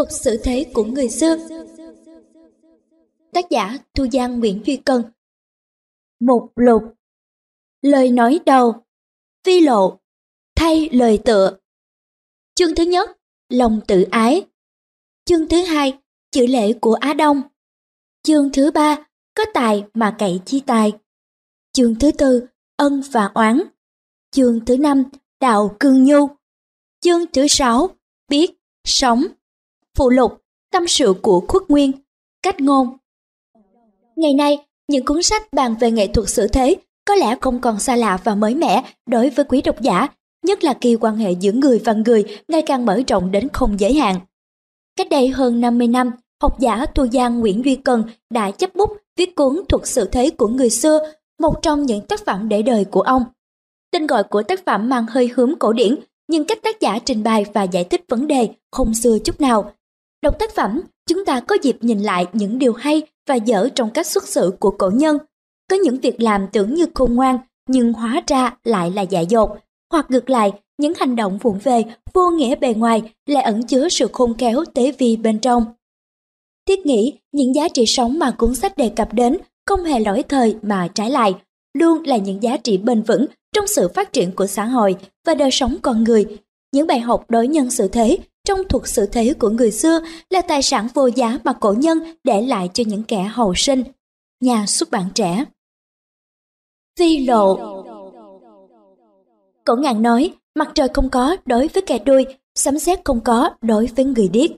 thuật xử thế của người xưa. Tác giả Thu Giang Nguyễn Duy Cân. Một lục. Lời nói đầu. Vi lộ. Thay lời tựa. Chương thứ nhất Lòng tự ái. Chương thứ hai Chữ lễ của Á Đông. Chương thứ ba Có tài mà cậy chi tài. Chương thứ tư Ân và oán. Chương thứ năm Đạo cương nhu. Chương thứ sáu Biết, sống. Phụ lục, tâm sự của khuất nguyên Cách ngôn Ngày nay, những cuốn sách bàn về nghệ thuật xử thế có lẽ không còn xa lạ và mới mẻ đối với quý độc giả, nhất là khi quan hệ giữa người và người ngày càng mở rộng đến không giới hạn. Cách đây hơn 50 năm, học giả tu giang Nguyễn Duy Cần đã chấp bút viết cuốn thuật sự thế của người xưa, một trong những tác phẩm để đời của ông. Tên gọi của tác phẩm mang hơi hướng cổ điển, nhưng cách tác giả trình bày và giải thích vấn đề không xưa chút nào. Đọc tác phẩm, chúng ta có dịp nhìn lại những điều hay và dở trong cách xuất xử của cổ nhân. Có những việc làm tưởng như khôn ngoan, nhưng hóa ra lại là dại dột. Hoặc ngược lại, những hành động vụng về, vô nghĩa bề ngoài lại ẩn chứa sự khôn khéo tế vi bên trong. Thiết nghĩ, những giá trị sống mà cuốn sách đề cập đến không hề lỗi thời mà trái lại, luôn là những giá trị bền vững trong sự phát triển của xã hội và đời sống con người. Những bài học đối nhân xử thế trong thuật sự thế của người xưa là tài sản vô giá mà cổ nhân để lại cho những kẻ hậu sinh. Nhà xuất bản trẻ Vi lộ Cổ ngạn nói, mặt trời không có đối với kẻ đuôi, sấm sét không có đối với người điếc.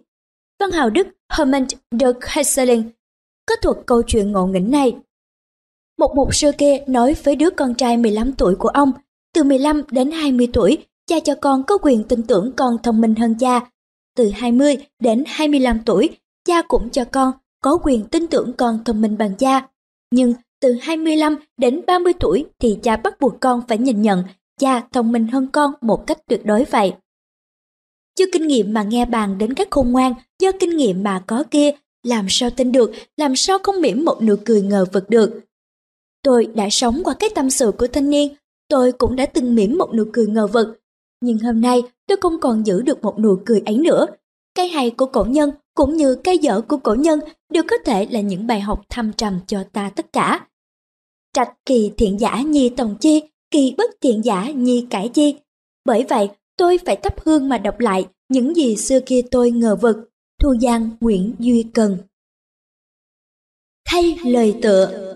Văn hào Đức Hermann de Hesseling kết thuật câu chuyện ngộ nghĩnh này. Một mục sư kia nói với đứa con trai 15 tuổi của ông, từ 15 đến 20 tuổi, cha cho con có quyền tin tưởng con thông minh hơn cha. Từ 20 đến 25 tuổi, cha cũng cho con có quyền tin tưởng con thông minh bằng cha. Nhưng từ 25 đến 30 tuổi thì cha bắt buộc con phải nhìn nhận cha thông minh hơn con một cách tuyệt đối vậy. Chưa kinh nghiệm mà nghe bàn đến các khôn ngoan, do kinh nghiệm mà có kia, làm sao tin được, làm sao không mỉm một nụ cười ngờ vực được. Tôi đã sống qua cái tâm sự của thanh niên, tôi cũng đã từng mỉm một nụ cười ngờ vực. Nhưng hôm nay tôi không còn giữ được một nụ cười ấy nữa. Cái hay của cổ nhân cũng như cái dở của cổ nhân đều có thể là những bài học thâm trầm cho ta tất cả. Trạch kỳ thiện giả nhi tòng chi, kỳ bất thiện giả nhi cải chi. Bởi vậy, tôi phải thắp hương mà đọc lại những gì xưa kia tôi ngờ vực. Thu Giang Nguyễn Duy Cần Thay lời tựa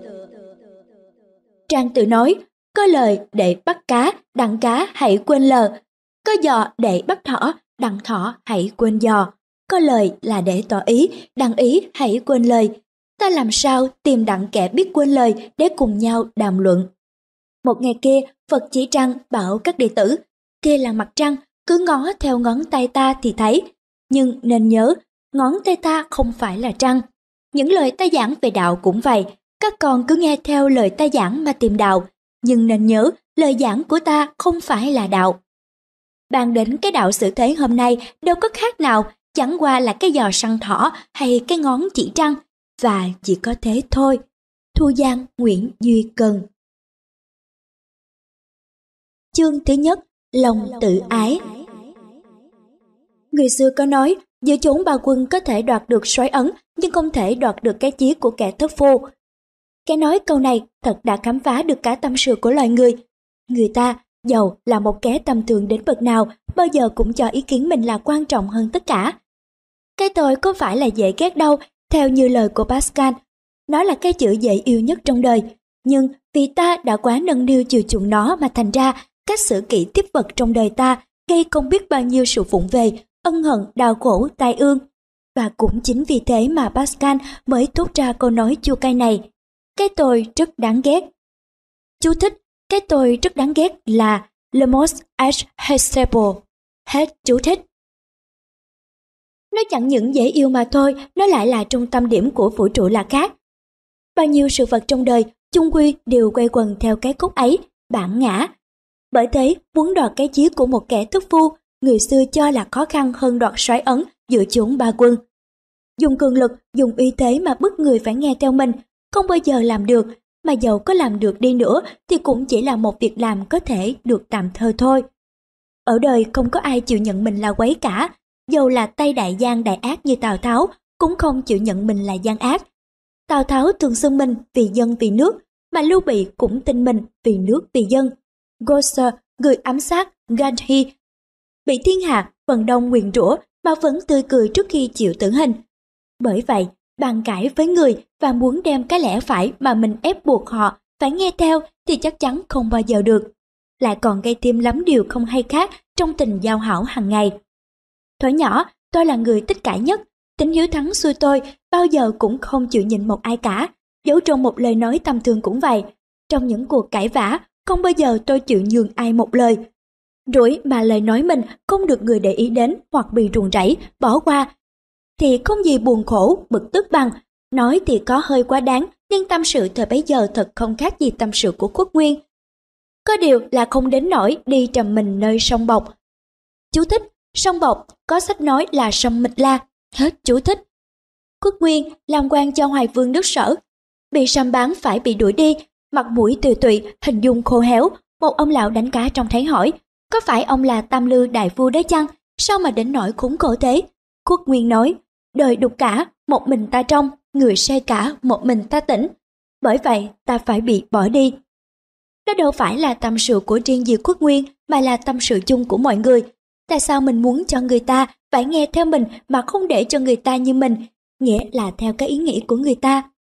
Trang tự nói, có lời để bắt cá, đặng cá hãy quên lờ. Có giò để bắt thỏ, đặng thỏ hãy quên giò. Có lời là để tỏ ý, đặng ý hãy quên lời. Ta làm sao tìm đặng kẻ biết quên lời để cùng nhau đàm luận. Một ngày kia, Phật chỉ trăng bảo các đệ tử, kia là mặt trăng, cứ ngó theo ngón tay ta thì thấy. Nhưng nên nhớ, ngón tay ta không phải là trăng. Những lời ta giảng về đạo cũng vậy, các con cứ nghe theo lời ta giảng mà tìm đạo, nhưng nên nhớ lời giảng của ta không phải là đạo. Bàn đến cái đạo xử thế hôm nay đâu có khác nào, chẳng qua là cái giò săn thỏ hay cái ngón chỉ trăng, và chỉ có thế thôi. Thu Giang Nguyễn Duy Cần Chương thứ nhất, lòng tự ái Người xưa có nói, giữa chốn ba quân có thể đoạt được xoáy ấn, nhưng không thể đoạt được cái chí của kẻ thất phu. Cái nói câu này thật đã khám phá được cả tâm sự của loài người. Người ta, dầu là một kẻ tầm thường đến bậc nào, bao giờ cũng cho ý kiến mình là quan trọng hơn tất cả. Cái tôi có phải là dễ ghét đâu, theo như lời của Pascal, nó là cái chữ dễ yêu nhất trong đời. Nhưng vì ta đã quá nâng niu chiều chuộng nó mà thành ra cách xử kỹ tiếp vật trong đời ta gây không biết bao nhiêu sự phụng về, ân hận, đau khổ, tai ương. Và cũng chính vì thế mà Pascal mới thốt ra câu nói chua cay này. Cái tôi rất đáng ghét. Chú thích, cái tôi rất đáng ghét là Le most acceptable. Hết chú thích. Nó chẳng những dễ yêu mà thôi, nó lại là trung tâm điểm của vũ trụ là khác. Bao nhiêu sự vật trong đời, chung quy đều quay quần theo cái cốt ấy, bản ngã. Bởi thế, muốn đoạt cái chí của một kẻ thức phu, người xưa cho là khó khăn hơn đoạt xoáy ấn giữa chốn ba quân. Dùng cường lực, dùng uy thế mà bức người phải nghe theo mình, không bao giờ làm được, mà dầu có làm được đi nữa thì cũng chỉ là một việc làm có thể được tạm thời thôi. Ở đời không có ai chịu nhận mình là quấy cả, dầu là tay đại gian đại ác như Tào Tháo, cũng không chịu nhận mình là gian ác. Tào Tháo thường xưng mình vì dân vì nước, mà Lưu Bị cũng tin mình vì nước vì dân. Goser, người ám sát Gandhi, bị thiên hạ phần đông nguyền rủa mà vẫn tươi cười trước khi chịu tử hình. Bởi vậy, bàn cãi với người và muốn đem cái lẽ phải mà mình ép buộc họ phải nghe theo thì chắc chắn không bao giờ được. Lại còn gây thêm lắm điều không hay khác trong tình giao hảo hàng ngày. Thuở nhỏ, tôi là người tích cãi nhất, tính hiếu thắng xuôi tôi bao giờ cũng không chịu nhìn một ai cả, giấu trong một lời nói tầm thường cũng vậy. Trong những cuộc cãi vã, không bao giờ tôi chịu nhường ai một lời. Rủi mà lời nói mình không được người để ý đến hoặc bị ruồng rẫy, bỏ qua, thì không gì buồn khổ, bực tức bằng. Nói thì có hơi quá đáng, nhưng tâm sự thời bấy giờ thật không khác gì tâm sự của quốc nguyên. Có điều là không đến nỗi đi trầm mình nơi sông Bọc. Chú thích, sông Bọc có sách nói là sông Mịch La. Hết chú thích. Quốc Nguyên làm quan cho Hoài Vương nước sở. Bị săn bán phải bị đuổi đi, mặt mũi tùy tụy, hình dung khô héo. Một ông lão đánh cá trong thấy hỏi, có phải ông là tam lư đại vua đấy chăng? Sao mà đến nỗi khốn khổ thế? Quốc Nguyên nói, đời đục cả, một mình ta trong, người say cả, một mình ta tỉnh. Bởi vậy ta phải bị bỏ đi. Đó đâu phải là tâm sự của riêng Diệp Quốc Nguyên mà là tâm sự chung của mọi người. Tại sao mình muốn cho người ta phải nghe theo mình mà không để cho người ta như mình, nghĩa là theo cái ý nghĩ của người ta.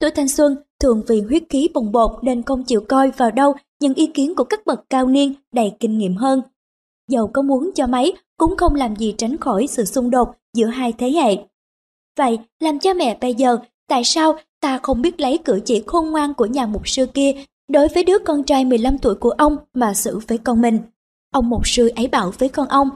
Tuổi thanh xuân thường vì huyết khí bồng bột nên không chịu coi vào đâu những ý kiến của các bậc cao niên đầy kinh nghiệm hơn. Dầu có muốn cho mấy cũng không làm gì tránh khỏi sự xung đột giữa hai thế hệ. Vậy, làm cha mẹ bây giờ, tại sao ta không biết lấy cử chỉ khôn ngoan của nhà mục sư kia đối với đứa con trai 15 tuổi của ông mà xử với con mình? Ông mục sư ấy bảo với con ông,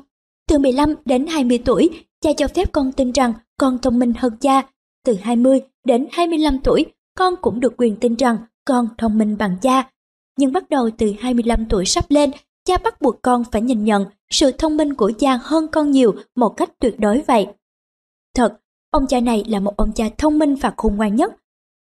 từ 15 đến 20 tuổi, cha cho phép con tin rằng con thông minh hơn cha. Từ 20 đến 25 tuổi, con cũng được quyền tin rằng con thông minh bằng cha. Nhưng bắt đầu từ 25 tuổi sắp lên, cha bắt buộc con phải nhìn nhận sự thông minh của cha hơn con nhiều một cách tuyệt đối vậy. Thật, ông cha này là một ông cha thông minh và khôn ngoan nhất.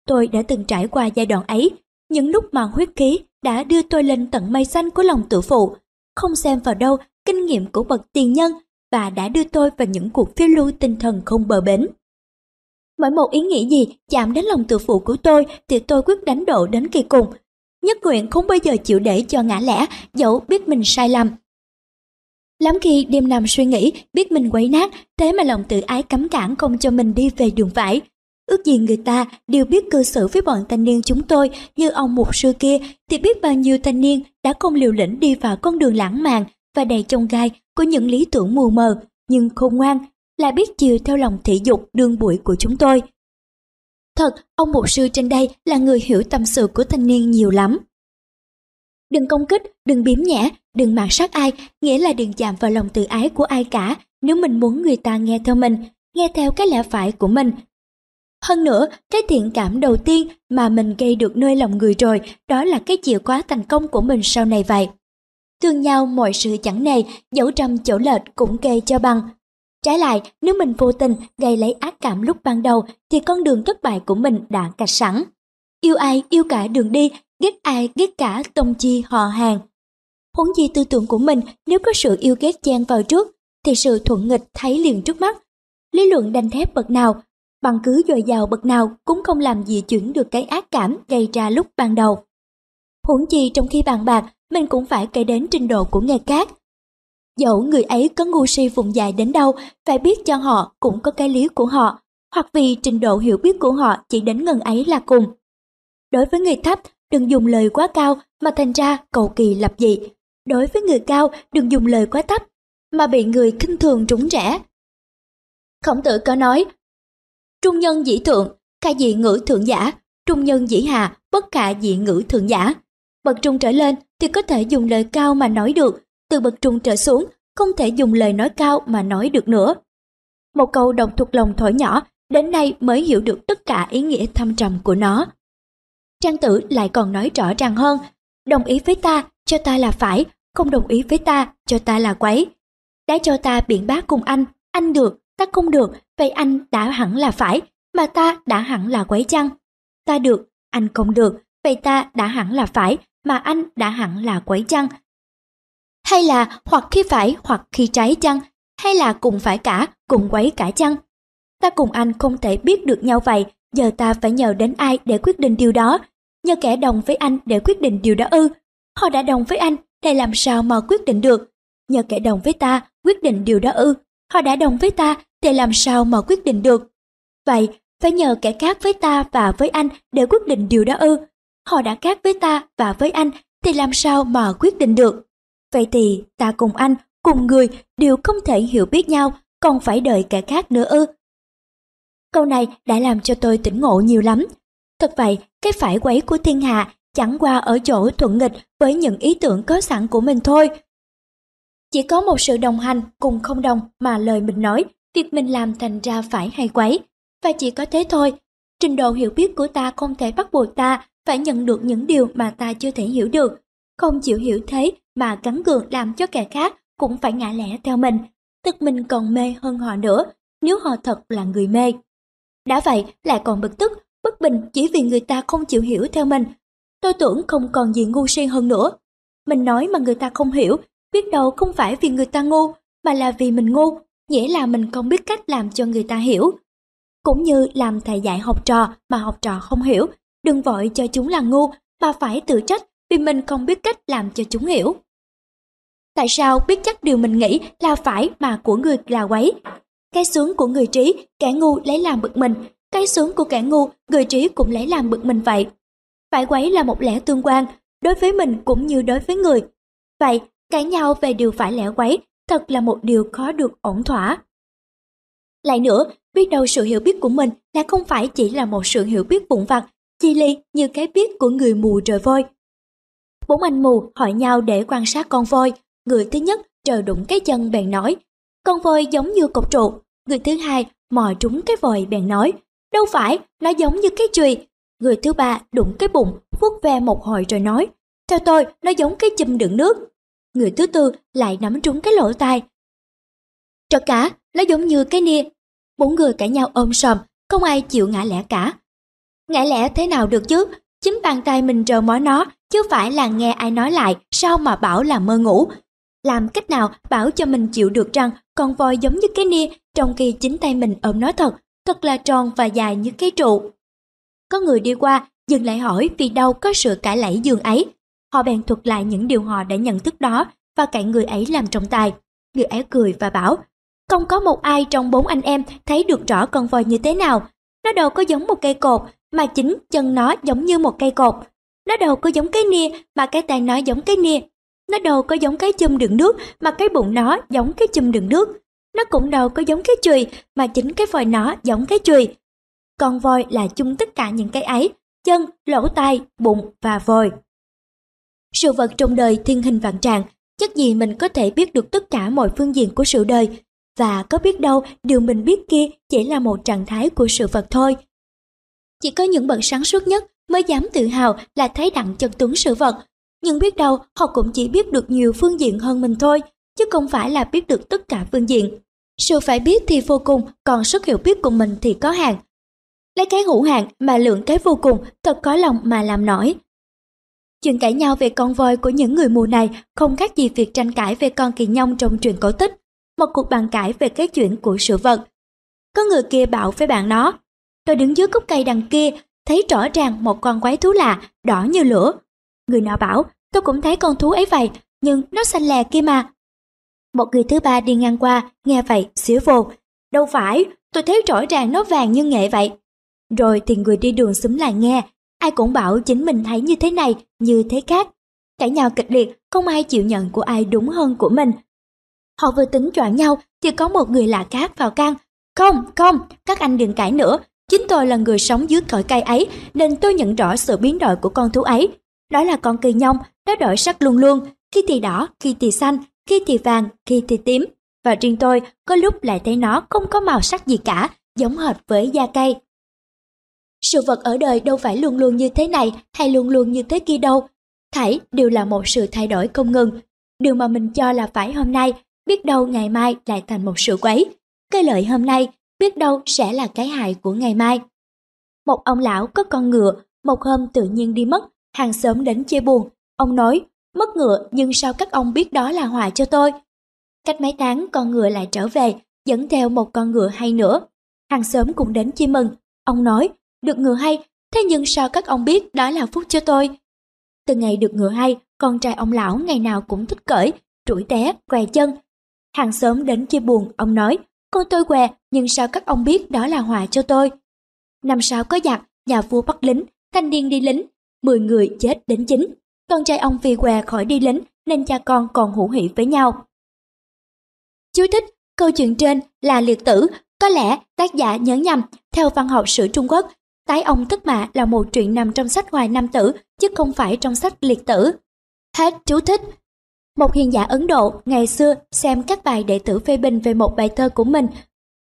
Tôi đã từng trải qua giai đoạn ấy, những lúc mà huyết khí đã đưa tôi lên tận mây xanh của lòng tự phụ, không xem vào đâu kinh nghiệm của bậc tiền nhân và đã đưa tôi vào những cuộc phiêu lưu tinh thần không bờ bến. Mỗi một ý nghĩ gì chạm đến lòng tự phụ của tôi thì tôi quyết đánh độ đến kỳ cùng. Nhất nguyện không bao giờ chịu để cho ngã lẽ, dẫu biết mình sai lầm, Lắm khi đêm nằm suy nghĩ, biết mình quấy nát, thế mà lòng tự ái cấm cản không cho mình đi về đường phải. Ước gì người ta đều biết cư xử với bọn thanh niên chúng tôi như ông mục sư kia thì biết bao nhiêu thanh niên đã không liều lĩnh đi vào con đường lãng mạn và đầy trông gai của những lý tưởng mù mờ nhưng khôn ngoan là biết chiều theo lòng thị dục đương bụi của chúng tôi. Thật, ông mục sư trên đây là người hiểu tâm sự của thanh niên nhiều lắm. Đừng công kích, đừng biếm nhã, đừng mạt sát ai, nghĩa là đừng chạm vào lòng tự ái của ai cả nếu mình muốn người ta nghe theo mình, nghe theo cái lẽ phải của mình. Hơn nữa, cái thiện cảm đầu tiên mà mình gây được nơi lòng người rồi, đó là cái chìa khóa thành công của mình sau này vậy. Thương nhau mọi sự chẳng nề, dẫu trăm chỗ lệch cũng kê cho bằng. Trái lại, nếu mình vô tình gây lấy ác cảm lúc ban đầu thì con đường thất bại của mình đã cạch sẵn. Yêu ai, yêu cả đường đi, ghét ai, ghét cả tông chi họ hàng. Huống gì tư tưởng của mình nếu có sự yêu ghét chen vào trước, thì sự thuận nghịch thấy liền trước mắt. Lý luận đanh thép bậc nào, bằng cứ dồi dào bậc nào cũng không làm gì chuyển được cái ác cảm gây ra lúc ban đầu. Huống chi trong khi bàn bạc, mình cũng phải kể đến trình độ của nghề cát. Dẫu người ấy có ngu si vùng dài đến đâu, phải biết cho họ cũng có cái lý của họ, hoặc vì trình độ hiểu biết của họ chỉ đến ngần ấy là cùng. Đối với người thấp, đừng dùng lời quá cao mà thành ra cầu kỳ lập dị. Đối với người cao, đừng dùng lời quá thấp mà bị người khinh thường trúng rẽ. Khổng tử có nói, trung nhân dĩ thượng, khả dị ngữ thượng giả, trung nhân dĩ hạ, bất khả dị ngữ thượng giả. Bậc trung trở lên thì có thể dùng lời cao mà nói được, từ bậc trung trở xuống không thể dùng lời nói cao mà nói được nữa. Một câu đọc thuộc lòng thổi nhỏ, đến nay mới hiểu được tất cả ý nghĩa thâm trầm của nó. Trang tử lại còn nói rõ ràng hơn, đồng ý với ta, cho ta là phải, không đồng ý với ta, cho ta là quấy. Đã cho ta biện bác cùng anh, anh được, ta không được, vậy anh đã hẳn là phải, mà ta đã hẳn là quấy chăng? Ta được, anh không được, vậy ta đã hẳn là phải, mà anh đã hẳn là quấy chăng? Hay là hoặc khi phải hoặc khi trái chăng? hay là cùng phải cả, cùng quấy cả chăng? Ta cùng anh không thể biết được nhau vậy, giờ ta phải nhờ đến ai để quyết định điều đó? Nhờ kẻ đồng với anh để quyết định điều đó ư? Họ đã đồng với anh, thì làm sao mà quyết định được? Nhờ kẻ đồng với ta quyết định điều đó ư? Họ đã đồng với ta, thì làm sao mà quyết định được? Vậy, phải nhờ kẻ khác với ta và với anh để quyết định điều đó ư? Họ đã khác với ta và với anh, thì làm sao mà quyết định được? Vậy thì ta cùng anh, cùng người đều không thể hiểu biết nhau, còn phải đợi kẻ khác nữa ư? Câu này đã làm cho tôi tỉnh ngộ nhiều lắm. Thật vậy, cái phải quấy của thiên hạ chẳng qua ở chỗ thuận nghịch với những ý tưởng có sẵn của mình thôi. Chỉ có một sự đồng hành cùng không đồng mà lời mình nói, việc mình làm thành ra phải hay quấy. Và chỉ có thế thôi, trình độ hiểu biết của ta không thể bắt buộc ta phải nhận được những điều mà ta chưa thể hiểu được. Không chịu hiểu thế mà gắn gượng làm cho kẻ khác cũng phải ngã lẽ theo mình. Tức mình còn mê hơn họ nữa, nếu họ thật là người mê. Đã vậy lại còn bực tức, bất bình chỉ vì người ta không chịu hiểu theo mình. Tôi tưởng không còn gì ngu si hơn nữa. Mình nói mà người ta không hiểu, biết đâu không phải vì người ta ngu, mà là vì mình ngu, nghĩa là mình không biết cách làm cho người ta hiểu. Cũng như làm thầy dạy học trò mà học trò không hiểu, đừng vội cho chúng là ngu, mà phải tự trách vì mình không biết cách làm cho chúng hiểu. Tại sao biết chắc điều mình nghĩ là phải mà của người là quấy, cái sướng của người trí, kẻ ngu lấy làm bực mình, cái xuống của kẻ ngu, người trí cũng lấy làm bực mình vậy. Phải quấy là một lẽ tương quan, đối với mình cũng như đối với người. Vậy, cãi nhau về điều phải lẽ quấy thật là một điều khó được ổn thỏa. Lại nữa, biết đâu sự hiểu biết của mình là không phải chỉ là một sự hiểu biết vụn vặt, chi ly như cái biết của người mù trời voi. Bốn anh mù hỏi nhau để quan sát con voi, người thứ nhất trời đụng cái chân bèn nói, con voi giống như cột trụ, người thứ hai mò trúng cái vòi bèn nói, đâu phải, nó giống như cái chùy. Người thứ ba đụng cái bụng, vuốt ve một hồi rồi nói, theo tôi, nó giống cái chùm đựng nước. Người thứ tư lại nắm trúng cái lỗ tai. trợ cả, nó giống như cái nia. Bốn người cãi nhau ôm sòm, không ai chịu ngã lẽ cả. Ngã lẽ thế nào được chứ? Chính bàn tay mình rờ mó nó, chứ phải là nghe ai nói lại, sao mà bảo là mơ ngủ. Làm cách nào bảo cho mình chịu được rằng con voi giống như cái nia, trong khi chính tay mình ôm nó thật, thật là tròn và dài như cái trụ. Có người đi qua, dừng lại hỏi vì đâu có sự cãi lẫy giường ấy. Họ bèn thuật lại những điều họ đã nhận thức đó và cạnh người ấy làm trọng tài. Người ấy cười và bảo, không có một ai trong bốn anh em thấy được rõ con voi như thế nào. Nó đâu có giống một cây cột, mà chính chân nó giống như một cây cột. Nó đâu có giống cái nia, mà cái tay nó giống cái nia. Nó đâu có giống cái chum đựng nước, mà cái bụng nó giống cái chum đựng nước. Nó cũng đâu có giống cái chùy, mà chính cái vòi nó giống cái chùy. Con voi là chung tất cả những cái ấy, chân, lỗ tai, bụng và vòi. Sự vật trong đời thiên hình vạn trạng, chắc gì mình có thể biết được tất cả mọi phương diện của sự đời, và có biết đâu điều mình biết kia chỉ là một trạng thái của sự vật thôi. Chỉ có những bậc sáng suốt nhất mới dám tự hào là thấy đặng chân tuấn sự vật, nhưng biết đâu họ cũng chỉ biết được nhiều phương diện hơn mình thôi, chứ không phải là biết được tất cả phương diện. Sự phải biết thì vô cùng, còn sức hiểu biết của mình thì có hạn. Lấy cái hữu hạn mà lượng cái vô cùng thật có lòng mà làm nổi. Chuyện cãi nhau về con voi của những người mù này không khác gì việc tranh cãi về con kỳ nhông trong truyện cổ tích, một cuộc bàn cãi về cái chuyện của sự vật. Có người kia bảo với bạn nó, tôi đứng dưới gốc cây đằng kia, thấy rõ ràng một con quái thú lạ, đỏ như lửa. Người nọ bảo, tôi cũng thấy con thú ấy vậy, nhưng nó xanh lè kia mà. Một người thứ ba đi ngang qua, nghe vậy, xỉu vô. Đâu phải, tôi thấy rõ ràng nó vàng như nghệ vậy. Rồi thì người đi đường xúm lại nghe, ai cũng bảo chính mình thấy như thế này, như thế khác. Cãi nhau kịch liệt, không ai chịu nhận của ai đúng hơn của mình. Họ vừa tính choạng nhau thì có một người lạ khác vào can. Không, không, các anh đừng cãi nữa. Chính tôi là người sống dưới cõi cây ấy nên tôi nhận rõ sự biến đổi của con thú ấy. Đó là con kỳ nhông, nó đổi sắc luôn luôn, khi thì đỏ, khi thì xanh, khi thì vàng, khi thì tím. Và riêng tôi có lúc lại thấy nó không có màu sắc gì cả, giống hệt với da cây. Sự vật ở đời đâu phải luôn luôn như thế này hay luôn luôn như thế kia đâu. Thảy đều là một sự thay đổi không ngừng. Điều mà mình cho là phải hôm nay, biết đâu ngày mai lại thành một sự quấy. Cái lợi hôm nay, biết đâu sẽ là cái hại của ngày mai. Một ông lão có con ngựa, một hôm tự nhiên đi mất, hàng xóm đến chia buồn. Ông nói, mất ngựa nhưng sao các ông biết đó là họa cho tôi? cách mấy tháng con ngựa lại trở về, dẫn theo một con ngựa hay nữa. Hàng xóm cũng đến chia mừng. Ông nói, được ngựa hay, thế nhưng sao các ông biết đó là phúc cho tôi? Từ ngày được ngựa hay, con trai ông lão ngày nào cũng thích cởi, trũi té, què chân. Hàng xóm đến chia buồn, ông nói, con tôi què, nhưng sao các ông biết đó là họa cho tôi? Năm sau có giặc, nhà vua bắt lính, thanh niên đi lính, 10 người chết đến chín. Con trai ông vì què khỏi đi lính nên cha con còn hữu hỷ với nhau. Chú thích, câu chuyện trên là liệt tử, có lẽ tác giả nhớ nhầm, theo văn học sử Trung Quốc, Tái ông tức Mạ là một chuyện nằm trong sách Hoài Nam Tử, chứ không phải trong sách liệt tử. Hết chú thích. Một hiền giả Ấn Độ ngày xưa xem các bài đệ tử phê bình về một bài thơ của mình.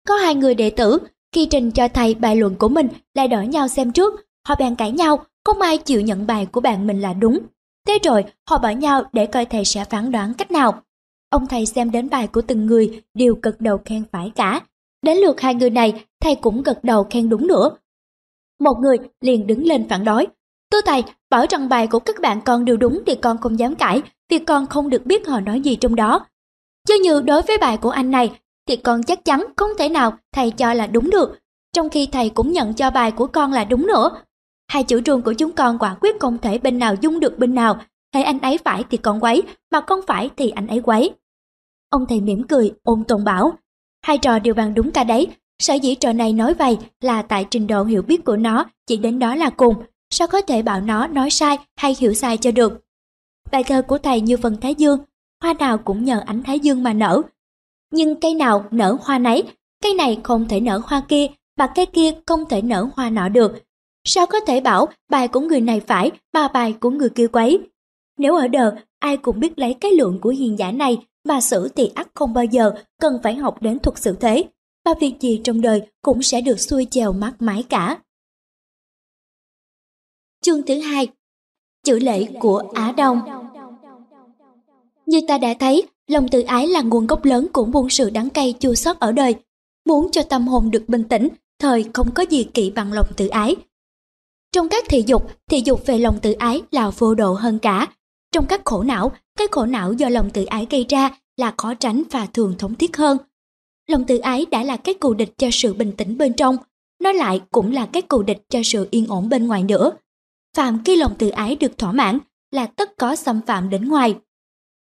Có hai người đệ tử, khi trình cho thầy bài luận của mình lại đổi nhau xem trước, họ bèn cãi nhau, không ai chịu nhận bài của bạn mình là đúng. Thế rồi họ bảo nhau để coi thầy sẽ phán đoán cách nào. Ông thầy xem đến bài của từng người đều gật đầu khen phải cả. Đến lượt hai người này, thầy cũng gật đầu khen đúng nữa. Một người liền đứng lên phản đối. Tôi thầy, bảo rằng bài của các bạn con đều đúng thì con không dám cãi, vì con không được biết họ nói gì trong đó. Chứ như đối với bài của anh này, thì con chắc chắn không thể nào thầy cho là đúng được, trong khi thầy cũng nhận cho bài của con là đúng nữa. Hai chủ trương của chúng con quả quyết không thể bên nào dung được bên nào, thấy anh ấy phải thì con quấy, mà con phải thì anh ấy quấy. Ông thầy mỉm cười, ôm tồn bảo. Hai trò đều bằng đúng cả đấy, sở dĩ trò này nói vậy là tại trình độ hiểu biết của nó chỉ đến đó là cùng, sao có thể bảo nó nói sai hay hiểu sai cho được. Bài thơ của thầy như phần Thái Dương, hoa nào cũng nhờ ánh Thái Dương mà nở. Nhưng cây nào nở hoa nấy, cây này không thể nở hoa kia, mà cây kia không thể nở hoa nọ được. Sao có thể bảo bài của người này phải mà bài của người kia quấy? Nếu ở đời ai cũng biết lấy cái lượng của hiền giả này mà xử thì ắt không bao giờ cần phải học đến thuật xử thế. Và việc gì trong đời cũng sẽ được xuôi chèo mát mái cả. Chương thứ hai Chữ lệ của Á Đông Như ta đã thấy, lòng tự ái là nguồn gốc lớn của muôn sự đắng cay chua xót ở đời. Muốn cho tâm hồn được bình tĩnh, thời không có gì kỵ bằng lòng tự ái. Trong các thị dục, thị dục về lòng tự ái là vô độ hơn cả. Trong các khổ não, cái khổ não do lòng tự ái gây ra là khó tránh và thường thống thiết hơn. Lòng tự ái đã là cái cù địch cho sự bình tĩnh bên trong, nó lại cũng là cái cù địch cho sự yên ổn bên ngoài nữa. Phạm khi lòng tự ái được thỏa mãn là tất có xâm phạm đến ngoài.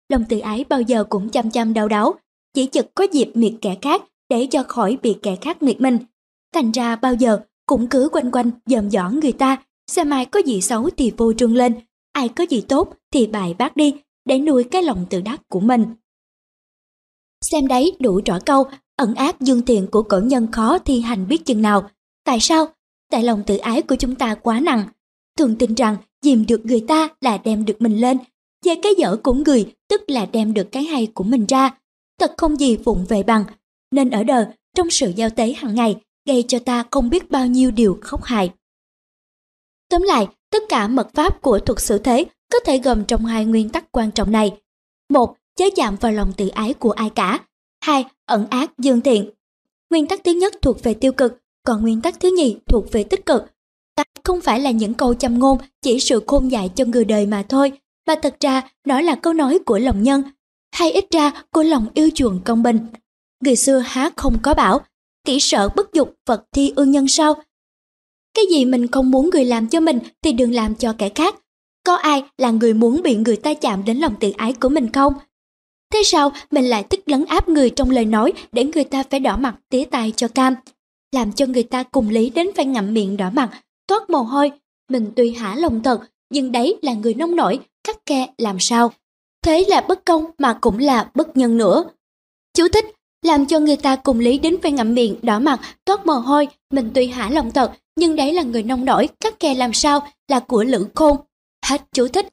Lòng tự ái bao giờ cũng chăm chăm đau đáu, chỉ chực có dịp miệt kẻ khác để cho khỏi bị kẻ khác miệt mình. Thành ra bao giờ cũng cứ quanh quanh dòm dõ người ta, xem ai có gì xấu thì vô trương lên, ai có gì tốt thì bài bác đi để nuôi cái lòng tự đắc của mình. Xem đấy đủ rõ câu, ẩn ác dương thiện của cổ nhân khó thi hành biết chừng nào. Tại sao? Tại lòng tự ái của chúng ta quá nặng. Thường tin rằng dìm được người ta là đem được mình lên, về cái dở của người tức là đem được cái hay của mình ra. Thật không gì vụng về bằng, nên ở đời trong sự giao tế hàng ngày gây cho ta không biết bao nhiêu điều khóc hại. Tóm lại, tất cả mật pháp của thuật xử thế có thể gồm trong hai nguyên tắc quan trọng này. Một, chớ chạm vào lòng tự ái của ai cả. Hai, ẩn ác dương thiện. Nguyên tắc thứ nhất thuộc về tiêu cực, còn nguyên tắc thứ nhì thuộc về tích cực. Không phải là những câu châm ngôn chỉ sự khôn dạy cho người đời mà thôi, mà thật ra nó là câu nói của lòng nhân, hay ít ra của lòng yêu chuộng công bình. Người xưa há không có bảo, kỹ sợ bất dục vật thi ương nhân sao? Cái gì mình không muốn người làm cho mình thì đừng làm cho kẻ khác. Có ai là người muốn bị người ta chạm đến lòng tự ái của mình không? Thế sao mình lại tức lấn áp người trong lời nói để người ta phải đỏ mặt tía tai cho cam? Làm cho người ta cùng lý đến phải ngậm miệng đỏ mặt, toát mồ hôi. Mình tuy hả lòng thật, nhưng đấy là người nông nổi, cắt khe làm sao? Thế là bất công mà cũng là bất nhân nữa. Chú thích, làm cho người ta cùng lý đến phải ngậm miệng, đỏ mặt, toát mồ hôi. Mình tuy hả lòng thật, nhưng đấy là người nông nổi, cắt kè làm sao, là của lữ khôn. Hết chú thích.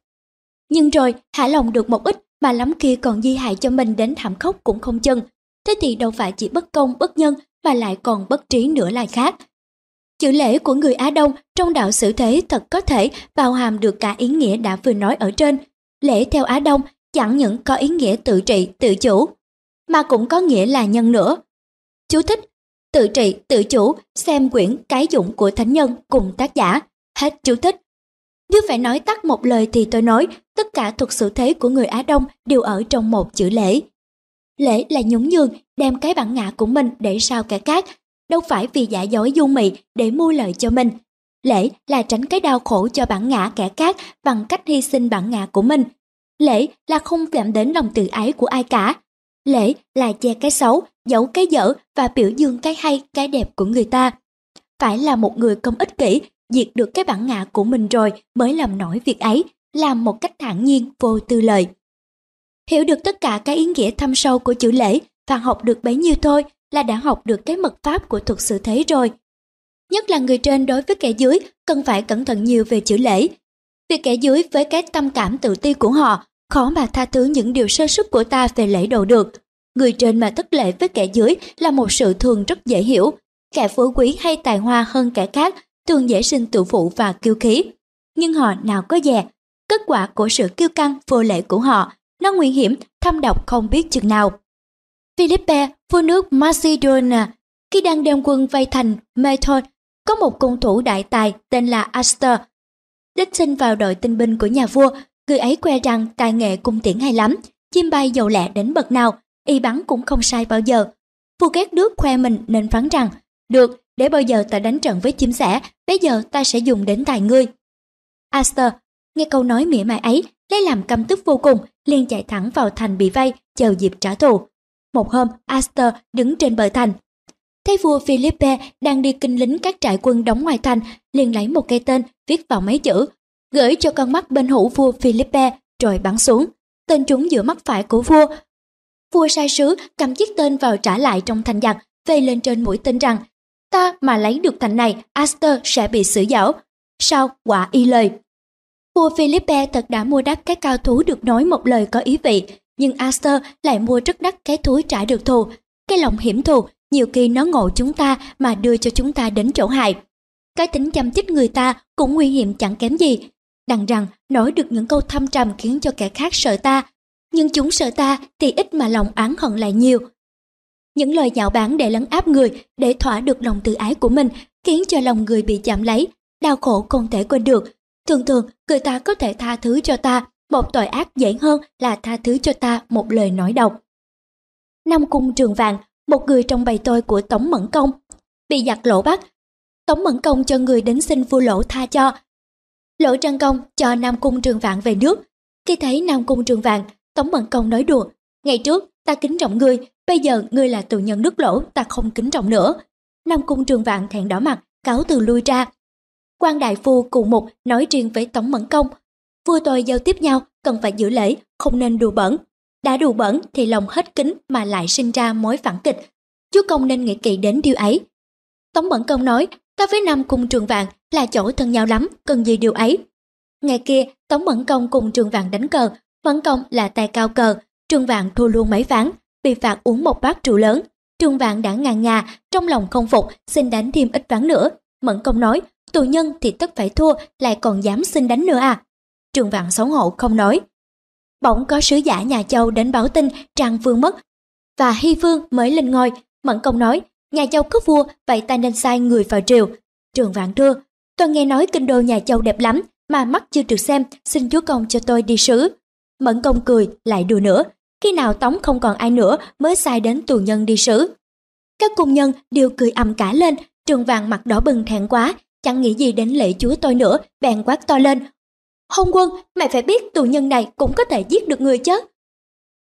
Nhưng rồi, hả lòng được một ít, mà lắm kia còn di hại cho mình đến thảm khốc cũng không chừng. Thế thì đâu phải chỉ bất công, bất nhân, mà lại còn bất trí nữa là khác. Chữ lễ của người Á Đông trong đạo sử thế thật có thể bao hàm được cả ý nghĩa đã vừa nói ở trên. Lễ theo Á Đông chẳng những có ý nghĩa tự trị, tự chủ, mà cũng có nghĩa là nhân nữa. Chú thích, tự trị, tự chủ, xem quyển Cái dụng của Thánh Nhân cùng tác giả. Hết chú thích. Nếu phải nói tắt một lời thì tôi nói tất cả thuật sự thế của người Á Đông đều ở trong một chữ lễ. Lễ là nhún nhường, đem cái bản ngã của mình để sao kẻ khác, đâu phải vì giả dối du mị để mua lợi cho mình. Lễ là tránh cái đau khổ cho bản ngã kẻ khác bằng cách hy sinh bản ngã của mình. Lễ là không phạm đến lòng tự ái của ai cả. Lễ là che cái xấu, giấu cái dở và biểu dương cái hay, cái đẹp của người ta. Phải là một người công ích kỷ, diệt được cái bản ngã của mình rồi mới làm nổi việc ấy, làm một cách thản nhiên, vô tư lời. Hiểu được tất cả cái ý nghĩa thâm sâu của chữ lễ và học được bấy nhiêu thôi là đã học được cái mật pháp của thuật sự thế rồi. Nhất là người trên đối với kẻ dưới cần phải cẩn thận nhiều về chữ lễ. vì kẻ dưới với cái tâm cảm tự ti của họ khó mà tha thứ những điều sơ sức của ta về lễ độ được. Người trên mà thất lễ với kẻ dưới là một sự thường rất dễ hiểu. Kẻ phú quý hay tài hoa hơn kẻ khác thường dễ sinh tự phụ và kiêu khí. Nhưng họ nào có dè. Kết quả của sự kiêu căng vô lễ của họ, nó nguy hiểm, thâm độc không biết chừng nào. Philippe, vua nước Macedonia, khi đang đem quân vây thành Method, có một cung thủ đại tài tên là Astor. Đích sinh vào đội tinh binh của nhà vua, người ấy khoe rằng tài nghệ cung tiễn hay lắm, chim bay dầu lẹ đến bậc nào, y bắn cũng không sai bao giờ. Vua ghét nước khoe mình nên phán rằng, được, để bao giờ ta đánh trận với chim sẻ, bây giờ ta sẽ dùng đến tài ngươi. Astor nghe câu nói mỉa mai ấy, lấy làm căm tức vô cùng, liền chạy thẳng vào thành bị vây, chờ dịp trả thù. Một hôm, Astor đứng trên bờ thành. Thấy vua Philippe đang đi kinh lính các trại quân đóng ngoài thành, liền lấy một cây tên, viết vào mấy chữ, gửi cho con mắt bên hữu vua Philippe, rồi bắn xuống. Tên trúng giữa mắt phải của vua. Vua sai sứ cầm chiếc tên vào trả lại trong thành giặc, vây lên trên mũi tên rằng, ta mà lấy được thành này, Astor sẽ bị xử giảo. sau quả y lời. Vua Philippe thật đã mua đắt cái cao thú được nói một lời có ý vị, nhưng Astor lại mua rất đắt cái thú trả được thù. Cái lòng hiểm thù, nhiều khi nó ngộ chúng ta mà đưa cho chúng ta đến chỗ hại. Cái tính chăm chích người ta cũng nguy hiểm chẳng kém gì. Đằng rằng nói được những câu thâm trầm khiến cho kẻ khác sợ ta, nhưng chúng sợ ta thì ít mà lòng oán hận lại nhiều. Những lời nhạo báng để lấn áp người, để thỏa được lòng tự ái của mình, khiến cho lòng người bị chạm lấy, đau khổ không thể quên được. Thường thường, người ta có thể tha thứ cho ta, một tội ác dễ hơn là tha thứ cho ta một lời nói độc. Năm cung trường vàng, một người trong bầy tôi của Tống Mẫn Công, bị giặc lỗ bắt. Tống Mẫn Công cho người đến xin vua lỗ tha cho. Lỗ Trăng Công cho Nam Cung Trường Vạn về nước. Khi thấy Nam Cung Trường Vạn, Tống Mẫn Công nói đùa. Ngày trước, ta kính trọng ngươi, bây giờ ngươi là tù nhân nước lỗ, ta không kính trọng nữa. Nam Cung Trường Vạn thẹn đỏ mặt, cáo từ lui ra. quan đại phu cùng một nói riêng với Tống Mẫn Công, Vua tôi giao tiếp nhau cần phải giữ lễ, không nên đùa bẩn. Đã đùa bẩn thì lòng hết kính mà lại sinh ra mối phản kịch. Chúa công nên nghĩ kỹ đến điều ấy. Tống mẫn Công nói, ta với Nam Cung Trường vạn là chỗ thân nhau lắm, cần gì điều ấy. Ngày kia, Tống mẫn Công cùng Trường vạn đánh cờ, mẫn Công là tay cao cờ, Trường vạn thua luôn mấy ván, bị phạt uống một bát rượu lớn. Trường vạn đã ngàn ngà, trong lòng không phục, xin đánh thêm ít ván nữa. Mẫn Công nói, tù nhân thì tất phải thua, lại còn dám xin đánh nữa à. Trường Vạn xấu hổ không nói. Bỗng có sứ giả nhà Châu đến báo tin Trang Vương mất và Hy Vương mới lên ngôi. Mẫn Công nói, nhà Châu có vua, vậy ta nên sai người vào triều. Trường Vạn thưa, tôi nghe nói kinh đô nhà Châu đẹp lắm, mà mắt chưa được xem, xin chúa công cho tôi đi sứ. Mẫn Công cười, lại đùa nữa, khi nào Tống không còn ai nữa mới sai đến tù nhân đi sứ. Các cung nhân đều cười ầm cả lên, trường vàng mặt đỏ bừng thẹn quá, chẳng nghĩ gì đến lễ chúa tôi nữa, bèn quát to lên, Hôn quân, mày phải biết tù nhân này cũng có thể giết được người chứ.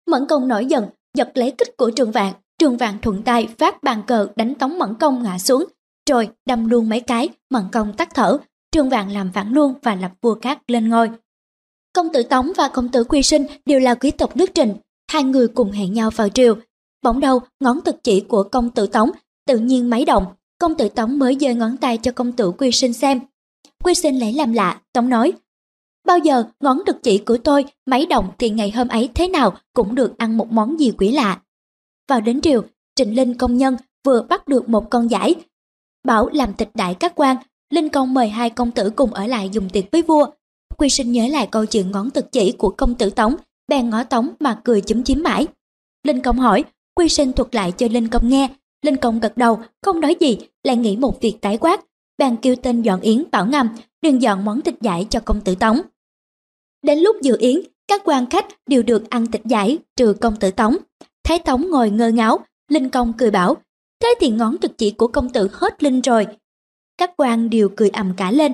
Mẫn công nổi giận, giật lấy kích của trường vạn. Trường vạn thuận tay phát bàn cờ đánh tống mẫn công ngã xuống. Rồi đâm luôn mấy cái, mẫn công tắt thở. Trường vạn làm phản luôn và lập vua cát lên ngôi. Công tử Tống và công tử Quy Sinh đều là quý tộc nước Trình. Hai người cùng hẹn nhau vào triều. Bỗng đầu, ngón thực chỉ của công tử Tống tự nhiên máy động. Công tử Tống mới giơ ngón tay cho công tử Quy Sinh xem. Quy Sinh lấy làm lạ, Tống nói, Bao giờ ngón thực chỉ của tôi máy động thì ngày hôm ấy thế nào cũng được ăn một món gì quỷ lạ. Vào đến triều, Trịnh Linh công nhân vừa bắt được một con giải. Bảo làm tịch đại các quan, Linh công mời hai công tử cùng ở lại dùng tiệc với vua. Quy sinh nhớ lại câu chuyện ngón thực chỉ của công tử Tống, bèn ngó Tống mà cười chúm chím mãi. Linh công hỏi, Quy sinh thuật lại cho Linh công nghe. Linh công gật đầu, không nói gì, lại nghĩ một việc tái quát. Bèn kêu tên dọn yến bảo ngầm, đừng dọn món thịt giải cho công tử Tống. Đến lúc dự yến, các quan khách đều được ăn thịt giải trừ công tử Tống. Thái Tống ngồi ngơ ngáo, Linh Công cười bảo, thế thì ngón thực chỉ của công tử hết linh rồi. Các quan đều cười ầm cả lên.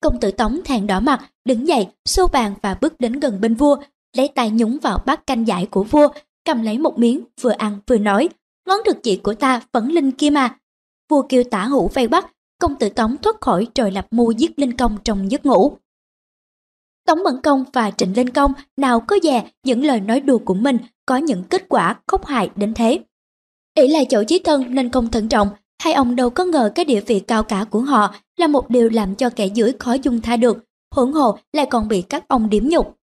Công tử Tống thẹn đỏ mặt, đứng dậy, xô bàn và bước đến gần bên vua, lấy tay nhúng vào bát canh giải của vua, cầm lấy một miếng, vừa ăn vừa nói, ngón thực chỉ của ta vẫn linh kia mà. Vua kêu tả hữu vây bắt, công tử Tống thoát khỏi rồi lập mưu giết Linh Công trong giấc ngủ. Tống Mẫn Công và Trịnh Linh Công nào có dè những lời nói đùa của mình có những kết quả khốc hại đến thế. ỷ là chỗ chí thân nên không thận trọng, hai ông đâu có ngờ cái địa vị cao cả của họ là một điều làm cho kẻ dưới khó dung tha được, hỗn hồ lại còn bị các ông điểm nhục.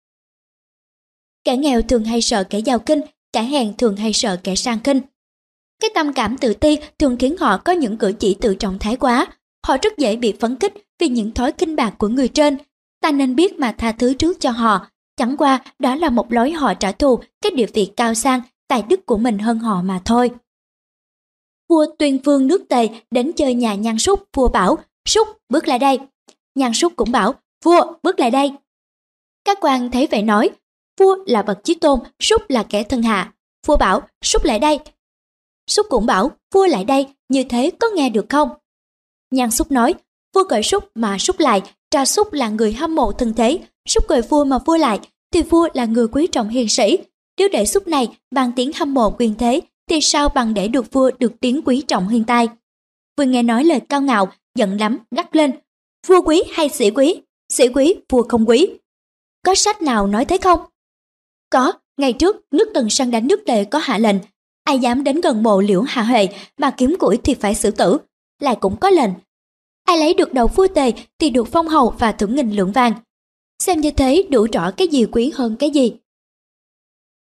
Kẻ nghèo thường hay sợ kẻ giàu kinh, kẻ hèn thường hay sợ kẻ sang kinh. Cái tâm cảm tự ti thường khiến họ có những cử chỉ tự trọng thái quá. Họ rất dễ bị phấn kích vì những thói kinh bạc của người trên. Ta nên biết mà tha thứ trước cho họ. Chẳng qua đó là một lối họ trả thù cái địa vị cao sang, tài đức của mình hơn họ mà thôi. Vua tuyên vương nước Tề đến chơi nhà nhan súc, vua bảo, súc bước lại đây. Nhan súc cũng bảo, vua bước lại đây. Các quan thấy vậy nói, vua là bậc chí tôn, súc là kẻ thân hạ. Vua bảo, súc lại đây, Súc cũng bảo, vua lại đây, như thế có nghe được không? Nhan Súc nói, vua gọi Súc mà Súc lại, trà Súc là người hâm mộ thân thế, Súc gọi vua mà vua lại, thì vua là người quý trọng hiền sĩ. Nếu để Súc này bằng tiếng hâm mộ quyền thế, thì sao bằng để được vua được tiếng quý trọng hiền tài? Vừa nghe nói lời cao ngạo, giận lắm, gắt lên. Vua quý hay sĩ quý? Sĩ quý, vua không quý. Có sách nào nói thế không? Có, ngày trước nước tần sang đánh nước lệ có hạ lệnh ai dám đến gần mộ liễu hạ huệ mà kiếm củi thì phải xử tử lại cũng có lệnh ai lấy được đầu vua tề thì được phong hầu và thưởng nghìn lượng vàng. Xem như thế đủ rõ cái gì quý hơn cái gì.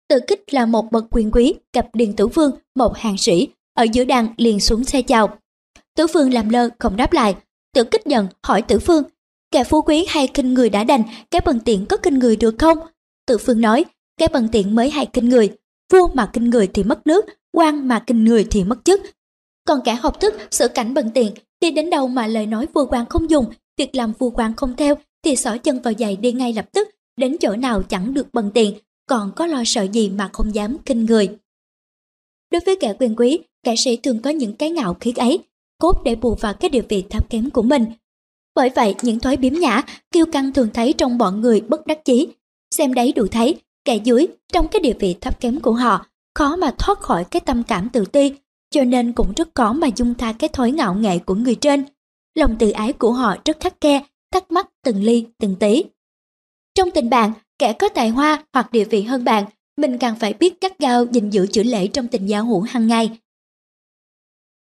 Tự kích là một bậc quyền quý gặp điền tử vương một hàng sĩ ở giữa đàn liền xuống xe chào. Tử vương làm lơ không đáp lại. Tự kích giận hỏi tử phương kẻ phú quý hay kinh người đã đành cái bần tiện có kinh người được không? Tử phương nói cái bần tiện mới hay kinh người vua mà kinh người thì mất nước, quan mà kinh người thì mất chức. Còn cả học thức, sự cảnh bần tiện, đi đến đâu mà lời nói vua quan không dùng, việc làm vua quan không theo, thì xỏ chân vào giày đi ngay lập tức, đến chỗ nào chẳng được bần tiền, còn có lo sợ gì mà không dám kinh người. Đối với kẻ quyền quý, kẻ sĩ thường có những cái ngạo khí ấy, cốt để bù vào cái địa vị thấp kém của mình. Bởi vậy, những thói biếm nhã, kiêu căng thường thấy trong bọn người bất đắc chí. Xem đấy đủ thấy, kẻ dưới trong cái địa vị thấp kém của họ khó mà thoát khỏi cái tâm cảm tự ti cho nên cũng rất khó mà dung tha cái thói ngạo nghệ của người trên. Lòng tự ái của họ rất khắc khe thắc mắc từng ly từng tí. Trong tình bạn kẻ có tài hoa hoặc địa vị hơn bạn mình càng phải biết cắt gao gìn giữ chữ lễ trong tình giao hữu hàng ngày.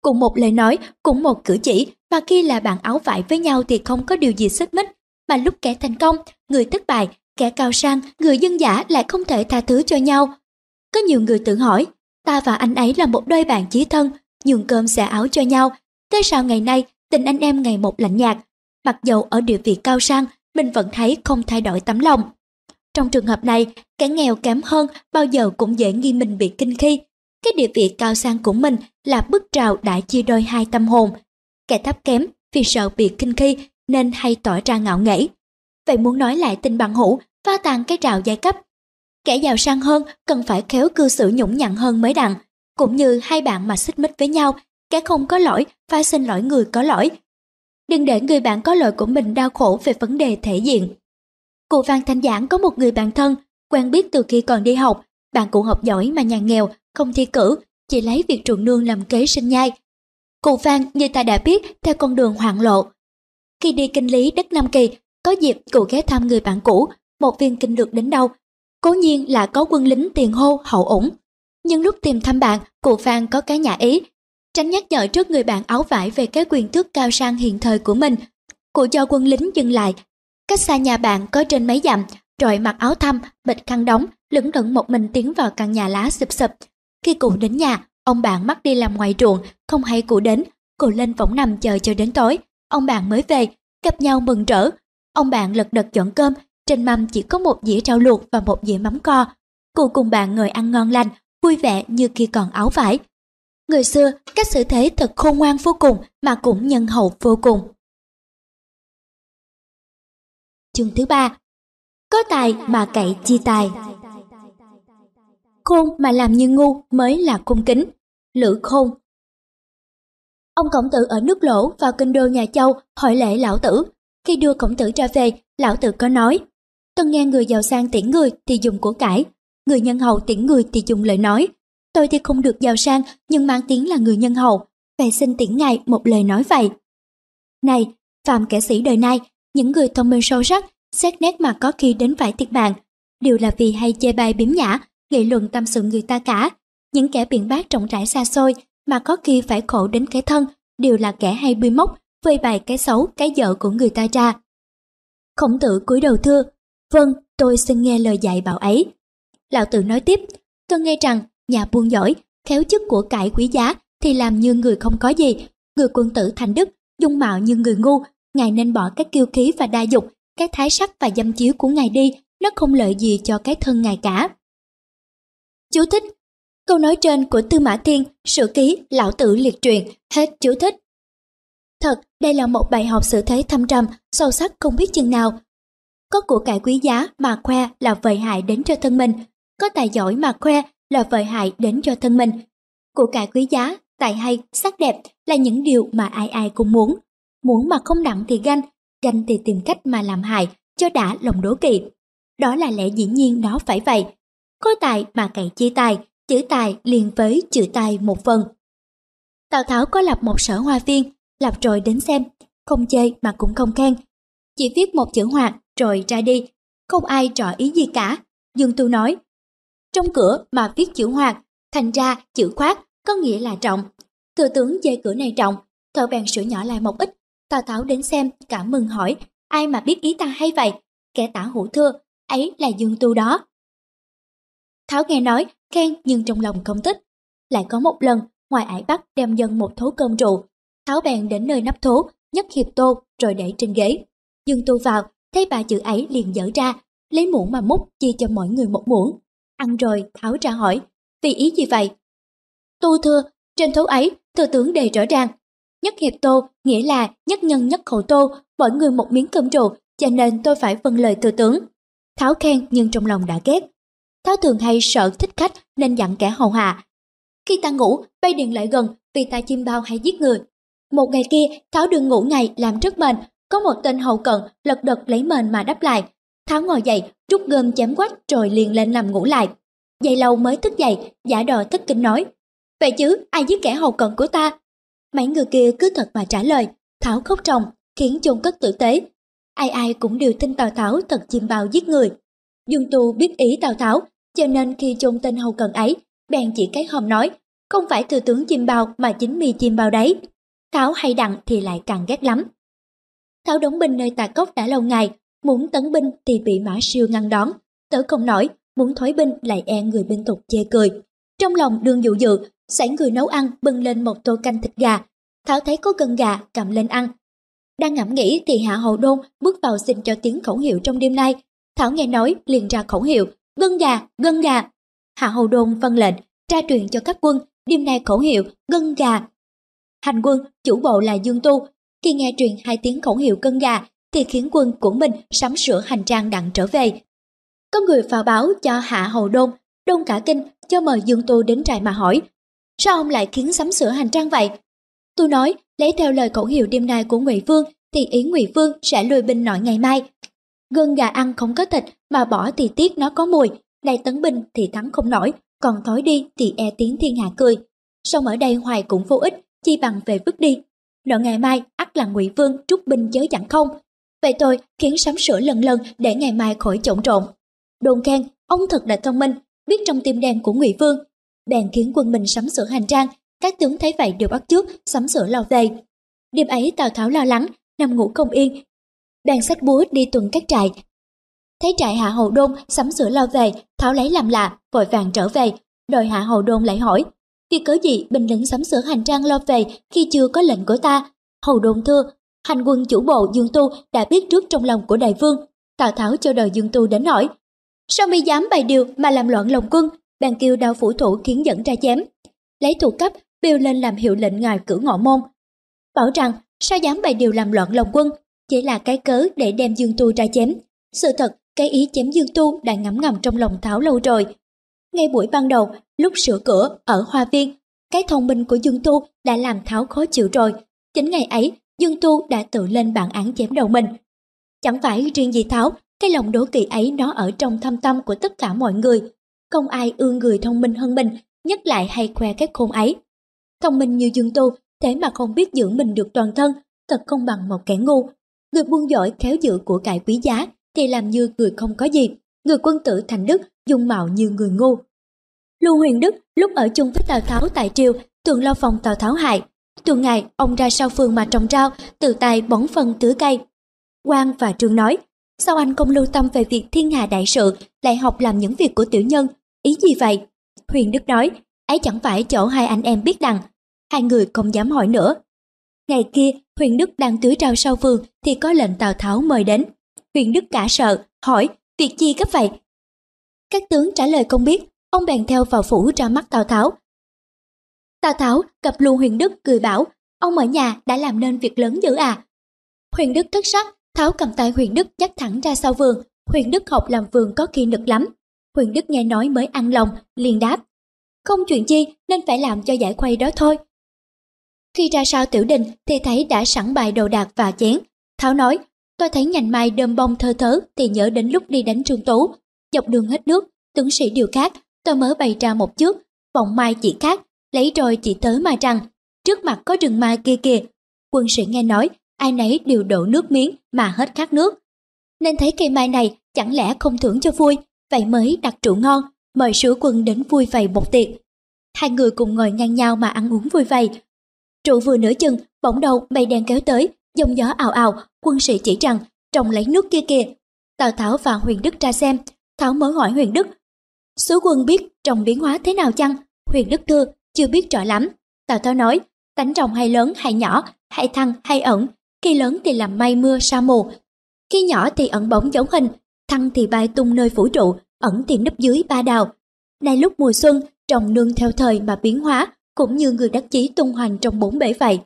Cùng một lời nói cùng một cử chỉ mà khi là bạn áo vải với nhau thì không có điều gì xích mích. Mà lúc kẻ thành công người thất bại kẻ cao sang, người dân giả lại không thể tha thứ cho nhau. Có nhiều người tự hỏi, ta và anh ấy là một đôi bạn chí thân, nhường cơm xẻ áo cho nhau. Thế sao ngày nay tình anh em ngày một lạnh nhạt, mặc dầu ở địa vị cao sang, mình vẫn thấy không thay đổi tấm lòng. Trong trường hợp này, kẻ nghèo kém hơn bao giờ cũng dễ nghi mình bị kinh khi. Cái địa vị cao sang của mình là bức trào đã chia đôi hai tâm hồn. Kẻ thấp kém vì sợ bị kinh khi nên hay tỏ ra ngạo nghễ. Vậy muốn nói lại tình bằng hữu pha tàn cái rào giai cấp. Kẻ giàu sang hơn cần phải khéo cư xử nhũng nhặn hơn mới đặng, cũng như hai bạn mà xích mích với nhau, kẻ không có lỗi phải xin lỗi người có lỗi. Đừng để người bạn có lỗi của mình đau khổ về vấn đề thể diện. Cụ Phan Thanh Giảng có một người bạn thân, quen biết từ khi còn đi học, bạn cụ học giỏi mà nhà nghèo, không thi cử, chỉ lấy việc ruộng nương làm kế sinh nhai. Cụ Phan như ta đã biết theo con đường hoạn lộ. Khi đi kinh lý đất Nam Kỳ, có dịp cụ ghé thăm người bạn cũ một viên kinh lược đến đâu. Cố nhiên là có quân lính tiền hô hậu ủng. Nhưng lúc tìm thăm bạn, cụ Phan có cái nhà ý. Tránh nhắc nhở trước người bạn áo vải về cái quyền tước cao sang hiện thời của mình. Cụ cho quân lính dừng lại. Cách xa nhà bạn có trên mấy dặm, rồi mặc áo thăm, bịch khăn đóng, lững lững một mình tiến vào căn nhà lá sụp sụp. Khi cụ đến nhà, ông bạn mắc đi làm ngoài ruộng, không hay cụ đến. Cụ lên võng nằm chờ cho đến tối. Ông bạn mới về, gặp nhau mừng rỡ. Ông bạn lật đật dọn cơm, trên mâm chỉ có một dĩa rau luộc và một dĩa mắm co. Cô cùng bạn ngồi ăn ngon lành, vui vẻ như khi còn áo vải. Người xưa, cách xử thế thật khôn ngoan vô cùng mà cũng nhân hậu vô cùng. Chương thứ ba Có tài mà cậy chi tài khôn mà làm như ngu mới là cung kính. Lữ khôn Ông khổng tử ở nước lỗ vào kinh đô nhà châu hỏi lễ lão tử. Khi đưa khổng tử ra về, lão tử có nói, cần nghe người giàu sang tiễn người thì dùng của cải, người nhân hậu tiễn người thì dùng lời nói. Tôi thì không được giàu sang nhưng mang tiếng là người nhân hậu, vậy xin tiễn ngài một lời nói vậy. Này, phàm kẻ sĩ đời nay, những người thông minh sâu sắc, xét nét mà có khi đến phải thiệt mạng, đều là vì hay chê bai biếm nhã, nghị luận tâm sự người ta cả. Những kẻ biện bác trọng rãi xa xôi mà có khi phải khổ đến cái thân, đều là kẻ hay bươi móc, vơi bày cái xấu, cái dở của người ta ra. Khổng tử cúi đầu thưa, vâng, tôi xin nghe lời dạy bảo ấy. Lão tử nói tiếp, tôi nghe rằng nhà buôn giỏi, khéo chức của cải quý giá thì làm như người không có gì, người quân tử thành đức, dung mạo như người ngu, ngài nên bỏ các kiêu khí và đa dục, cái thái sắc và dâm chiếu của ngài đi, nó không lợi gì cho cái thân ngài cả. Chú thích Câu nói trên của Tư Mã Thiên, sử ký Lão Tử liệt truyền, hết chú thích. Thật, đây là một bài học sự thế thâm trầm, sâu sắc không biết chừng nào. Có của cải quý giá mà khoe là lợi hại đến cho thân mình, có tài giỏi mà khoe là lợi hại đến cho thân mình. Của cải quý giá, tài hay, sắc đẹp là những điều mà ai ai cũng muốn. Muốn mà không đặng thì ganh, ganh thì tìm cách mà làm hại, cho đã lòng đố kỵ. Đó là lẽ dĩ nhiên nó phải vậy. Có tài mà cậy chi tài, chữ tài liền với chữ tài một phần. Tào Tháo có lập một sở hoa viên, lập rồi đến xem, không chơi mà cũng không khen. Chỉ viết một chữ hoạt rồi ra đi, không ai trọ ý gì cả. Dương Tu nói, trong cửa mà viết chữ hoạt, thành ra chữ khoát có nghĩa là trọng. Thừa tướng dây cửa này trọng, thợ bèn sửa nhỏ lại một ít. Tào Tháo đến xem, cảm mừng hỏi, ai mà biết ý ta hay vậy? Kẻ tả hữu thưa, ấy là Dương Tu đó. Tháo nghe nói, khen nhưng trong lòng không thích. Lại có một lần, ngoài ải bắt đem dân một thố cơm rượu. Tháo bèn đến nơi nắp thố, nhấc hiệp tô rồi để trên ghế. Dương tu vào, thấy bà chữ ấy liền dở ra, lấy muỗng mà múc chia cho mọi người một muỗng. Ăn rồi, Tháo ra hỏi, vì ý gì vậy? Tu thưa, trên thấu ấy, thừa tướng đề rõ ràng. Nhất hiệp tô nghĩa là nhất nhân nhất khẩu tô, mỗi người một miếng cơm trụ, cho nên tôi phải phân lời thừa tướng. Tháo khen nhưng trong lòng đã ghét, Tháo thường hay sợ thích khách nên dặn kẻ hầu hạ. Khi ta ngủ, bay điện lại gần vì ta chim bao hay giết người. Một ngày kia, Tháo đừng ngủ ngày làm rất mệt có một tên hầu cận lật đật lấy mền mà đắp lại. Tháo ngồi dậy, rút gươm chém quách rồi liền lên nằm ngủ lại. Dậy lâu mới thức dậy, giả đò thất kinh nói. Vậy chứ, ai giết kẻ hầu cận của ta? Mấy người kia cứ thật mà trả lời, Tháo khóc ròng, khiến chôn cất tử tế. Ai ai cũng đều tin Tào Tháo thật chim bao giết người. Dương Tu biết ý Tào Tháo, cho nên khi chôn tên hầu cần ấy, bèn chỉ cái hòm nói, không phải thừa tướng chim bao mà chính mi chim bao đấy. Tháo hay đặng thì lại càng ghét lắm. Tháo đóng binh nơi tà cốc đã lâu ngày, muốn tấn binh thì bị mã siêu ngăn đón, tớ không nổi, muốn thối binh lại e người binh tục chê cười. Trong lòng đương dụ dự, sảy người nấu ăn bưng lên một tô canh thịt gà. Thảo thấy có cân gà cầm lên ăn. Đang ngẫm nghĩ thì Hạ Hầu Đôn bước vào xin cho tiếng khẩu hiệu trong đêm nay. Thảo nghe nói liền ra khẩu hiệu, gân gà, gân gà. Hạ Hầu Đôn phân lệnh, tra truyền cho các quân, đêm nay khẩu hiệu, gân gà. Hành quân, chủ bộ là Dương Tu, khi nghe truyền hai tiếng khẩu hiệu cân gà, thì khiến quân của mình sắm sửa hành trang đặng trở về. Có người vào báo cho Hạ Hầu Đôn, đôn cả kinh cho mời Dương Tu đến trại mà hỏi, sao ông lại khiến sắm sửa hành trang vậy? Tu nói, lấy theo lời khẩu hiệu đêm nay của Ngụy Vương, thì ý Ngụy Vương sẽ lùi binh nội ngày mai, Gân gà ăn không có thịt mà bỏ thì tiếc nó có mùi, này tấn binh thì thắng không nổi, còn thói đi thì e tiếng thiên hạ cười. Song ở đây hoài cũng vô ích, chi bằng về vứt đi. Nợ ngày mai ắt là ngụy Vương trút binh chớ chẳng không. Vậy tôi khiến sắm sửa lần lần để ngày mai khỏi trộn trộn. Đồn khen, ông thật là thông minh, biết trong tim đen của ngụy Vương. Bèn khiến quân mình sắm sửa hành trang, các tướng thấy vậy đều bắt trước, sắm sửa lao về. Đêm ấy Tào Tháo lo lắng, nằm ngủ không yên, bèn sách búa đi tuần các trại. Thấy trại Hạ Hầu Đôn sắm sửa lao về, Tháo lấy làm lạ, vội vàng trở về. Đòi Hạ Hầu Đôn lại hỏi, vì cớ gì binh lính sắm sửa hành trang lo về khi chưa có lệnh của ta? Hầu đồn thưa, hành quân chủ bộ Dương Tu đã biết trước trong lòng của đại vương. Tào Tháo cho đời Dương Tu đến hỏi, sao mi dám bày điều mà làm loạn lòng quân? Bèn kêu đao phủ thủ khiến dẫn ra chém. Lấy thủ cấp, bêu lên làm hiệu lệnh ngài cử ngọ môn. Bảo rằng, sao dám bày điều làm loạn lòng quân, chỉ là cái cớ để đem Dương Tu ra chém. Sự thật, cái ý chém Dương Tu đã ngấm ngầm trong lòng Tháo lâu rồi. Ngay buổi ban đầu, lúc sửa cửa ở Hoa Viên, cái thông minh của Dương Tu đã làm Tháo khó chịu rồi. Chính ngày ấy, Dương Tu đã tự lên bản án chém đầu mình. Chẳng phải riêng gì Tháo, cái lòng đố kỵ ấy nó ở trong thâm tâm của tất cả mọi người. Không ai ương người thông minh hơn mình, nhất lại hay khoe cái khôn ấy. Thông minh như Dương Tu, thế mà không biết giữ mình được toàn thân, thật không bằng một kẻ ngu. Người buôn giỏi khéo giữ của cải quý giá thì làm như người không có gì. Người quân tử thành đức, dung mạo như người ngu. Lưu Huyền Đức lúc ở chung với Tào Tháo tại triều, thường lo phòng Tào Tháo hại. Tuần ngày, ông ra sau phường mà trồng rau, từ tay bón phân tưới cây. Quang và Trương nói, sao anh không lưu tâm về việc thiên hạ đại sự, lại học làm những việc của tiểu nhân? Ý gì vậy? Huyền Đức nói, ấy chẳng phải chỗ hai anh em biết đằng. Hai người không dám hỏi nữa. Ngày kia, Huyền Đức đang tưới rau sau vườn thì có lệnh Tào Tháo mời đến. Huyền Đức cả sợ, hỏi, việc gì gấp vậy? Các tướng trả lời không biết, ông bèn theo vào phủ ra mắt Tào Tháo. Tào Tháo gặp luôn Huyền Đức cười bảo, ông ở nhà đã làm nên việc lớn dữ à. Huyền Đức thất sắc, Tháo cầm tay Huyền Đức dắt thẳng ra sau vườn. Huyền Đức học làm vườn có khi nực lắm. Huyền Đức nghe nói mới ăn lòng, liền đáp. Không chuyện chi nên phải làm cho giải khuây đó thôi. Khi ra sau tiểu đình thì thấy đã sẵn bài đồ đạc và chén. Tháo nói, tôi thấy nhành mai đơm bông thơ thớ thì nhớ đến lúc đi đánh trương tú. Dọc đường hết nước, tướng sĩ điều khác, tôi mới bày ra một trước, vọng mai chỉ khác, lấy rồi chỉ tới mà rằng, trước mặt có rừng mai kia kìa. Quân sĩ nghe nói, ai nấy đều đổ nước miếng mà hết khát nước. Nên thấy cây mai này chẳng lẽ không thưởng cho vui, vậy mới đặt rượu ngon, mời sứ quân đến vui vầy một tiệc. Hai người cùng ngồi ngang nhau mà ăn uống vui vầy. Rượu vừa nửa chừng, bỗng đầu mây đen kéo tới, dòng gió ào ào, quân sĩ chỉ rằng, trồng lấy nước kia kìa. Tào Tháo và Huyền Đức ra xem, Tháo mới hỏi Huyền Đức, Sứ quân biết trồng biến hóa thế nào chăng? Huyền Đức thưa, chưa biết rõ lắm. Tào Tháo nói, tánh trồng hay lớn hay nhỏ, hay thăng hay ẩn, khi lớn thì làm mây mưa sa mù, khi nhỏ thì ẩn bóng giống hình, thăng thì bay tung nơi vũ trụ, ẩn thì nấp dưới ba đào. Nay lúc mùa xuân, trồng nương theo thời mà biến hóa, cũng như người đắc chí tung hoành trong bốn bể vậy.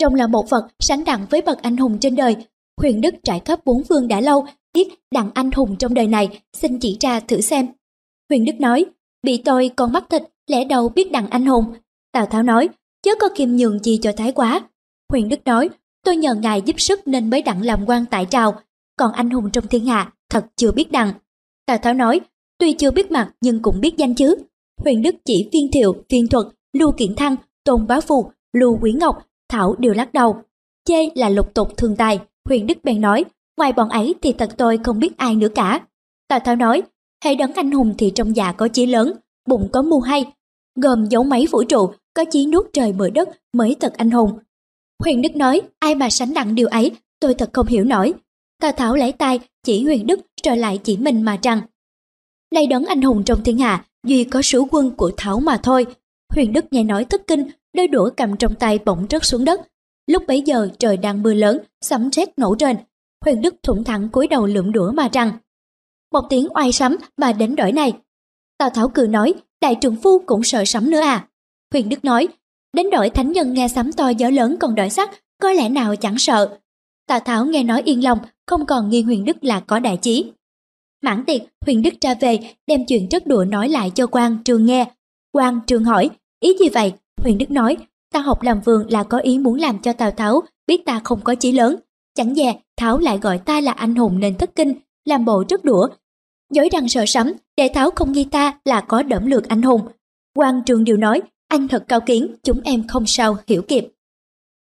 Rồng là một vật sánh đẳng với bậc anh hùng trên đời. Huyền Đức trải khắp bốn phương đã lâu, biết đặng anh hùng trong đời này, xin chỉ ra thử xem. Huyền Đức nói, bị tôi còn mắt thịt, lẽ đâu biết đặng anh hùng. Tào Tháo nói, chớ có kiềm nhường gì cho thái quá. Huyền Đức nói, tôi nhờ ngài giúp sức nên mới đặng làm quan tại trào, còn anh hùng trong thiên hạ thật chưa biết đặng. Tào Tháo nói, tuy chưa biết mặt nhưng cũng biết danh chứ. Huyền Đức chỉ viên thiệu, viên thuật, lưu kiện thăng, tôn bá phù, lưu quý ngọc, thảo đều lắc đầu. Chê là lục tục thường tài, huyền Đức bèn nói, ngoài bọn ấy thì thật tôi không biết ai nữa cả. Tào Tháo nói, hãy đấng anh hùng thì trong dạ có chí lớn, bụng có mưu hay, gồm dấu máy vũ trụ, có chí nuốt trời bởi đất mới thật anh hùng. Huyền Đức nói, ai mà sánh đặng điều ấy, tôi thật không hiểu nổi. Tào Tháo lấy tay chỉ Huyền Đức rồi lại chỉ mình mà rằng, nay đấng anh hùng trong thiên hạ, duy có sứ quân của Tháo mà thôi. Huyền Đức nghe nói thất kinh, đôi đũa cầm trong tay bỗng rớt xuống đất. Lúc bấy giờ trời đang mưa lớn, sấm sét nổ rền Huyền Đức thủng thẳng cúi đầu lượm đũa mà rằng, một tiếng oai sấm mà đến đổi này. Tào Tháo cười nói, đại trưởng phu cũng sợ sấm nữa à. Huyền Đức nói, đến đổi thánh nhân nghe sấm to gió lớn còn đổi sắc, có lẽ nào chẳng sợ. Tào Tháo nghe nói yên lòng, không còn nghi Huyền Đức là có đại chí. Mãn tiệc, Huyền Đức ra về, đem chuyện rất đùa nói lại cho quan Trường nghe. quan Trường hỏi, ý gì vậy? Huyền Đức nói, ta học làm vườn là có ý muốn làm cho Tào Tháo biết ta không có chí lớn. Chẳng dè, Tháo lại gọi ta là anh hùng nên thất kinh, làm bộ rất đũa. Dối đằng sợ sấm, để Tháo không nghi ta là có đẫm lược anh hùng. quan Trường điều nói, anh thật cao kiến, chúng em không sao hiểu kịp.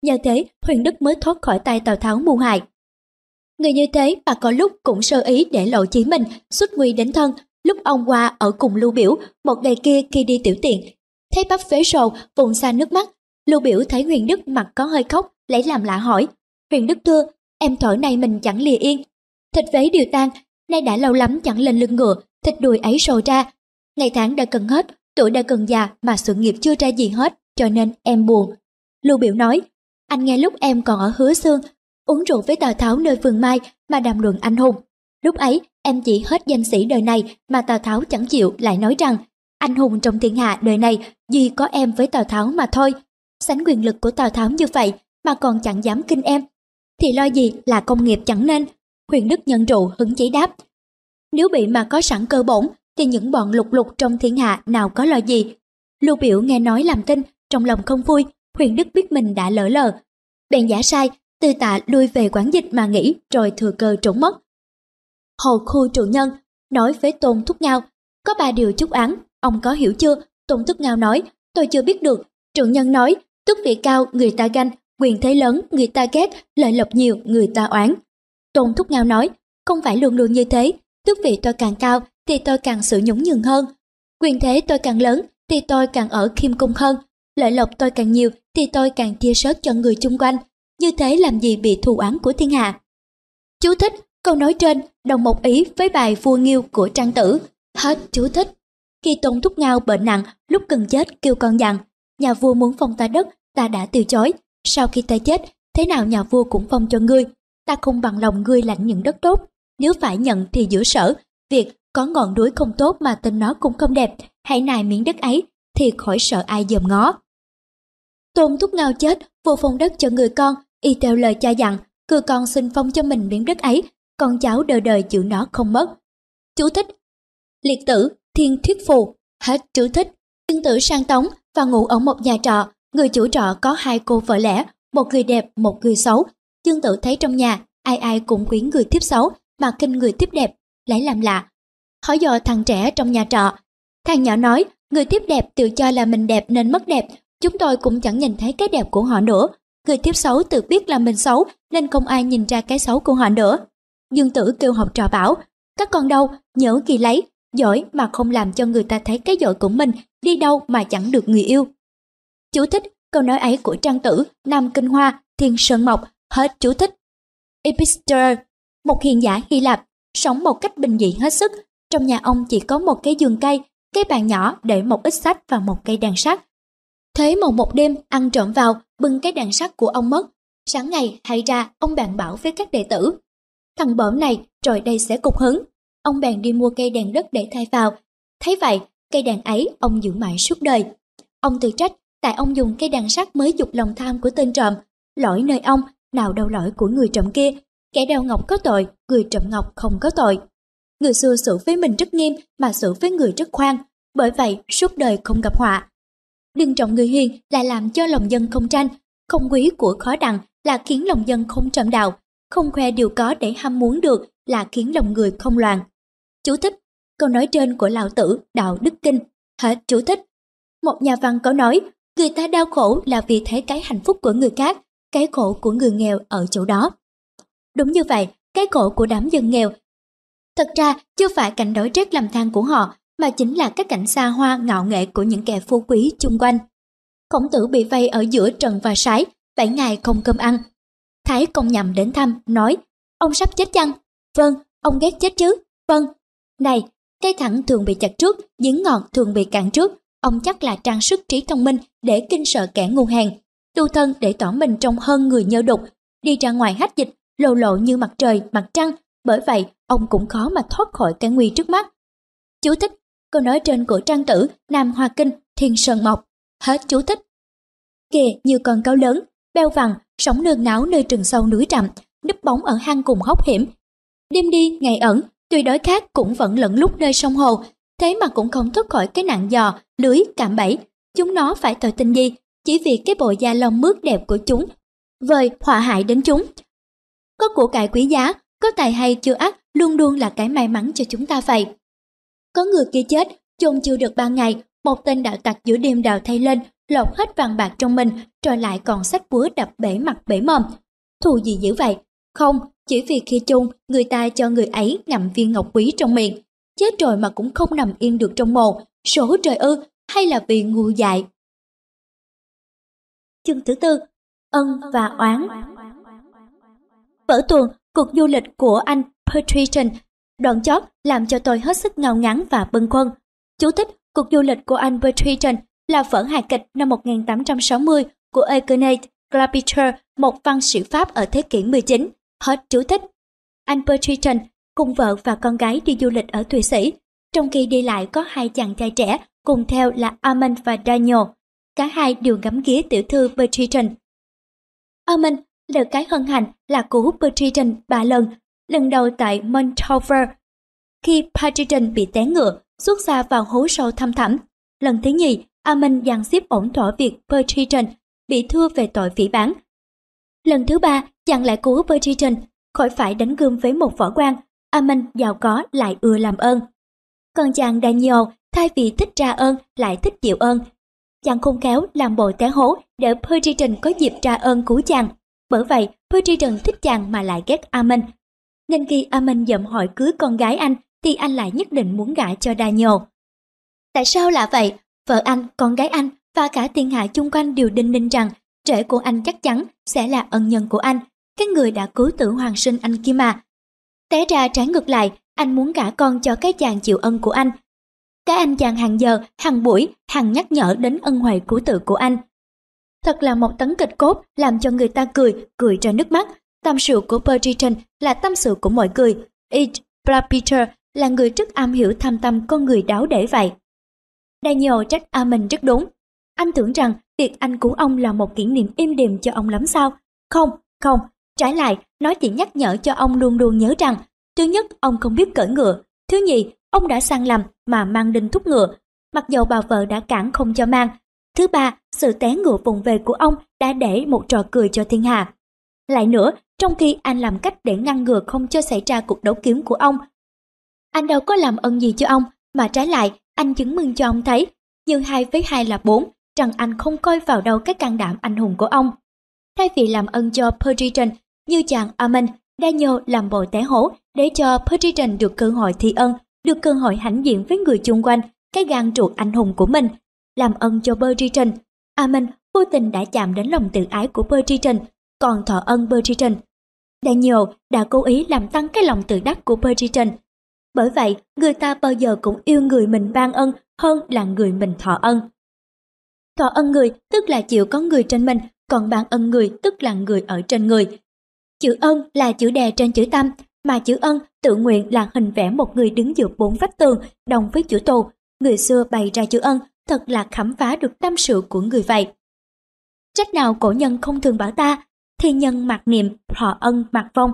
Nhờ thế, Huyền Đức mới thoát khỏi tay Tào Tháo mưu hại. Người như thế mà có lúc cũng sơ ý để lộ chí mình, xuất nguy đến thân. Lúc ông qua ở cùng Lưu Biểu, một ngày kia khi đi tiểu tiện, thấy bắp phế sầu, vùng xa nước mắt. Lưu Biểu thấy Huyền Đức mặt có hơi khóc, lấy làm lạ hỏi. Huyền Đức thưa, em thở này mình chẳng lìa yên. Thịt vế điều tan, nay đã lâu lắm chẳng lên lưng ngựa, thịt đùi ấy sầu ra. Ngày tháng đã cần hết, tuổi đã cần già mà sự nghiệp chưa ra gì hết, cho nên em buồn. Lưu Biểu nói, anh nghe lúc em còn ở hứa xương, uống rượu với Tào Tháo nơi vườn mai mà đàm luận anh hùng. Lúc ấy, em chỉ hết danh sĩ đời này mà Tào Tháo chẳng chịu lại nói rằng anh hùng trong thiên hạ đời này duy có em với Tào Tháo mà thôi. Sánh quyền lực của Tào Tháo như vậy mà còn chẳng dám kinh em. Thì lo gì là công nghiệp chẳng nên. Huyền Đức nhận rượu hứng chí đáp. Nếu bị mà có sẵn cơ bổn thì những bọn lục lục trong thiên hạ nào có lo gì. Lưu biểu nghe nói làm tin, trong lòng không vui, huyền đức biết mình đã lỡ lờ. Bèn giả sai, từ tạ lui về quán dịch mà nghỉ rồi thừa cơ trốn mất. Hồ khu trụ nhân nói với Tôn Thúc Ngao, có ba điều chúc án, ông có hiểu chưa? Tôn Thúc Ngao nói, tôi chưa biết được. Trụ nhân nói, Tức vị cao người ta ganh, quyền thế lớn người ta ghét, lợi lộc nhiều người ta oán. Tôn Thúc Ngao nói, không phải luôn luôn như thế, tước vị tôi càng cao thì tôi càng sự nhũng nhường hơn. Quyền thế tôi càng lớn thì tôi càng ở khiêm cung hơn. Lợi lộc tôi càng nhiều thì tôi càng chia sớt cho người chung quanh. Như thế làm gì bị thù oán của thiên hạ. Chú thích, câu nói trên đồng một ý với bài vua nghiêu của trang tử. Hết chú thích. Khi Tôn Thúc Ngao bệnh nặng, lúc cần chết kêu con rằng, nhà vua muốn phong ta đất, ta đã từ chối. Sau khi ta chết, thế nào nhà vua cũng phong cho ngươi. Ta không bằng lòng ngươi lãnh những đất tốt. Nếu phải nhận thì giữa sở, việc có ngọn núi không tốt mà tên nó cũng không đẹp, hãy nài miếng đất ấy, thì khỏi sợ ai dòm ngó. Tôn Thúc Ngao chết, vô phong đất cho người con, y theo lời cha dặn, cư con xin phong cho mình miếng đất ấy, con cháu đời đời chịu nó không mất. Chú thích Liệt tử, thiên thuyết phù, hết chú thích. Thiên tử sang tống và ngủ ở một nhà trọ, người chủ trọ có hai cô vợ lẽ, một người đẹp, một người xấu. Dương tử thấy trong nhà, ai ai cũng quyến người tiếp xấu, mà kinh người tiếp đẹp, lấy làm lạ. Hỏi dò thằng trẻ trong nhà trọ, thằng nhỏ nói, người tiếp đẹp tự cho là mình đẹp nên mất đẹp, chúng tôi cũng chẳng nhìn thấy cái đẹp của họ nữa. Người tiếp xấu tự biết là mình xấu nên không ai nhìn ra cái xấu của họ nữa. Dương tử kêu học trò bảo, các con đâu, nhớ kỳ lấy, giỏi mà không làm cho người ta thấy cái giỏi của mình, đi đâu mà chẳng được người yêu. Chú thích câu nói ấy của trang tử Nam Kinh Hoa, Thiên Sơn Mộc, hết chú thích. Epister, một hiền giả Hy Lạp, sống một cách bình dị hết sức. Trong nhà ông chỉ có một cái giường cây, cái bàn nhỏ để một ít sách và một cây đàn sắt. Thế một một đêm ăn trộm vào, bưng cái đàn sắt của ông mất. Sáng ngày hay ra, ông bạn bảo với các đệ tử. Thằng bợm này, rồi đây sẽ cục hứng. Ông bèn đi mua cây đàn đất để thay vào. Thấy vậy, cây đàn ấy ông giữ mãi suốt đời. Ông tự trách, tại ông dùng cây đàn sắt mới dục lòng tham của tên trộm. Lỗi nơi ông, nào đâu lỗi của người trộm kia. Kẻ đeo ngọc có tội, người trộm ngọc không có tội. Người xưa xử với mình rất nghiêm mà xử với người rất khoan, bởi vậy suốt đời không gặp họa. Đừng trọng người hiền là làm cho lòng dân không tranh, không quý của khó đặng là khiến lòng dân không trầm đạo, không khoe điều có để ham muốn được là khiến lòng người không loạn. Chú thích, câu nói trên của Lão Tử Đạo Đức Kinh, hết chú thích. Một nhà văn có nói, người ta đau khổ là vì thấy cái hạnh phúc của người khác, cái khổ của người nghèo ở chỗ đó. Đúng như vậy, cái khổ của đám dân nghèo. Thật ra, chưa phải cảnh đói rét làm than của họ, mà chính là các cảnh xa hoa ngạo nghệ của những kẻ phú quý chung quanh. Khổng tử bị vây ở giữa trần và sái, bảy ngày không cơm ăn. Thái công nhầm đến thăm, nói, ông sắp chết chăng? Vâng, ông ghét chết chứ? Vâng. Này, cây thẳng thường bị chặt trước, giếng ngọt thường bị cạn trước. Ông chắc là trang sức trí thông minh để kinh sợ kẻ ngu hèn. Tu thân để tỏ mình trông hơn người nhơ đục. Đi ra ngoài hách dịch, lồ lộ như mặt trời, mặt trăng. Bởi vậy, ông cũng khó mà thoát khỏi cái nguy trước mắt. Chú thích, câu nói trên của trang tử Nam Hoa Kinh, Thiên Sơn Mộc. Hết chú thích. Kìa như con cáo lớn, beo vằn, sống nương náo nơi rừng sâu núi trầm, núp bóng ở hang cùng hốc hiểm. Đêm đi, ngày ẩn, tuy đói khát cũng vẫn lẫn lúc nơi sông hồ, thế mà cũng không thoát khỏi cái nạn giò, lưới, cạm bẫy. Chúng nó phải tội tình gì, chỉ vì cái bộ da lông mướt đẹp của chúng, vời họa hại đến chúng. Có của cải quý giá, có tài hay chưa ác, luôn luôn là cái may mắn cho chúng ta vậy. Có người kia chết, chôn chưa được ba ngày, một tên đạo tặc giữa đêm đào thay lên, lột hết vàng bạc trong mình, rồi lại còn sách búa đập bể mặt bể mồm. Thù gì dữ vậy? Không, chỉ vì khi chung, người ta cho người ấy ngậm viên ngọc quý trong miệng. Chết rồi mà cũng không nằm yên được trong mồ, số trời ư, hay là vì ngu dại. Chương thứ tư, ân và oán. Vở tuồng, cuộc du lịch của anh Patrician đoạn chót làm cho tôi hết sức ngao ngắn và bâng khuâng. Chú thích, cuộc du lịch của anh Patrician là vở hài kịch năm 1860 của Eugène Clapiter, một văn sĩ Pháp ở thế kỷ 19. Hết chú thích. Anh Patrician cùng vợ và con gái đi du lịch ở Thụy Sĩ. Trong khi đi lại có hai chàng trai trẻ cùng theo là Armand và Daniel. Cả hai đều ngắm ghía tiểu thư Bertrand. Armand được cái hân hạnh là cứu Bertrand ba lần lần đầu tại Montover. Khi Bertrand bị té ngựa, xuất xa vào hố sâu thăm thẳm. Lần thứ nhì, Amen dàn xếp ổn thỏa việc Bertrand bị thua về tội phỉ bán. Lần thứ ba, chặn lại cứu Bertrand khỏi phải đánh gươm với một võ quan. Amen giàu có lại ưa làm ơn. Còn chàng Daniel thay vì thích tra ơn lại thích chịu ơn. Chàng khôn khéo làm bộ té hố để Bertrand có dịp tra ơn cứu chàng. Bởi vậy, Bertrand thích chàng mà lại ghét Amen. Nên khi Amen dậm hỏi cưới con gái anh thì anh lại nhất định muốn gả cho Daniel. Tại sao là vậy? Vợ anh, con gái anh và cả thiên hạ chung quanh đều đinh ninh rằng trẻ của anh chắc chắn sẽ là ân nhân của anh, cái người đã cứu tử hoàng sinh anh kia mà. Té ra trái ngược lại, anh muốn gả con cho cái chàng chịu ân của anh. Các anh chàng hàng giờ, hàng buổi, hàng nhắc nhở đến ân huệ cứu tự của anh. Thật là một tấn kịch cốt làm cho người ta cười, cười ra nước mắt. Tâm sự của Bertrand là tâm sự của mọi người. It, Peter là người rất am hiểu thâm tâm con người đáo để vậy. Daniel trách A mình rất đúng. Anh tưởng rằng việc anh cứu ông là một kỷ niệm im đềm cho ông lắm sao? Không, không, trái lại, nó chỉ nhắc nhở cho ông luôn luôn nhớ rằng, thứ nhất, ông không biết cởi ngựa, thứ nhì, ông đã sang lầm mà mang đinh thúc ngựa, mặc dầu bà vợ đã cản không cho mang. Thứ ba, sự té ngựa vùng về của ông đã để một trò cười cho thiên hạ. Lại nữa, trong khi anh làm cách để ngăn ngừa không cho xảy ra cuộc đấu kiếm của ông, anh đâu có làm ơn gì cho ông, mà trái lại anh chứng minh cho ông thấy, như hai với hai là bốn, rằng anh không coi vào đâu cái can đảm anh hùng của ông. Thay vì làm ơn cho Perditon như chàng Amen, Daniel làm bộ té hố để cho Perditon được cơ hội thi ân, được cơ hội hãnh diện với người chung quanh, cái gan ruột anh hùng của mình. Làm ơn cho Perditon, Amen vô tình đã chạm đến lòng tự ái của Perditon, còn thọ ân Perditon. Daniel đã cố ý làm tăng cái lòng tự đắc của Perditon bởi vậy, người ta bao giờ cũng yêu người mình ban ân hơn là người mình thọ ân. Thọ ân người tức là chịu có người trên mình, còn ban ân người tức là người ở trên người. Chữ ân là chữ đè trên chữ tâm, mà chữ ân tự nguyện là hình vẽ một người đứng giữa bốn vách tường đồng với chữ tù. Người xưa bày ra chữ ân thật là khám phá được tâm sự của người vậy. Trách nào cổ nhân không thường bảo ta, thi nhân mặc niệm, họ ân mặc vong.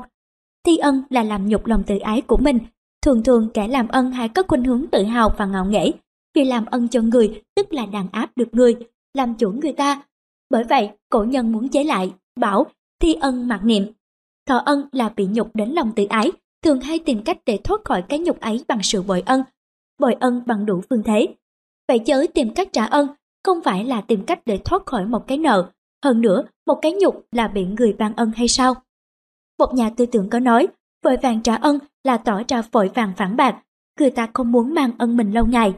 Thi ân là làm nhục lòng tự ái của mình, Thường thường kẻ làm ân hay có khuynh hướng tự hào và ngạo nghễ, vì làm ân cho người tức là đàn áp được người, làm chủ người ta. Bởi vậy, cổ nhân muốn chế lại, bảo thi ân mặc niệm. Thọ ân là bị nhục đến lòng tự ái, thường hay tìm cách để thoát khỏi cái nhục ấy bằng sự bội ân, bội ân bằng đủ phương thế. Vậy chớ tìm cách trả ân, không phải là tìm cách để thoát khỏi một cái nợ, hơn nữa một cái nhục là bị người ban ân hay sao? Một nhà tư tưởng có nói, vội vàng trả ân là tỏ ra vội vàng phản bạc, người ta không muốn mang ân mình lâu ngày.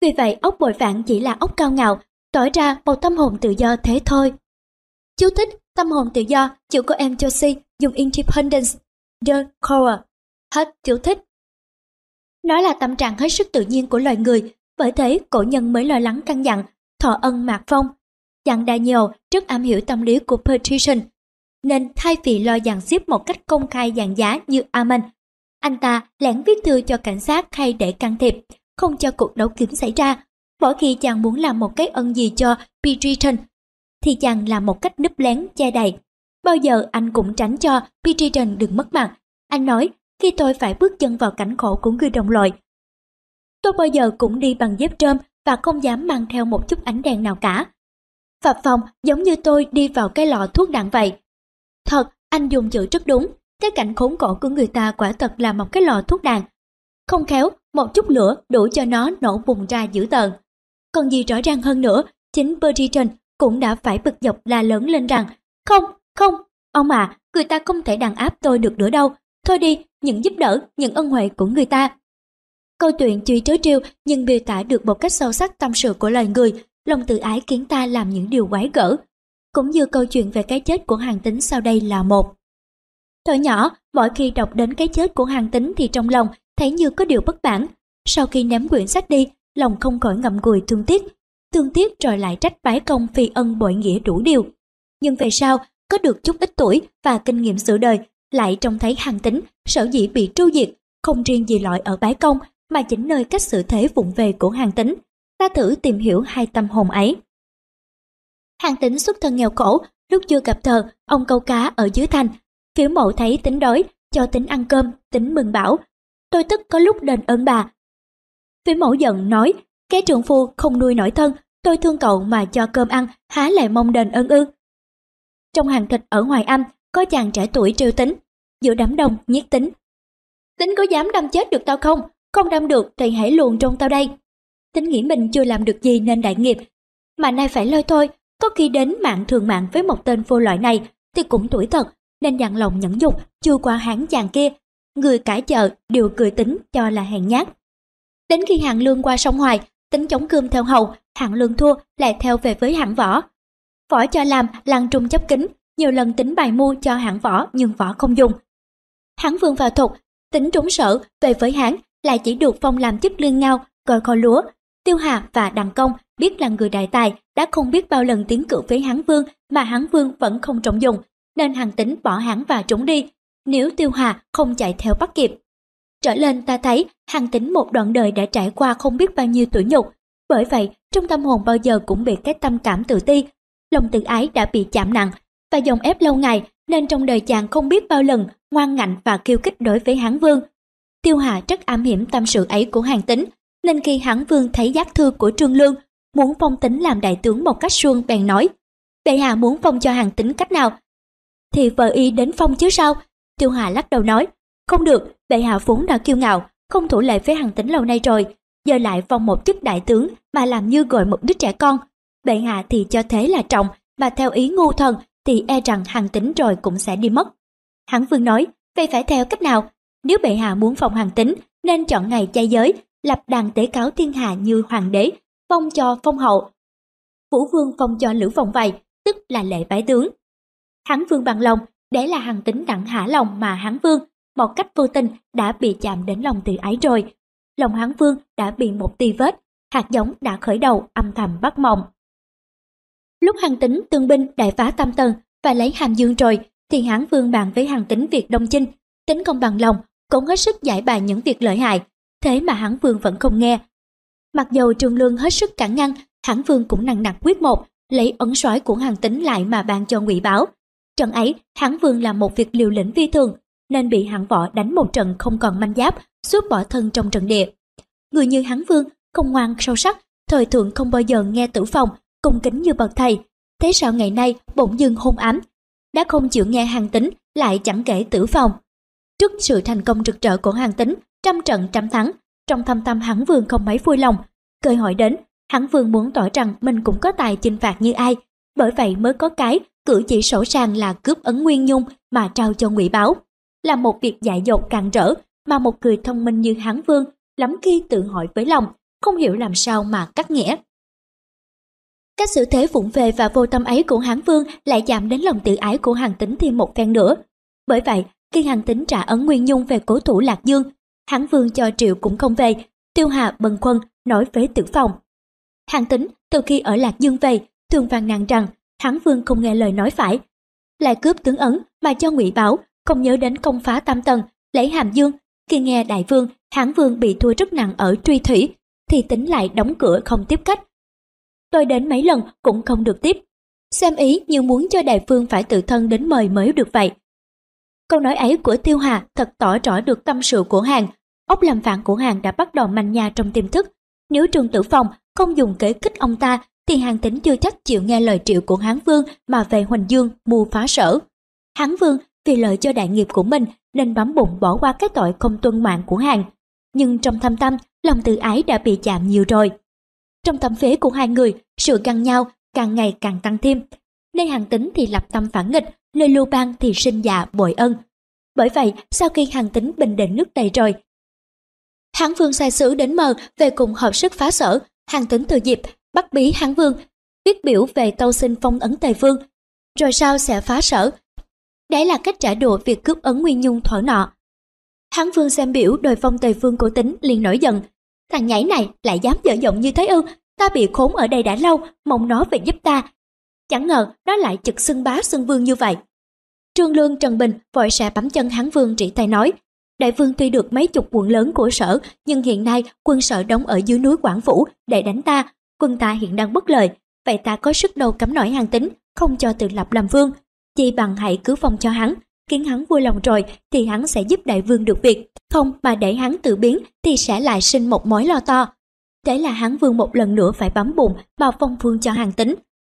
Vì vậy ốc bội phản chỉ là ốc cao ngạo, tỏ ra một tâm hồn tự do thế thôi. Chú thích tâm hồn tự do, chữ của em Josie dùng Independence, The Core. Hết tiểu thích. Nó là tâm trạng hết sức tự nhiên của loài người, bởi thế cổ nhân mới lo lắng căn dặn, thọ ân mạc phong. Dặn Daniel rất am hiểu tâm lý của Patrician, nên thay vì lo dàn xếp một cách công khai dàn giá như Amen, anh ta lén viết thư cho cảnh sát hay để can thiệp, không cho cuộc đấu kiếm xảy ra. Mỗi khi chàng muốn làm một cái ân gì cho patrician thì chàng làm một cách núp lén che đậy. Bao giờ anh cũng tránh cho Pidgeotton đừng mất mặt. Anh nói, khi tôi phải bước chân vào cảnh khổ của người đồng loại, tôi bao giờ cũng đi bằng dép trơm và không dám mang theo một chút ánh đèn nào cả. Phập phòng giống như tôi đi vào cái lọ thuốc đạn vậy. Thật, anh dùng chữ rất đúng, cái cảnh khốn khổ của người ta quả thật là một cái lò thuốc đàn. Không khéo, một chút lửa đủ cho nó nổ bùng ra dữ tợn. Còn gì rõ ràng hơn nữa, chính Bertrand cũng đã phải bực dọc la lớn lên rằng Không, không, ông à, người ta không thể đàn áp tôi được nữa đâu. Thôi đi, những giúp đỡ, những ân huệ của người ta. Câu chuyện tuy trớ trêu nhưng miêu tả được một cách sâu sắc tâm sự của loài người, lòng tự ái khiến ta làm những điều quái gở. Cũng như câu chuyện về cái chết của hàng tính sau đây là một. Thời nhỏ, mỗi khi đọc đến cái chết của hàng tính thì trong lòng thấy như có điều bất bản. Sau khi ném quyển sách đi, lòng không khỏi ngậm ngùi thương tiếc. Thương tiếc rồi lại trách bái công phi ân bội nghĩa đủ điều. Nhưng về sau, có được chút ít tuổi và kinh nghiệm sự đời, lại trông thấy hàng tính sở dĩ bị tru diệt, không riêng gì lỗi ở bái công mà chính nơi cách xử thế vụng về của hàng tính. Ta thử tìm hiểu hai tâm hồn ấy. Hàng tính xuất thân nghèo khổ, lúc chưa gặp thờ, ông câu cá ở dưới thành, Phiếu mộ thấy tính đói, cho tính ăn cơm, tính mừng bảo. Tôi tức có lúc đền ơn bà. Phiếu mẫu giận nói, cái trưởng phu không nuôi nổi thân, tôi thương cậu mà cho cơm ăn, há lại mong đền ơn ư. Trong hàng thịt ở ngoài âm, có chàng trẻ tuổi trêu tính, giữa đám đông nhiếc tính. Tính có dám đâm chết được tao không? Không đâm được thì hãy luồn trong tao đây. Tính nghĩ mình chưa làm được gì nên đại nghiệp, mà nay phải lôi thôi, có khi đến mạng thường mạng với một tên vô loại này thì cũng tuổi thật, nên dặn lòng nhẫn dục chưa qua hắn chàng kia. Người cả chợ đều cười tính cho là hèn nhát. Đến khi hàng lương qua sông Hoài, tính chống cơm theo hầu, hạng lương thua lại theo về với hạng võ. Võ cho làm lăng trung chấp kính, nhiều lần tính bài mua cho hạng võ nhưng võ không dùng. Hán vương vào thục, tính trốn sở về với hán lại chỉ được phong làm chức lương ngao, coi kho lúa. Tiêu Hà và Đặng Công biết là người đại tài đã không biết bao lần tiến cử với hán vương mà hán vương vẫn không trọng dùng, nên hàng tính bỏ hán và trốn đi. Nếu Tiêu Hà không chạy theo bắt kịp, Trở lên ta thấy hàng tính một đoạn đời đã trải qua không biết bao nhiêu tuổi nhục. Bởi vậy, trong tâm hồn bao giờ cũng bị cái tâm cảm tự ti. Lòng tự ái đã bị chạm nặng và dòng ép lâu ngày nên trong đời chàng không biết bao lần ngoan ngạnh và kiêu kích đối với hán vương. Tiêu Hà rất am hiểm tâm sự ấy của hàng tính, nên khi hán vương thấy giác thư của Trương Lương, muốn phong tính làm đại tướng một cách suông bèn nói, bệ hạ muốn phong cho hàng tính cách nào? Thì vợ y đến phong chứ sao? Tiêu Hà lắc đầu nói, không được, bệ hạ vốn đã kiêu ngạo, không thủ lệ với hàng tính lâu nay rồi, giờ lại phong một chức đại tướng mà làm như gọi một đứa trẻ con. Bệ hạ thì cho thế là trọng, mà theo ý ngu thần thì e rằng hàng tính rồi cũng sẽ đi mất. Hãng vương nói, vậy phải theo cách nào? Nếu bệ hạ muốn phong hàng tính, nên chọn ngày chay giới, lập đàn tế cáo thiên hạ như hoàng đế, phong cho phong hậu. Vũ vương phong cho lữ vòng vầy, tức là lệ bái tướng. Hán vương bằng lòng, để là hàng tính đặng hả lòng mà hán vương một cách vô tình đã bị chạm đến lòng tự ái rồi. Lòng hán vương đã bị một tì vết, hạt giống đã khởi đầu âm thầm bắt mộng. Lúc hàng tính tương binh đại phá tam tần và lấy hàm dương rồi, thì hán vương bàn với hàng tính việc đông chinh, tính không bằng lòng, cũng hết sức giải bài những việc lợi hại, thế mà hán vương vẫn không nghe. Mặc dầu trường lương hết sức cản ngăn, hán vương cũng nặng nặc quyết một, lấy ấn soái của hàng tính lại mà ban cho ngụy báo. Trận ấy, hán vương làm một việc liều lĩnh vi thường, nên bị hạng võ đánh một trận không còn manh giáp, suốt bỏ thân trong trận địa. Người như hắn vương, không ngoan sâu sắc, thời thượng không bao giờ nghe tử phòng, cung kính như bậc thầy. Thế sao ngày nay bỗng dưng hôn ám, đã không chịu nghe hàng tính, lại chẳng kể tử phòng. Trước sự thành công rực rỡ của hàng tính, trăm trận trăm thắng, trong thâm tâm hắn vương không mấy vui lòng. Cơ hội đến, hắn vương muốn tỏ rằng mình cũng có tài chinh phạt như ai, bởi vậy mới có cái cử chỉ sổ sàng là cướp ấn nguyên nhung mà trao cho ngụy báo là một việc dại dột càng rỡ mà một người thông minh như Hán Vương lắm khi tự hỏi với lòng, không hiểu làm sao mà cắt nghĩa. Cách xử thế vụng về và vô tâm ấy của Hán Vương lại giảm đến lòng tự ái của Hàn Tính thêm một phen nữa. Bởi vậy, khi Hàn Tính trả ấn Nguyên Nhung về cố thủ Lạc Dương, Hán Vương cho triệu cũng không về, Tiêu Hà bần quân nói với tử phòng. Hàn Tính từ khi ở Lạc Dương về, thường phàn nàn rằng Hán Vương không nghe lời nói phải, lại cướp tướng ấn mà cho ngụy Bảo không nhớ đến công phá tam tầng, lấy hàm dương. Khi nghe đại vương, hán vương bị thua rất nặng ở truy thủy, thì tính lại đóng cửa không tiếp khách. Tôi đến mấy lần cũng không được tiếp. Xem ý như muốn cho đại vương phải tự thân đến mời mới được vậy. Câu nói ấy của Tiêu Hà thật tỏ rõ được tâm sự của hàng. Ốc làm phản của hàng đã bắt đầu manh nha trong tiềm thức. Nếu trường Tử phòng không dùng kế kích ông ta, thì hàng tính chưa chắc chịu nghe lời triệu của Hán Vương mà về Huỳnh Dương mù phá sở. Hán Vương vì lợi cho đại nghiệp của mình nên bấm bụng bỏ qua cái tội không tuân mạng của hàng. Nhưng trong thâm tâm, lòng tự ái đã bị chạm nhiều rồi. Trong tâm phế của hai người, sự găng nhau càng ngày càng tăng thêm. nơi hàng tính thì lập tâm phản nghịch, nơi lưu bang thì sinh dạ bội ân. Bởi vậy, sau khi hàng tính bình định nước đầy rồi, Hán Vương sai sứ đến mờ về cùng hợp sức phá sở, hàng tính từ dịp, bắt bí Hán Vương, viết biểu về tâu xin phong ấn Tây Vương. Rồi sau sẽ phá sở, Đấy là cách trả đũa việc cướp ấn Nguyên Nhung thỏa nọ. Hán Vương xem biểu đòi phong Tây phương của tính liền nổi giận. Thằng nhảy này lại dám dở giọng như thế ư, ta bị khốn ở đây đã lâu, mong nó về giúp ta. Chẳng ngờ nó lại chực xưng bá xưng vương như vậy. Trương Lương Trần Bình vội xà bấm chân Hán Vương trị tay nói. Đại vương tuy được mấy chục quận lớn của sở, nhưng hiện nay quân sở đóng ở dưới núi Quảng Phủ để đánh ta. Quân ta hiện đang bất lợi, vậy ta có sức đâu cấm nổi hàng tính, không cho tự lập làm vương chi bằng hãy cứ phong cho hắn, khiến hắn vui lòng rồi thì hắn sẽ giúp đại vương được việc, không mà để hắn tự biến thì sẽ lại sinh một mối lo to. Thế là hắn Vương một lần nữa phải bấm bụng mà phong phương cho hàng tính.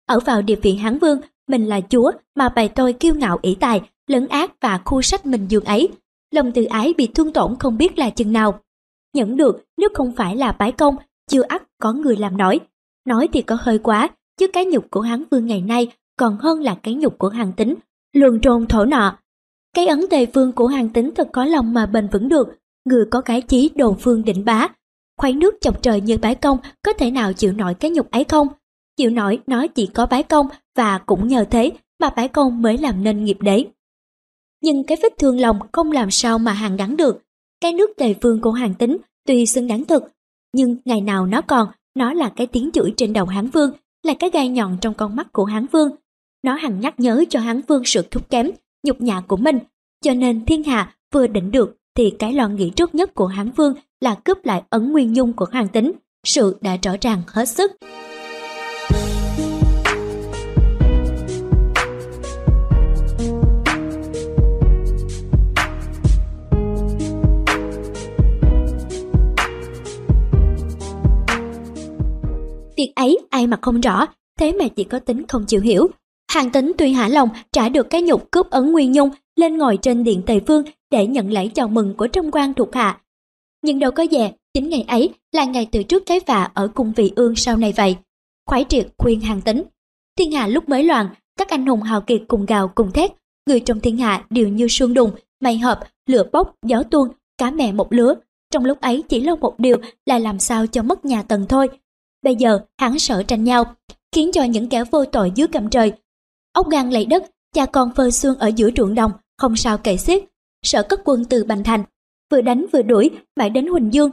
Ở vào địa vị hắn Vương, mình là chúa mà bày tôi kiêu ngạo ỷ tài, lấn ác và khu sách mình dường ấy. Lòng tự ái bị thương tổn không biết là chừng nào. Nhẫn được nếu không phải là bái công, chưa ắt có người làm nổi. Nói thì có hơi quá, chứ cái nhục của Hán Vương ngày nay còn hơn là cái nhục của hàng tính. Luồn trồn thổ nọ. Cái ấn tề phương của hàng tính thật có lòng mà bền vững được. Người có cái chí đồ phương định bá, khoái nước chọc trời như bái công có thể nào chịu nổi cái nhục ấy không? Chịu nổi nó chỉ có bái công và cũng nhờ thế mà bái công mới làm nên nghiệp đấy Nhưng cái vết thương lòng không làm sao mà hàng đắng được. Cái nước tề phương của hàng tính tuy xứng đáng thực, nhưng ngày nào nó còn, nó là cái tiếng chửi trên đầu hán vương, là cái gai nhọn trong con mắt của hán vương. Nó hằng nhắc nhớ cho hán vương sự thúc kém, nhục nhã của mình, cho nên thiên hạ vừa định được thì cái lo nghĩ trước nhất của hán vương là cướp lại ấn nguyên nhung của hoàng tính. Sự đã rõ ràng hết sức. Việc ấy ai mà không rõ, thế mà chỉ có tính không chịu hiểu. Hàng tính tuy hả lòng trả được cái nhục cướp ấn nguyên nhung lên ngồi trên điện tề phương để nhận lễ chào mừng của trong quan thuộc hạ. Nhưng đâu có dè, chính ngày ấy là ngày từ trước cái vạ ở cung vị ương sau này vậy. Khoái triệt khuyên hàng tính. Thiên hạ lúc mới loạn, các anh hùng hào kiệt cùng gào cùng thét, người trong thiên hạ đều như sương đùng, mây hợp, lửa bốc, gió tuôn, cá mẹ một lứa. Trong lúc ấy chỉ lo một điều là làm sao cho mất nhà tần thôi. Bây giờ hắn sợ tranh nhau, khiến cho những kẻ vô tội dưới cầm trời. Ốc gan lấy đất, cha con phơi xương ở giữa ruộng đồng, không sao kể xiết. Sợ cất quân từ Bành Thành, vừa đánh vừa đuổi, mãi đến Huỳnh Dương.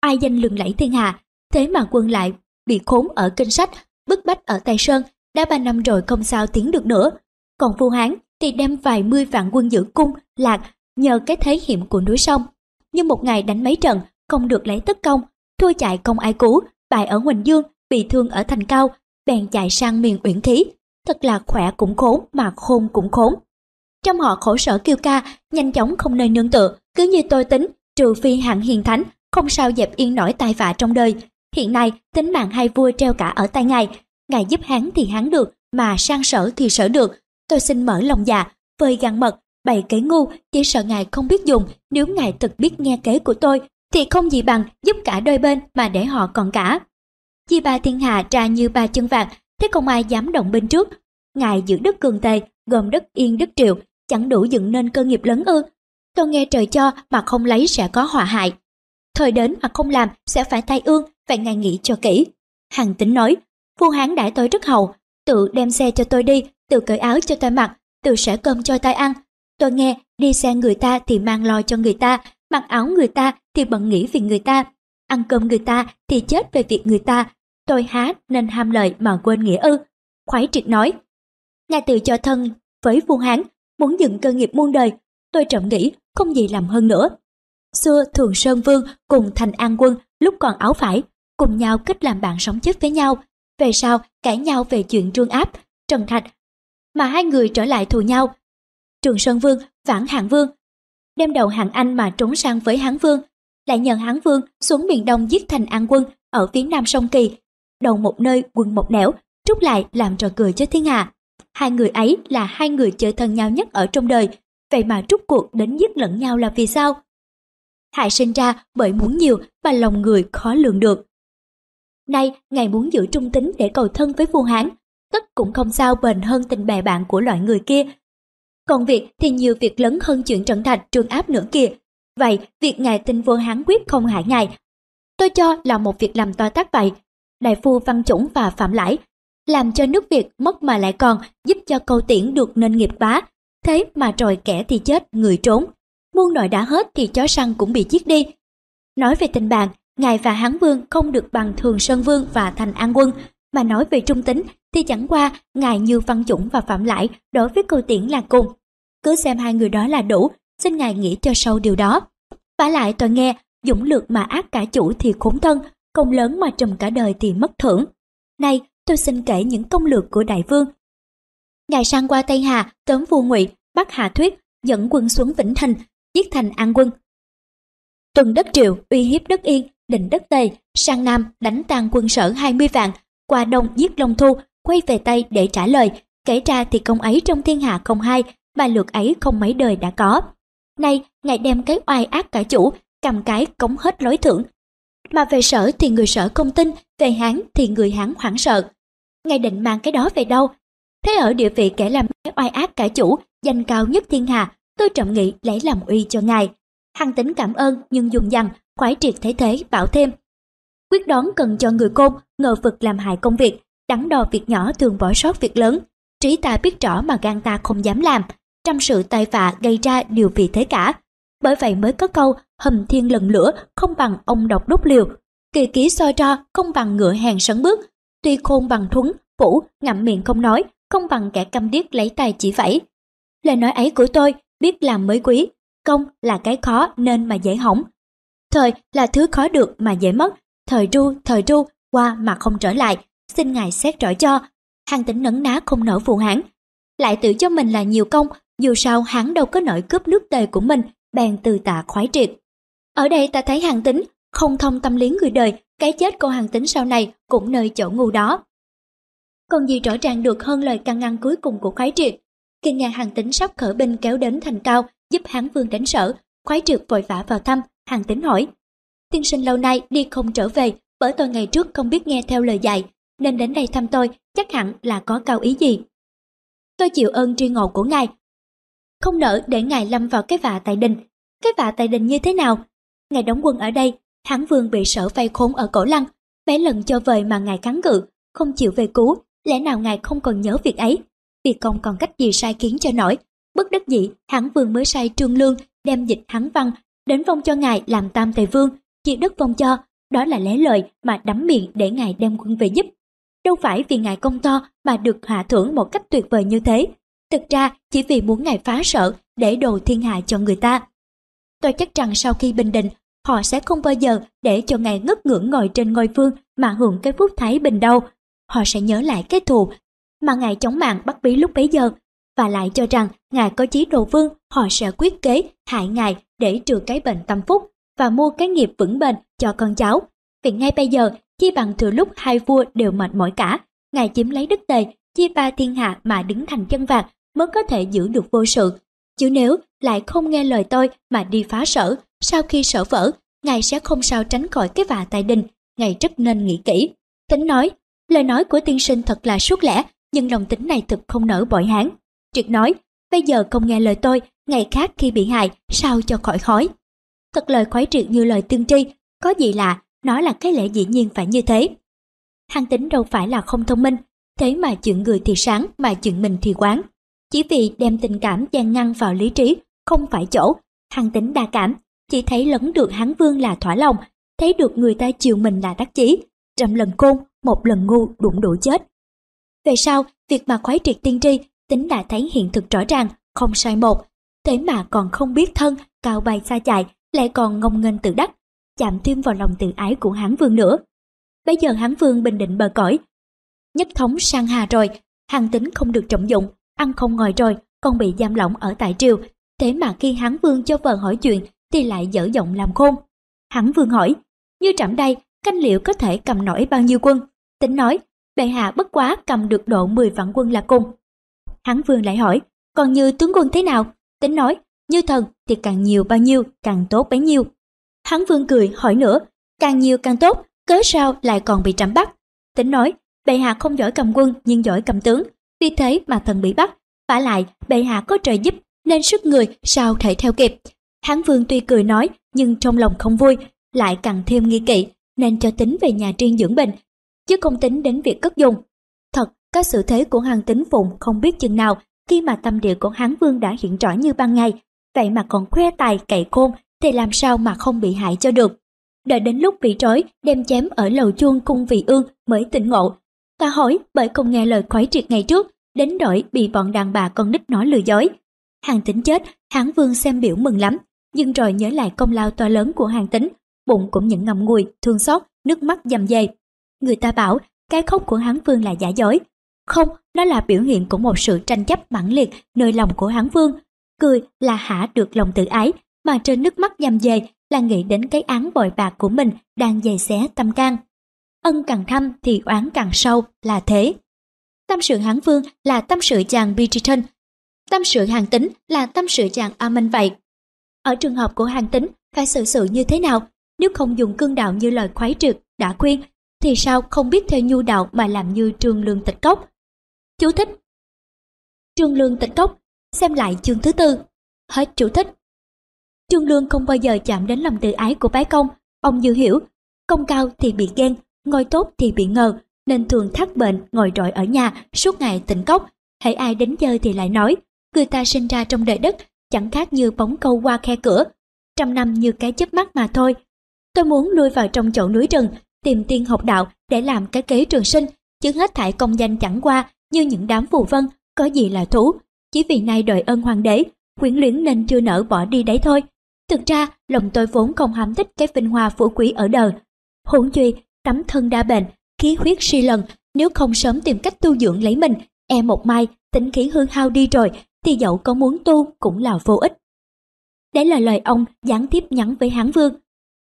Ai danh lừng lẫy thiên hạ, thế mà quân lại bị khốn ở kinh sách, bức bách ở Tây Sơn, đã ba năm rồi không sao tiến được nữa. Còn Phu Hán thì đem vài mươi vạn quân giữ cung, lạc, nhờ cái thế hiểm của núi sông. Nhưng một ngày đánh mấy trận, không được lấy tất công, thua chạy không ai cứu, bại ở Huỳnh Dương, bị thương ở Thành Cao, bèn chạy sang miền Uyển Khí. Thật là khỏe cũng khốn mà khôn cũng khốn. Trong họ khổ sở kêu ca, nhanh chóng không nơi nương tựa, cứ như tôi tính, trừ phi hạng hiền thánh, không sao dẹp yên nổi tai vạ trong đời. Hiện nay, tính mạng hai vua treo cả ở tay ngài. Ngài giúp hắn thì hắn được, mà sang sở thì sở được. Tôi xin mở lòng dạ, vơi găng mật, bày kế ngu, chỉ sợ ngài không biết dùng. Nếu ngài thực biết nghe kế của tôi, thì không gì bằng giúp cả đôi bên mà để họ còn cả. Chi ba thiên hạ ra như ba chân vàng, thế không ai dám động bên trước. Ngài giữ đất cường tề, gồm đất yên đất triệu, chẳng đủ dựng nên cơ nghiệp lớn ư. Tôi nghe trời cho mà không lấy sẽ có họa hại. Thời đến mà không làm sẽ phải thay ương, vậy ngài nghĩ cho kỹ. Hằng tính nói, vua hán đãi tôi rất hầu, tự đem xe cho tôi đi, tự cởi áo cho tôi mặc, tự sẽ cơm cho tôi ăn. Tôi nghe, đi xe người ta thì mang lo cho người ta, mặc áo người ta thì bận nghĩ vì người ta, ăn cơm người ta thì chết về việc người ta. Tôi há nên ham lợi mà quên nghĩa ư. Khoái triệt nói, ngài tự cho thân với vua hán muốn dựng cơ nghiệp muôn đời, tôi trộm nghĩ không gì làm hơn nữa. Xưa Thường Sơn Vương cùng Thành An Quân lúc còn áo phải, cùng nhau kết làm bạn sống chết với nhau. Về sau cãi nhau về chuyện trương áp, trần thạch, mà hai người trở lại thù nhau. Trường Sơn Vương vãn Hạng Vương, đem đầu Hạng Anh mà trốn sang với Hán Vương, lại nhờ Hán Vương xuống miền Đông giết Thành An Quân ở phía nam sông Kỳ, đầu một nơi quần một nẻo, trút lại làm trò cười cho thiên hạ. Hai người ấy là hai người chơi thân nhau nhất ở trong đời, vậy mà trút cuộc đến giết lẫn nhau là vì sao? Hại sinh ra bởi muốn nhiều mà lòng người khó lường được. Nay, ngài muốn giữ trung tính để cầu thân với vua Hán, tất cũng không sao bền hơn tình bè bạn của loại người kia. Còn việc thì nhiều việc lớn hơn chuyện trận thạch trường áp nữa kìa. Vậy, việc ngài tin vua Hán quyết không hại ngài. Tôi cho là một việc làm to tác vậy. Đại phu Văn Chủng và Phạm Lãi làm cho nước Việt mất mà lại còn giúp cho câu tiễn được nên nghiệp bá. Thế mà rồi kẻ thì chết, người trốn. Muôn nội đã hết thì chó săn cũng bị giết đi. Nói về tình bạn, Ngài và Hán Vương không được bằng Thường Sơn Vương và Thành An Quân, mà nói về trung tính thì chẳng qua Ngài như Văn chủng và Phạm lãi đối với câu tiễn là cùng. Cứ xem hai người đó là đủ, xin Ngài nghĩ cho sâu điều đó. Và lại tôi nghe, dũng lược mà ác cả chủ thì khốn thân, công lớn mà trùm cả đời thì mất thưởng. Nay, tôi xin kể những công lược của đại vương. Ngài sang qua Tây Hà, tóm vua ngụy, bắt Hà Thuyết, dẫn quân xuống Vĩnh Thành, giết thành An quân. Tuần đất triệu, uy hiếp đất yên, định đất Tây, sang Nam đánh tan quân sở 20 vạn, qua Đông giết Long Thu, quay về Tây để trả lời, kể ra thì công ấy trong thiên hạ không hai, mà lược ấy không mấy đời đã có. Nay, ngài đem cái oai ác cả chủ, cầm cái cống hết lối thưởng. Mà về sở thì người sở không tin, về hán thì người hán hoảng sợ. Ngài định mang cái đó về đâu? Thế ở địa vị kẻ làm cái oai ác cả chủ, danh cao nhất thiên hạ, tôi trọng nghị lấy làm uy cho ngài. Hằng tính cảm ơn nhưng dùng dằn, khoái triệt thế thế bảo thêm. Quyết đoán cần cho người côn, ngờ vực làm hại công việc, đắn đo việc nhỏ thường bỏ sót việc lớn. Trí ta biết rõ mà gan ta không dám làm, trăm sự tai vạ gây ra điều vì thế cả. Bởi vậy mới có câu hầm thiên lần lửa không bằng ông độc đốt liều. Kỳ ký soi ra không bằng ngựa hàng sấn bước. Tuy khôn bằng thuấn, vũ, ngậm miệng không nói, không bằng kẻ câm điếc lấy tay chỉ vẫy. Lời nói ấy của tôi, biết làm mới quý, công là cái khó nên mà dễ hỏng. Thời là thứ khó được mà dễ mất, thời ru, thời ru, qua mà không trở lại, xin ngài xét rõ cho. Hàng tính nấn ná không nở phù hãn, lại tự cho mình là nhiều công, dù sao hắn đâu có nổi cướp nước tề của mình, bèn từ tạ khoái triệt. Ở đây ta thấy hàng tính, không thông tâm lý người đời, cái chết của hàng tính sau này cũng nơi chỗ ngu đó. Còn gì rõ ràng được hơn lời căn ngăn cuối cùng của khoái triệt. Khi nhà hàng tính sắp khởi binh kéo đến thành cao, giúp hán vương đánh sở, khoái triệt vội vã vào thăm, hàng tính hỏi. Tiên sinh lâu nay đi không trở về, bởi tôi ngày trước không biết nghe theo lời dạy, nên đến đây thăm tôi chắc hẳn là có cao ý gì. Tôi chịu ơn tri ngộ của ngài, không nỡ để ngài lâm vào cái vạ tại đình. Cái vạ tại đình như thế nào? Ngài đóng quân ở đây, hán vương bị sở vây khốn ở cổ lăng, mấy lần cho vời mà ngài kháng cự, không chịu về cứu, lẽ nào ngài không còn nhớ việc ấy? Việc công còn cách gì sai khiến cho nổi? Bất đắc dĩ, hán vương mới sai trương lương đem dịch hán văn đến vong cho ngài làm tam tề vương, chia đất vong cho, đó là lẽ lời mà đắm miệng để ngài đem quân về giúp. Đâu phải vì ngài công to mà được hạ thưởng một cách tuyệt vời như thế, Thực ra chỉ vì muốn ngài phá sở để đồ thiên hạ cho người ta. Tôi chắc rằng sau khi bình định, họ sẽ không bao giờ để cho ngài ngất ngưỡng ngồi trên ngôi vương mà hưởng cái phúc thái bình đâu. Họ sẽ nhớ lại cái thù mà ngài chống mạng bắt bí lúc bấy giờ và lại cho rằng ngài có chí đồ vương họ sẽ quyết kế hại ngài để trừ cái bệnh tâm phúc và mua cái nghiệp vững bền cho con cháu. Vì ngay bây giờ, chi bằng thừa lúc hai vua đều mệt mỏi cả, ngài chiếm lấy đất tề, chia ba thiên hạ mà đứng thành chân vạc mới có thể giữ được vô sự. Chứ nếu lại không nghe lời tôi mà đi phá sở, sau khi sở vỡ, ngài sẽ không sao tránh khỏi cái vạ tại đình, ngài rất nên nghĩ kỹ. Tính nói, lời nói của tiên sinh thật là suốt lẽ, nhưng lòng tính này thực không nỡ bội hán. Triệt nói, bây giờ không nghe lời tôi, ngày khác khi bị hại, sao cho khỏi khói. Thật lời khoái triệt như lời tương tri, có gì lạ, nó là cái lẽ dĩ nhiên phải như thế. Hăng tính đâu phải là không thông minh, thế mà chuyện người thì sáng mà chuyện mình thì quán. Chỉ vì đem tình cảm gian ngăn vào lý trí, không phải chỗ, thằng tính đa cảm, chỉ thấy lấn được hắn vương là thỏa lòng, thấy được người ta chiều mình là đắc chí, trăm lần côn, một lần ngu đụng đủ chết. Về sau, việc mà khoái triệt tiên tri, tính đã thấy hiện thực rõ ràng, không sai một, thế mà còn không biết thân, cao bay xa chạy, lại còn ngông nghênh tự đắc, chạm tim vào lòng tự ái của hán vương nữa. Bây giờ hán vương bình định bờ cõi, nhất thống sang hà rồi, hàng tính không được trọng dụng, ăn không ngồi rồi, còn bị giam lỏng ở tại triều. Thế mà khi hắn vương cho vợ hỏi chuyện thì lại dở giọng làm khôn. Hắn vương hỏi, như trẫm đây, canh liệu có thể cầm nổi bao nhiêu quân? Tính nói, bệ hạ bất quá cầm được độ 10 vạn quân là cùng. Hắn vương lại hỏi, còn như tướng quân thế nào? Tính nói, như thần thì càng nhiều bao nhiêu, càng tốt bấy nhiêu. Hắn vương cười hỏi nữa, càng nhiều càng tốt, cớ sao lại còn bị trẫm bắt? Tính nói, bệ hạ không giỏi cầm quân nhưng giỏi cầm tướng, vì thế mà thần bị bắt. vả lại, bệ hạ có trời giúp, nên sức người sao thể theo kịp. Hán vương tuy cười nói, nhưng trong lòng không vui, lại càng thêm nghi kỵ, nên cho tính về nhà riêng dưỡng bệnh, chứ không tính đến việc cất dùng. Thật, các sự thế của hàng tính phụng không biết chừng nào, khi mà tâm địa của hán vương đã hiện rõ như ban ngày, vậy mà còn khoe tài cậy khôn, thì làm sao mà không bị hại cho được. Đợi đến lúc bị trói, đem chém ở lầu chuông cung vị ương mới tỉnh ngộ, Ta hỏi bởi không nghe lời khoái triệt ngày trước, đến đổi bị bọn đàn bà con nít nói lừa dối. Hàng tính chết, hán vương xem biểu mừng lắm, nhưng rồi nhớ lại công lao to lớn của hàng tính, bụng cũng những ngầm ngùi, thương xót, nước mắt dầm dề. Người ta bảo cái khóc của hán vương là giả dối. Không, nó là biểu hiện của một sự tranh chấp mãnh liệt nơi lòng của hán vương. Cười là hả được lòng tự ái, mà trên nước mắt dầm dề là nghĩ đến cái án bội bạc của mình đang dày xé tâm can. Ân càng thâm thì oán càng sâu là thế. Tâm sự hán vương là tâm sự chàng Bridgerton, tâm sự hàng tính là tâm sự chàng Amen vậy. Ở trường hợp của hàng tính phải xử sự như thế nào nếu không dùng cương đạo như lời khoái trực đã khuyên thì sao không biết theo nhu đạo mà làm như trương lương tịch cốc. Chú thích Trương lương tịch cốc xem lại chương thứ tư. Hết chú thích. Trương Lương không bao giờ chạm đến lòng tự ái của bái công. Ông dư hiểu, công cao thì bị ghen, ngồi tốt thì bị ngờ, nên thường thắc bệnh ngồi rọi ở nhà suốt ngày tỉnh cốc. Hãy ai đến chơi thì lại nói, người ta sinh ra trong đời đất, chẳng khác như bóng câu qua khe cửa, trăm năm như cái chớp mắt mà thôi. Tôi muốn lui vào trong chỗ núi rừng, tìm tiên học đạo để làm cái kế trường sinh, chứ hết thải công danh chẳng qua như những đám phù vân, có gì là thú. Chỉ vì nay đợi ơn hoàng đế, quyến luyến nên chưa nỡ bỏ đi đấy thôi. Thực ra, lòng tôi vốn không ham thích cái vinh hoa phú quý ở đời. Huống chi, tấm thân đa bệnh, khí huyết suy lần, nếu không sớm tìm cách tu dưỡng lấy mình, e một mai, tính khí hư hao đi rồi, thì dẫu có muốn tu cũng là vô ích. Đấy là lời ông gián tiếp nhắn với Hán Vương.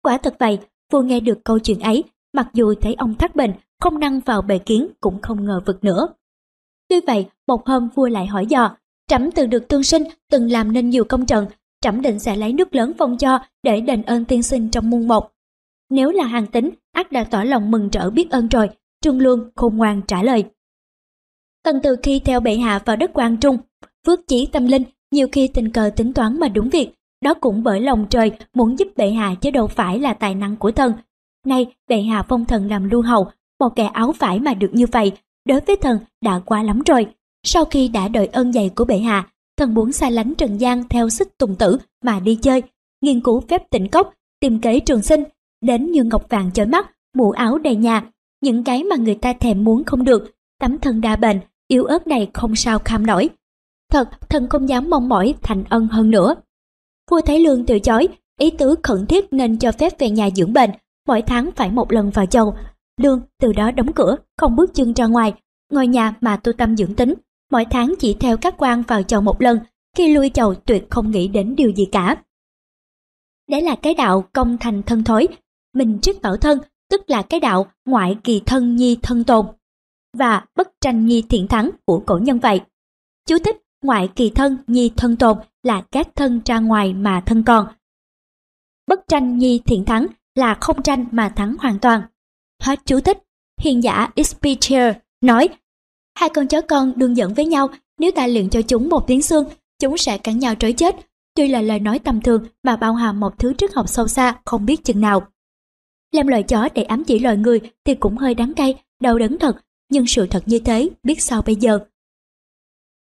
Quả thật vậy, vua nghe được câu chuyện ấy, mặc dù thấy ông thắc bệnh, không năng vào bề kiến cũng không ngờ vực nữa. Tuy vậy, một hôm vua lại hỏi dò, trẫm từng được tương sinh, từng làm nên nhiều công trận, trẫm định sẽ lấy nước lớn phong cho để đền ơn tiên sinh trong muôn một. Nếu là hàng tính, ác đã tỏ lòng mừng rỡ biết ơn rồi, Trương Luân khôn ngoan trả lời. Tần từ khi theo bệ hạ vào đất quan trung, phước chỉ tâm linh, nhiều khi tình cờ tính toán mà đúng việc, đó cũng bởi lòng trời muốn giúp bệ hạ chứ đâu phải là tài năng của thần. Nay, bệ hạ phong thần làm lưu hầu, một kẻ áo phải mà được như vậy, đối với thần đã quá lắm rồi. Sau khi đã đợi ơn dày của bệ hạ, thần muốn xa lánh trần gian theo xích tùng tử mà đi chơi, nghiên cứu phép tịnh cốc, tìm kế trường sinh, đến như ngọc vàng chói mắt, mũ áo đầy nhà, những cái mà người ta thèm muốn không được, tấm thân đa bệnh, yếu ớt này không sao kham nổi. Thật, thần không dám mong mỏi thành ân hơn nữa. Vua Thái Lương từ chối, ý tứ khẩn thiết nên cho phép về nhà dưỡng bệnh, mỗi tháng phải một lần vào chầu. Lương từ đó đóng cửa, không bước chân ra ngoài, ngồi nhà mà tu tâm dưỡng tính, mỗi tháng chỉ theo các quan vào chầu một lần, khi lui chầu tuyệt không nghĩ đến điều gì cả. Đấy là cái đạo công thành thân thối, mình trước bảo thân, tức là cái đạo ngoại kỳ thân nhi thân tồn, và bất tranh nhi thiện thắng của cổ nhân vậy. Chú thích ngoại kỳ thân nhi thân tồn là các thân ra ngoài mà thân còn. Bất tranh nhi thiện thắng là không tranh mà thắng hoàn toàn. Hết chú thích, hiền giả Speaker nói Hai con chó con đương dẫn với nhau, nếu ta luyện cho chúng một tiếng xương, chúng sẽ cắn nhau trói chết. Tuy là lời nói tầm thường mà bao hàm một thứ triết học sâu xa không biết chừng nào. Làm loài chó để ám chỉ loài người thì cũng hơi đắng cay, đau đớn thật, nhưng sự thật như thế biết sao bây giờ.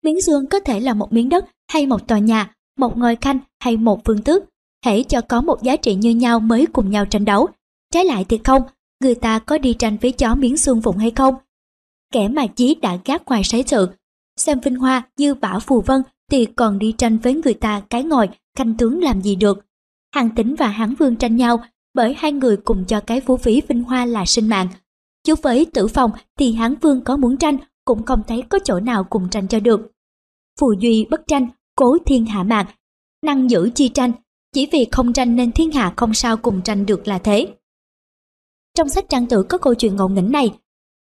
Miếng xương có thể là một miếng đất hay một tòa nhà, một ngôi khanh hay một phương tước, hãy cho có một giá trị như nhau mới cùng nhau tranh đấu. Trái lại thì không, người ta có đi tranh với chó miếng xương vụn hay không, kẻ mà chí đã gác ngoài sấy sự. Xem vinh hoa như bảo phù vân thì còn đi tranh với người ta cái ngồi, canh tướng làm gì được. Hàng tính và hán vương tranh nhau bởi hai người cùng cho cái phú phí vinh hoa là sinh mạng. Chú với tử phòng thì hán vương có muốn tranh cũng không thấy có chỗ nào cùng tranh cho được. Phù duy bất tranh, cố thiên hạ mạng, năng giữ chi tranh, chỉ vì không tranh nên thiên hạ không sao cùng tranh được là thế. Trong sách trang tử có câu chuyện ngộ nghĩnh này,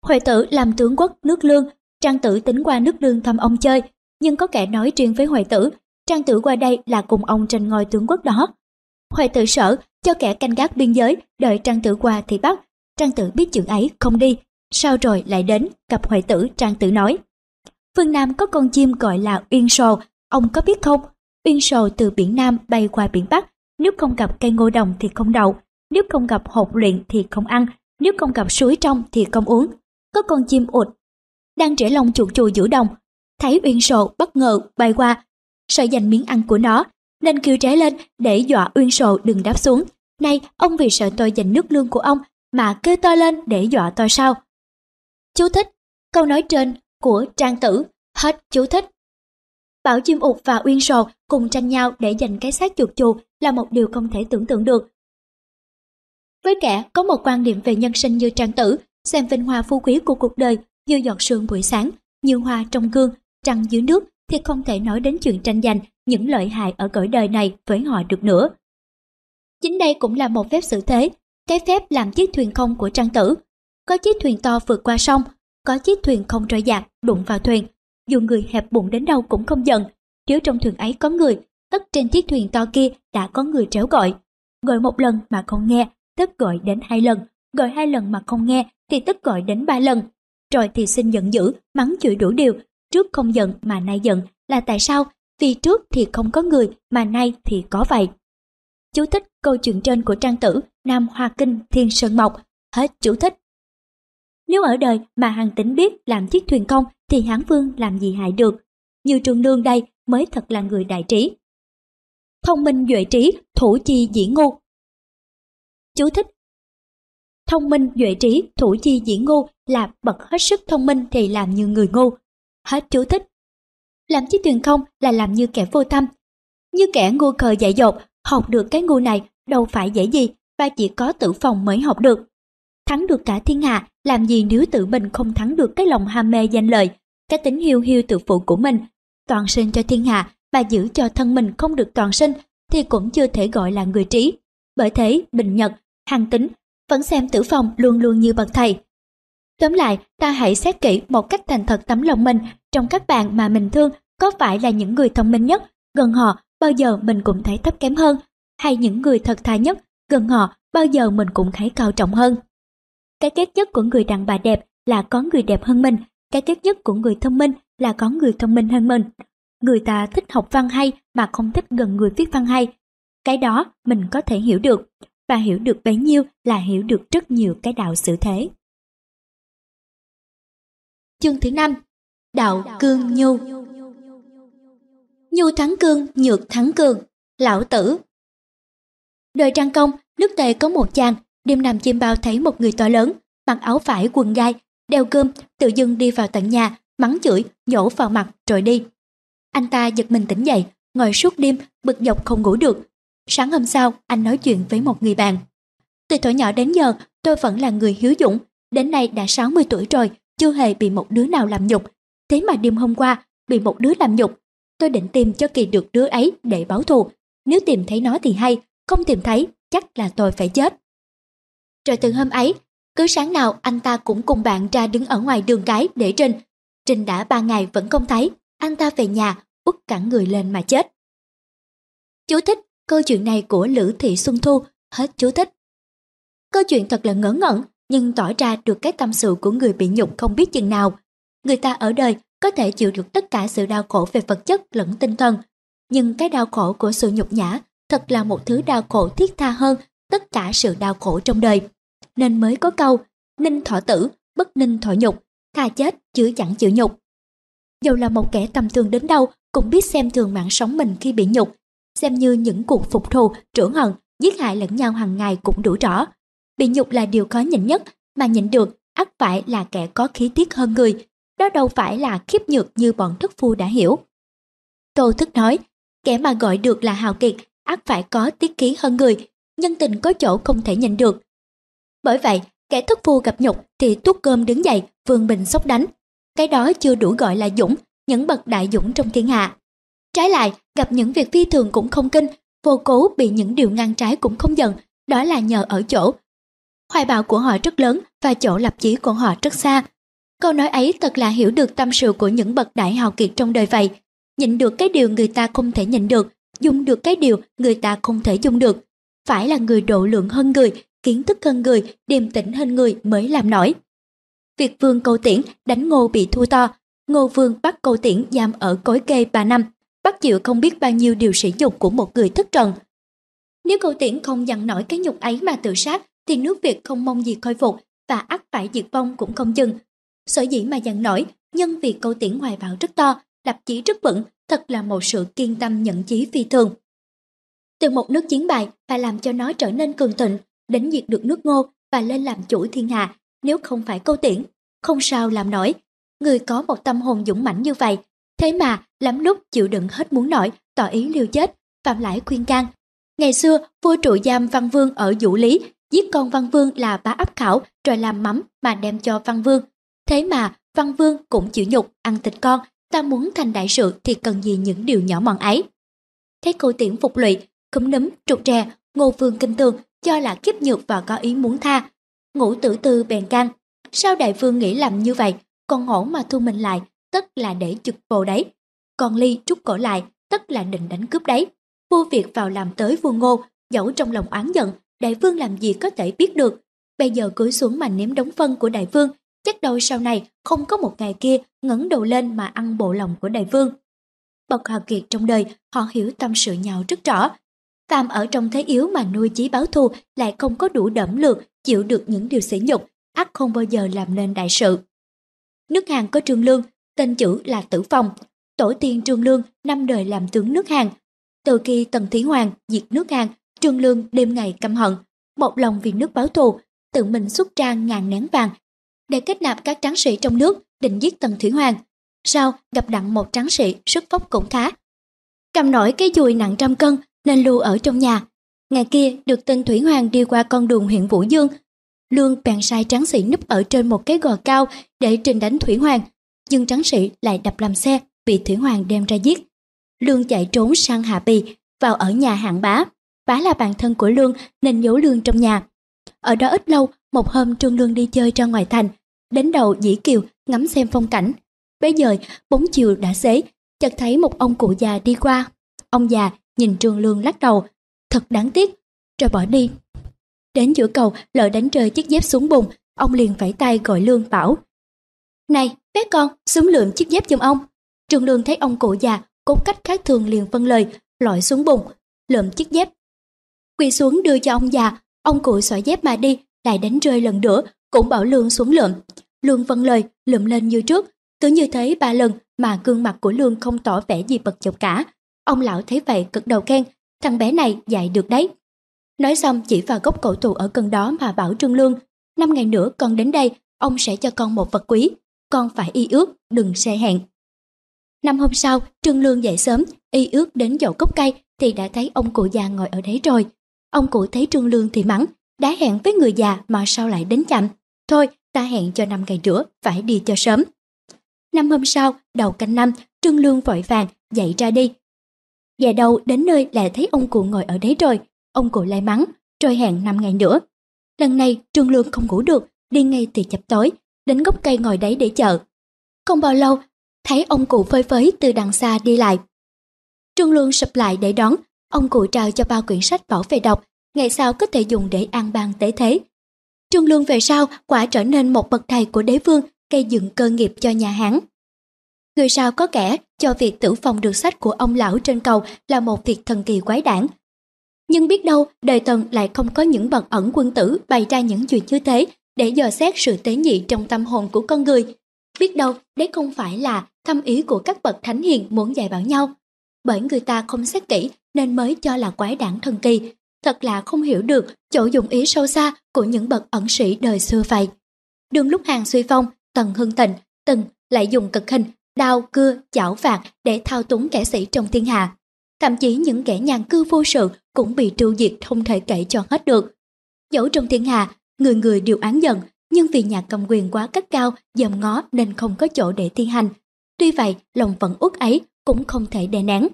Huệ tử làm tướng quốc nước lương, Trang tử tính qua nước lương thăm ông chơi, nhưng có kẻ nói riêng với Huệ tử, Trang tử qua đây là cùng ông tranh ngôi tướng quốc đó. Huệ tử sợ, cho kẻ canh gác biên giới, đợi Trang tử qua thì bắt. Trang tử biết chuyện ấy, không đi. sao rồi lại đến, gặp Huệ tử, Trang tử nói. Phương Nam có con chim gọi là Uyên Sồ, ông có biết không? Uyên Sồ từ biển Nam bay qua biển Bắc, nếu không gặp cây ngô đồng thì không đậu, nếu không gặp hột luyện thì không ăn, nếu không gặp suối trong thì không uống, có con chim ụt đang trễ lòng chuột chùi giữa đồng thấy uyên sồ bất ngờ bay qua sợ giành miếng ăn của nó nên kêu trái lên để dọa uyên sồ đừng đáp xuống nay ông vì sợ tôi giành nước lương của ông mà kêu to lên để dọa tôi sao? Chú thích câu nói trên của trang tử. Hết chú thích. Bảo chim ụt và uyên sồ cùng tranh nhau để giành cái xác chuột chù là một điều không thể tưởng tượng được. Với kẻ có một quan niệm về nhân sinh như trang tử xem vinh hoa phú quý của cuộc đời như giọt sương buổi sáng, như hoa trong gương, trăng dưới nước thì không thể nói đến chuyện tranh giành những lợi hại ở cõi đời này với họ được nữa. Chính đây cũng là một phép xử thế, cái phép làm chiếc thuyền không của trang tử. Có chiếc thuyền to vượt qua sông, có chiếc thuyền không trôi dạt đụng vào thuyền. Dù người hẹp bụng đến đâu cũng không giận, nếu trong thuyền ấy có người, tất trên chiếc thuyền to kia đã có người tréo gọi. Gọi một lần mà không nghe, tức gọi đến hai lần, gọi hai lần mà không nghe thì tức gọi đến ba lần. Rồi thì xin giận dữ, mắng chửi đủ điều, trước không giận mà nay giận là tại sao? Vì trước thì không có người mà nay thì có vậy. Chú thích câu chuyện trên của trang tử Nam Hoa Kinh Thiên Sơn Mộc. Hết chú thích. Nếu ở đời mà hàng tính biết làm chiếc thuyền công thì hán vương làm gì hại được. Như trường nương đây mới thật là người đại trí. Thông minh duệ trí, thủ chi dĩ ngu. Chú thích Thông minh duệ trí, thủ chi dĩ ngu là bậc hết sức thông minh thì làm như người ngu. Hết chú thích. Làm chiếc thuyền không là làm như kẻ vô tâm. Như kẻ ngu khờ dạy dột, học được cái ngu này đâu phải dễ gì và chỉ có tử phòng mới học được. Thắng được cả thiên hạ, làm gì nếu tự mình không thắng được cái lòng ham mê danh lợi, cái tính hiu hiu tự phụ của mình. Toàn sinh cho thiên hạ mà giữ cho thân mình không được toàn sinh thì cũng chưa thể gọi là người trí. Bởi thế, Bình Nhật, Hàng Tính vẫn xem tử phòng luôn luôn như bậc thầy. Tóm lại, ta hãy xét kỹ một cách thành thật tấm lòng mình trong các bạn mà mình thương có phải là những người thông minh nhất, gần họ bao giờ mình cũng thấy thấp kém hơn, hay những người thật thà nhất, gần họ bao giờ mình cũng thấy cao trọng hơn. Cái kết nhất của người đàn bà đẹp là có người đẹp hơn mình, cái kết nhất của người thông minh là có người thông minh hơn mình. Người ta thích học văn hay mà không thích gần người viết văn hay. Cái đó mình có thể hiểu được, và hiểu được bấy nhiêu là hiểu được rất nhiều cái đạo xử thế. Chương thứ năm Đạo Cương Nhu Nhu thắng cương, nhược thắng cường, lão tử. Đời Trang Công, nước Tề có một chàng, đêm nằm chim bao thấy một người to lớn, mặc áo vải quần gai, đeo cơm, tự dưng đi vào tận nhà, mắng chửi, nhổ vào mặt rồi đi. Anh ta giật mình tỉnh dậy, ngồi suốt đêm, bực dọc không ngủ được. Sáng hôm sau, anh nói chuyện với một người bạn. Từ thổi nhỏ đến giờ, tôi vẫn là người hiếu dũng, đến nay đã 60 tuổi rồi, chưa hề bị một đứa nào làm nhục. Thế mà đêm hôm qua, bị một đứa làm nhục. Tôi định tìm cho kỳ được đứa ấy để báo thù. Nếu tìm thấy nó thì hay, không tìm thấy, chắc là tôi phải chết. Rồi từ hôm ấy, cứ sáng nào anh ta cũng cùng bạn ra đứng ở ngoài đường cái để Trinh. Trinh đã ba ngày vẫn không thấy, anh ta về nhà, út cẳng người lên mà chết. Chú thích câu chuyện này của Lữ Thị Xuân Thu, hết chú thích. Câu chuyện thật là ngớ ngẩn, nhưng tỏ ra được cái tâm sự của người bị nhục không biết chừng nào. Người ta ở đời có thể chịu được tất cả sự đau khổ về vật chất lẫn tinh thần, nhưng cái đau khổ của sự nhục nhã thật là một thứ đau khổ thiết tha hơn tất cả sự đau khổ trong đời. Nên mới có câu, ninh thọ tử, bất ninh thọ nhục, thà chết chứ chẳng chịu nhục. Dù là một kẻ tầm thường đến đâu cũng biết xem thường mạng sống mình khi bị nhục, xem như những cuộc phục thù, trưởng hận, giết hại lẫn nhau hàng ngày cũng đủ rõ. Bị nhục là điều khó nhịn nhất, mà nhịn được ắt phải là kẻ có khí tiết hơn người. Đó đâu phải là khiếp nhược như bọn thức phu đã hiểu. Tô thức nói, kẻ mà gọi được là hào kiệt ắt phải có tiết khí hơn người, nhân tình có chỗ không thể nhịn được. Bởi vậy, kẻ thức phu gặp nhục thì tuốt cơm đứng dậy, vương bình sốc đánh. Cái đó chưa đủ gọi là dũng, những bậc đại dũng trong thiên hạ. Trái lại, gặp những việc phi thường cũng không kinh, vô cố bị những điều ngang trái cũng không giận, đó là nhờ ở chỗ. Hoài bạo của họ rất lớn và chỗ lập chí của họ rất xa. Câu nói ấy thật là hiểu được tâm sự của những bậc đại hào kiệt trong đời vậy. Nhịn được cái điều người ta không thể nhịn được, dùng được cái điều người ta không thể dùng được. Phải là người độ lượng hơn người, kiến thức hơn người, điềm tĩnh hơn người mới làm nổi. việt vương cầu tiễn đánh ngô bị thua to, ngô vương bắt cầu tiễn giam ở cối kê 3 năm, bắt chịu không biết bao nhiêu điều sỉ nhục của một người thất trần. Nếu cầu tiễn không dằn nổi cái nhục ấy mà tự sát, thì nước Việt không mong gì khôi phục và ắt phải diệt vong cũng không chừng. Sở dĩ mà dằn nổi, nhân vì câu tiễn hoài bão rất to, lập chí rất vững, thật là một sự kiên tâm nhận chí phi thường. Từ một nước chiến bại phải làm cho nó trở nên cường thịnh, đến diệt được nước ngô và lên làm chủ thiên hạ, nếu không phải câu tiễn, không sao làm nổi. Người có một tâm hồn dũng mãnh như vậy, thế mà lắm lúc chịu đựng hết muốn nổi, tỏ ý liều chết, phạm lãi khuyên can. Ngày xưa, vua trụ giam Văn Vương ở vũ Lý, giết con Văn Vương là bá áp khảo rồi làm mắm mà đem cho Văn Vương. Thế mà Văn Vương cũng chịu nhục ăn thịt con ta muốn thành đại sự thì cần gì những điều nhỏ mọn ấy. thấy cô tiễn phục lụy, cúm nấm, trục trè, ngô vương kinh tường cho là kiếp nhược và có ý muốn tha. Ngũ tử tư bèn can, sao đại vương nghĩ làm như vậy, còn hổ mà thu mình lại, tất là để chực bồ đấy. Còn ly trút cổ lại, tất là định đánh cướp đấy. Vua việc vào làm tới vua ngô, dẫu trong lòng oán giận, đại vương làm gì có thể biết được. Bây giờ cúi xuống mà ném đống phân của đại vương, chắc đâu sau này không có một ngày kia ngẩng đầu lên mà ăn bộ lòng của đại vương. Bậc hào kiệt trong đời, họ hiểu tâm sự nhau rất rõ. Phàm ở trong thế yếu mà nuôi chí báo thù lại không có đủ đẫm lược chịu được những điều sỉ nhục, ắt không bao giờ làm nên đại sự. Nước Hàn có trương lương, tên chữ là tử phong. Tổ tiên trương lương năm đời làm tướng nước Hàn. Từ khi Tần Thí Hoàng diệt nước Hàn, trương lương đêm ngày căm hận, một lòng vì nước báo thù, tự mình xuất ra ngàn nén vàng để kết nạp các tráng sĩ trong nước định giết Tần Thủy Hoàng. Sau gặp đặng một tráng sĩ sức vóc cũng khá. Cầm nổi cái dùi nặng trăm cân nên lưu ở trong nhà. Ngày kia được tên Thủy Hoàng đi qua con đường huyện Vũ Dương. Lương bèn sai tráng sĩ núp ở trên một cái gò cao để trình đánh Thủy Hoàng. Nhưng tráng sĩ lại đập làm xe bị Thủy Hoàng đem ra giết. Lương chạy trốn sang Hạ Bì vào ở nhà hạng bá. Bá là bạn thân của Lương nên giấu Lương trong nhà. Ở đó ít lâu, một hôm Trương Lương đi chơi ra ngoài thành, đến đầu dĩ kiều ngắm xem phong cảnh. Bây giờ bốn chiều đã xế, chợt thấy một ông cụ già đi qua. Ông già nhìn Trương Lương lắc đầu, thật đáng tiếc, rồi bỏ đi. Đến giữa cầu lỡ đánh rơi chiếc dép xuống bùn, ông liền vẫy tay gọi Lương bảo. Này, bé con, xuống lượm chiếc dép giùm ông. Trương Lương thấy ông cụ già, cốt cách khác thường liền phân lời, lội xuống bùn, lượm chiếc dép. Quỳ xuống đưa cho ông già, ông cụ xỏ dép mà đi, lại đánh rơi lần nữa, cũng bảo Lương xuống lượm. Lương vâng lời, lượm lên như trước, cứ như thế ba lần mà gương mặt của Lương không tỏ vẻ gì bật chọc cả. Ông lão thấy vậy cực đầu khen, thằng bé này dạy được đấy. Nói xong chỉ vào gốc cổ thụ ở gần đó mà bảo Trương Lương, năm ngày nữa con đến đây, ông sẽ cho con một vật quý, con phải y ước, đừng xe hẹn. Năm hôm sau, Trương Lương dậy sớm, y ước đến dậu cốc cây thì đã thấy ông cụ già ngồi ở đấy rồi. Ông cụ thấy Trương Lương thì mắng, đã hẹn với người già mà sao lại đến chậm. Thôi, ta hẹn cho năm ngày nữa, phải đi cho sớm. Năm hôm sau, đầu canh năm, Trương Lương vội vàng, dậy ra đi. Về đâu đến nơi lại thấy ông cụ ngồi ở đấy rồi, ông cụ lại mắng, rồi hẹn năm ngày nữa. Lần này Trương Lương không ngủ được, đi ngay từ chập tối, đến gốc cây ngồi đấy để chờ. Không bao lâu, thấy ông cụ phơi phới từ đằng xa đi lại. Trương Lương sụp lại để đón, ông cụ trao cho ba quyển sách bảo về đọc, ngày sau có thể dùng để an bang tế thế. Trương Lương về sau quả trở nên một bậc thầy của đế vương gây dựng cơ nghiệp cho nhà Hán. Người sao có kẻ cho việc tử phòng được sách của ông lão trên cầu là một việc thần kỳ quái đản. Nhưng biết đâu đời Tần lại không có những bậc ẩn quân tử bày ra những chuyện như thế để dò xét sự tế nhị trong tâm hồn của con người. Biết đâu đấy không phải là thâm ý của các bậc thánh hiền muốn dạy bảo nhau. Bởi người ta không xét kỹ nên mới cho là quái đản thần kỳ, thật là không hiểu được chỗ dụng ý sâu xa của những bậc ẩn sĩ đời xưa vậy. Đường lúc hàng suy phong, tần hưng tịnh, từng lại dùng cực hình, đao, cưa, chảo phạt để thao túng kẻ sĩ trong thiên hạ. Thậm chí những kẻ nhàn cư vô sự cũng bị tru diệt không thể kể cho hết được. Dẫu trong thiên hạ, người người đều án giận, nhưng vì nhà cầm quyền quá cấp cao, dòm ngó nên không có chỗ để thi hành. Tuy vậy, lòng vẫn uất ấy cũng không thể đè nén.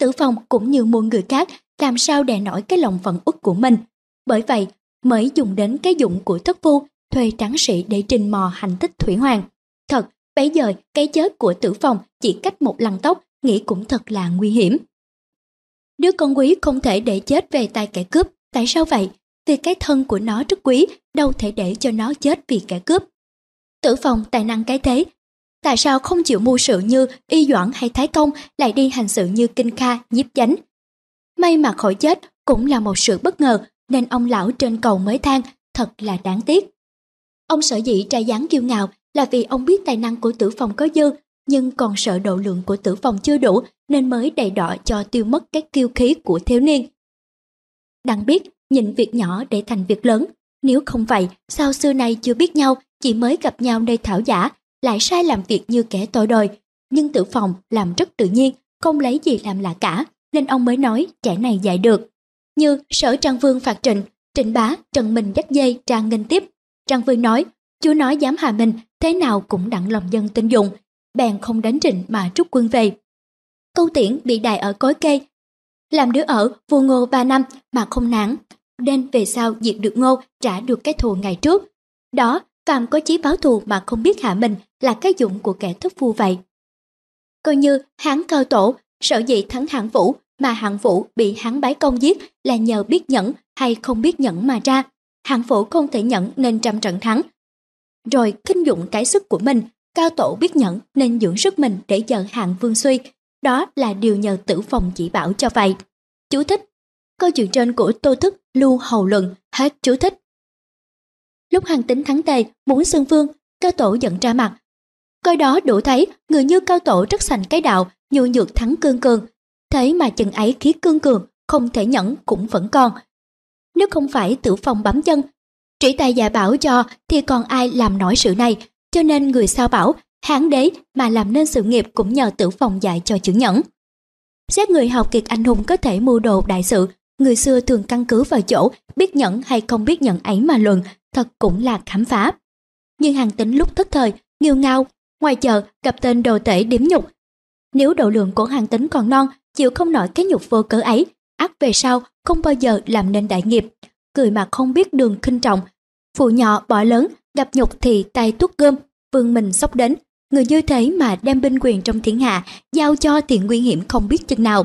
Tử phong cũng như muôn người khác làm sao đè nổi cái lòng phận uất của mình. Bởi vậy, mới dùng đến cái dụng của thất phu thuê tráng sĩ để trình mò hành tích Thủy Hoàng. Thật, bấy giờ cái chết của tử phòng chỉ cách một lần tóc, nghĩ cũng thật là nguy hiểm. Đứa con quý không thể để chết về tay kẻ cướp, tại sao vậy? Vì cái thân của nó rất quý, đâu thể để cho nó chết vì kẻ cướp. Tử phòng tài năng cái thế, tại sao không chịu mưu sự như y doãn hay thái công lại đi hành sự như kinh kha, nhiếp chánh, May mà khỏi chết cũng là một sự bất ngờ nên ông lão trên cầu mới than thật là đáng tiếc. Ông sở dĩ trai dáng kiêu ngạo là vì ông biết tài năng của tử phòng có dư nhưng còn sợ độ lượng của tử phòng chưa đủ nên mới đầy đọ cho tiêu mất các kiêu khí của thiếu niên. Đang biết nhìn việc nhỏ để thành việc lớn, nếu không vậy sao xưa nay chưa biết nhau chỉ mới gặp nhau nơi thảo giả lại sai làm việc như kẻ tội đời nhưng tử phòng làm rất tự nhiên không lấy gì làm lạ cả nên ông mới nói trẻ này dạy được. Như sở Trang Vương phạt trịnh, trịnh bá, trần mình dắt dây trang nghênh tiếp. Trang Vương nói, chúa nói dám hà mình, thế nào cũng đặng lòng dân tin dụng, bèn không đánh trịnh mà rút quân về. Câu tiễn bị đài ở cối cây, Làm đứa ở vua ngô ba năm mà không nản, nên về sau diệt được ngô trả được cái thù ngày trước. Đó, Phạm có chí báo thù mà không biết hạ mình là cái dụng của kẻ thất phu vậy. Coi như hán cao tổ, sở dĩ thắng hạng vũ mà hạng vũ bị hắn bái công giết là nhờ biết nhẫn hay không biết nhẫn mà ra. Hạng vũ không thể nhẫn nên trăm trận thắng. Rồi kinh dụng cái sức của mình, cao tổ biết nhẫn nên dưỡng sức mình để chờ hạng vương suy. Đó là điều nhờ tử phòng chỉ bảo cho vậy. Chú thích Câu chuyện trên của Tô Thức Lưu Hầu Luận hết chú thích. Lúc hàng tính thắng tề muốn xưng vương, cao tổ giận ra mặt. Coi đó đủ thấy người như cao tổ rất sành cái đạo, nhu nhược thắng cương cường. Thế mà chừng ấy khí cương cường, không thể nhẫn cũng vẫn còn. Nếu không phải tử Phong bấm chân, trĩ tài giả bảo cho thì còn ai làm nổi sự này, cho nên người sao bảo hán đế mà làm nên sự nghiệp cũng nhờ tử Phong dạy cho chữ nhẫn. Xét người học kiệt anh hùng có thể mưu đồ đại sự, người xưa thường căn cứ vào chỗ biết nhẫn hay không biết nhẫn ấy mà luận, thật cũng là khám phá. Nhưng hàng tính lúc thất thời, nghiêu ngao, ngoài chợ gặp tên đồ tể điểm nhục. Nếu độ lượng của hàng tính còn non, chịu không nổi cái nhục vô cớ ấy, ác về sau không bao giờ làm nên đại nghiệp. Cười mà không biết đường khinh trọng, phụ nhỏ bỏ lớn, gặp nhục thì tay tuốt gươm, vương mình sốc đến. Người như thế mà đem binh quyền trong thiên hạ, giao cho thì nguy hiểm không biết chừng nào.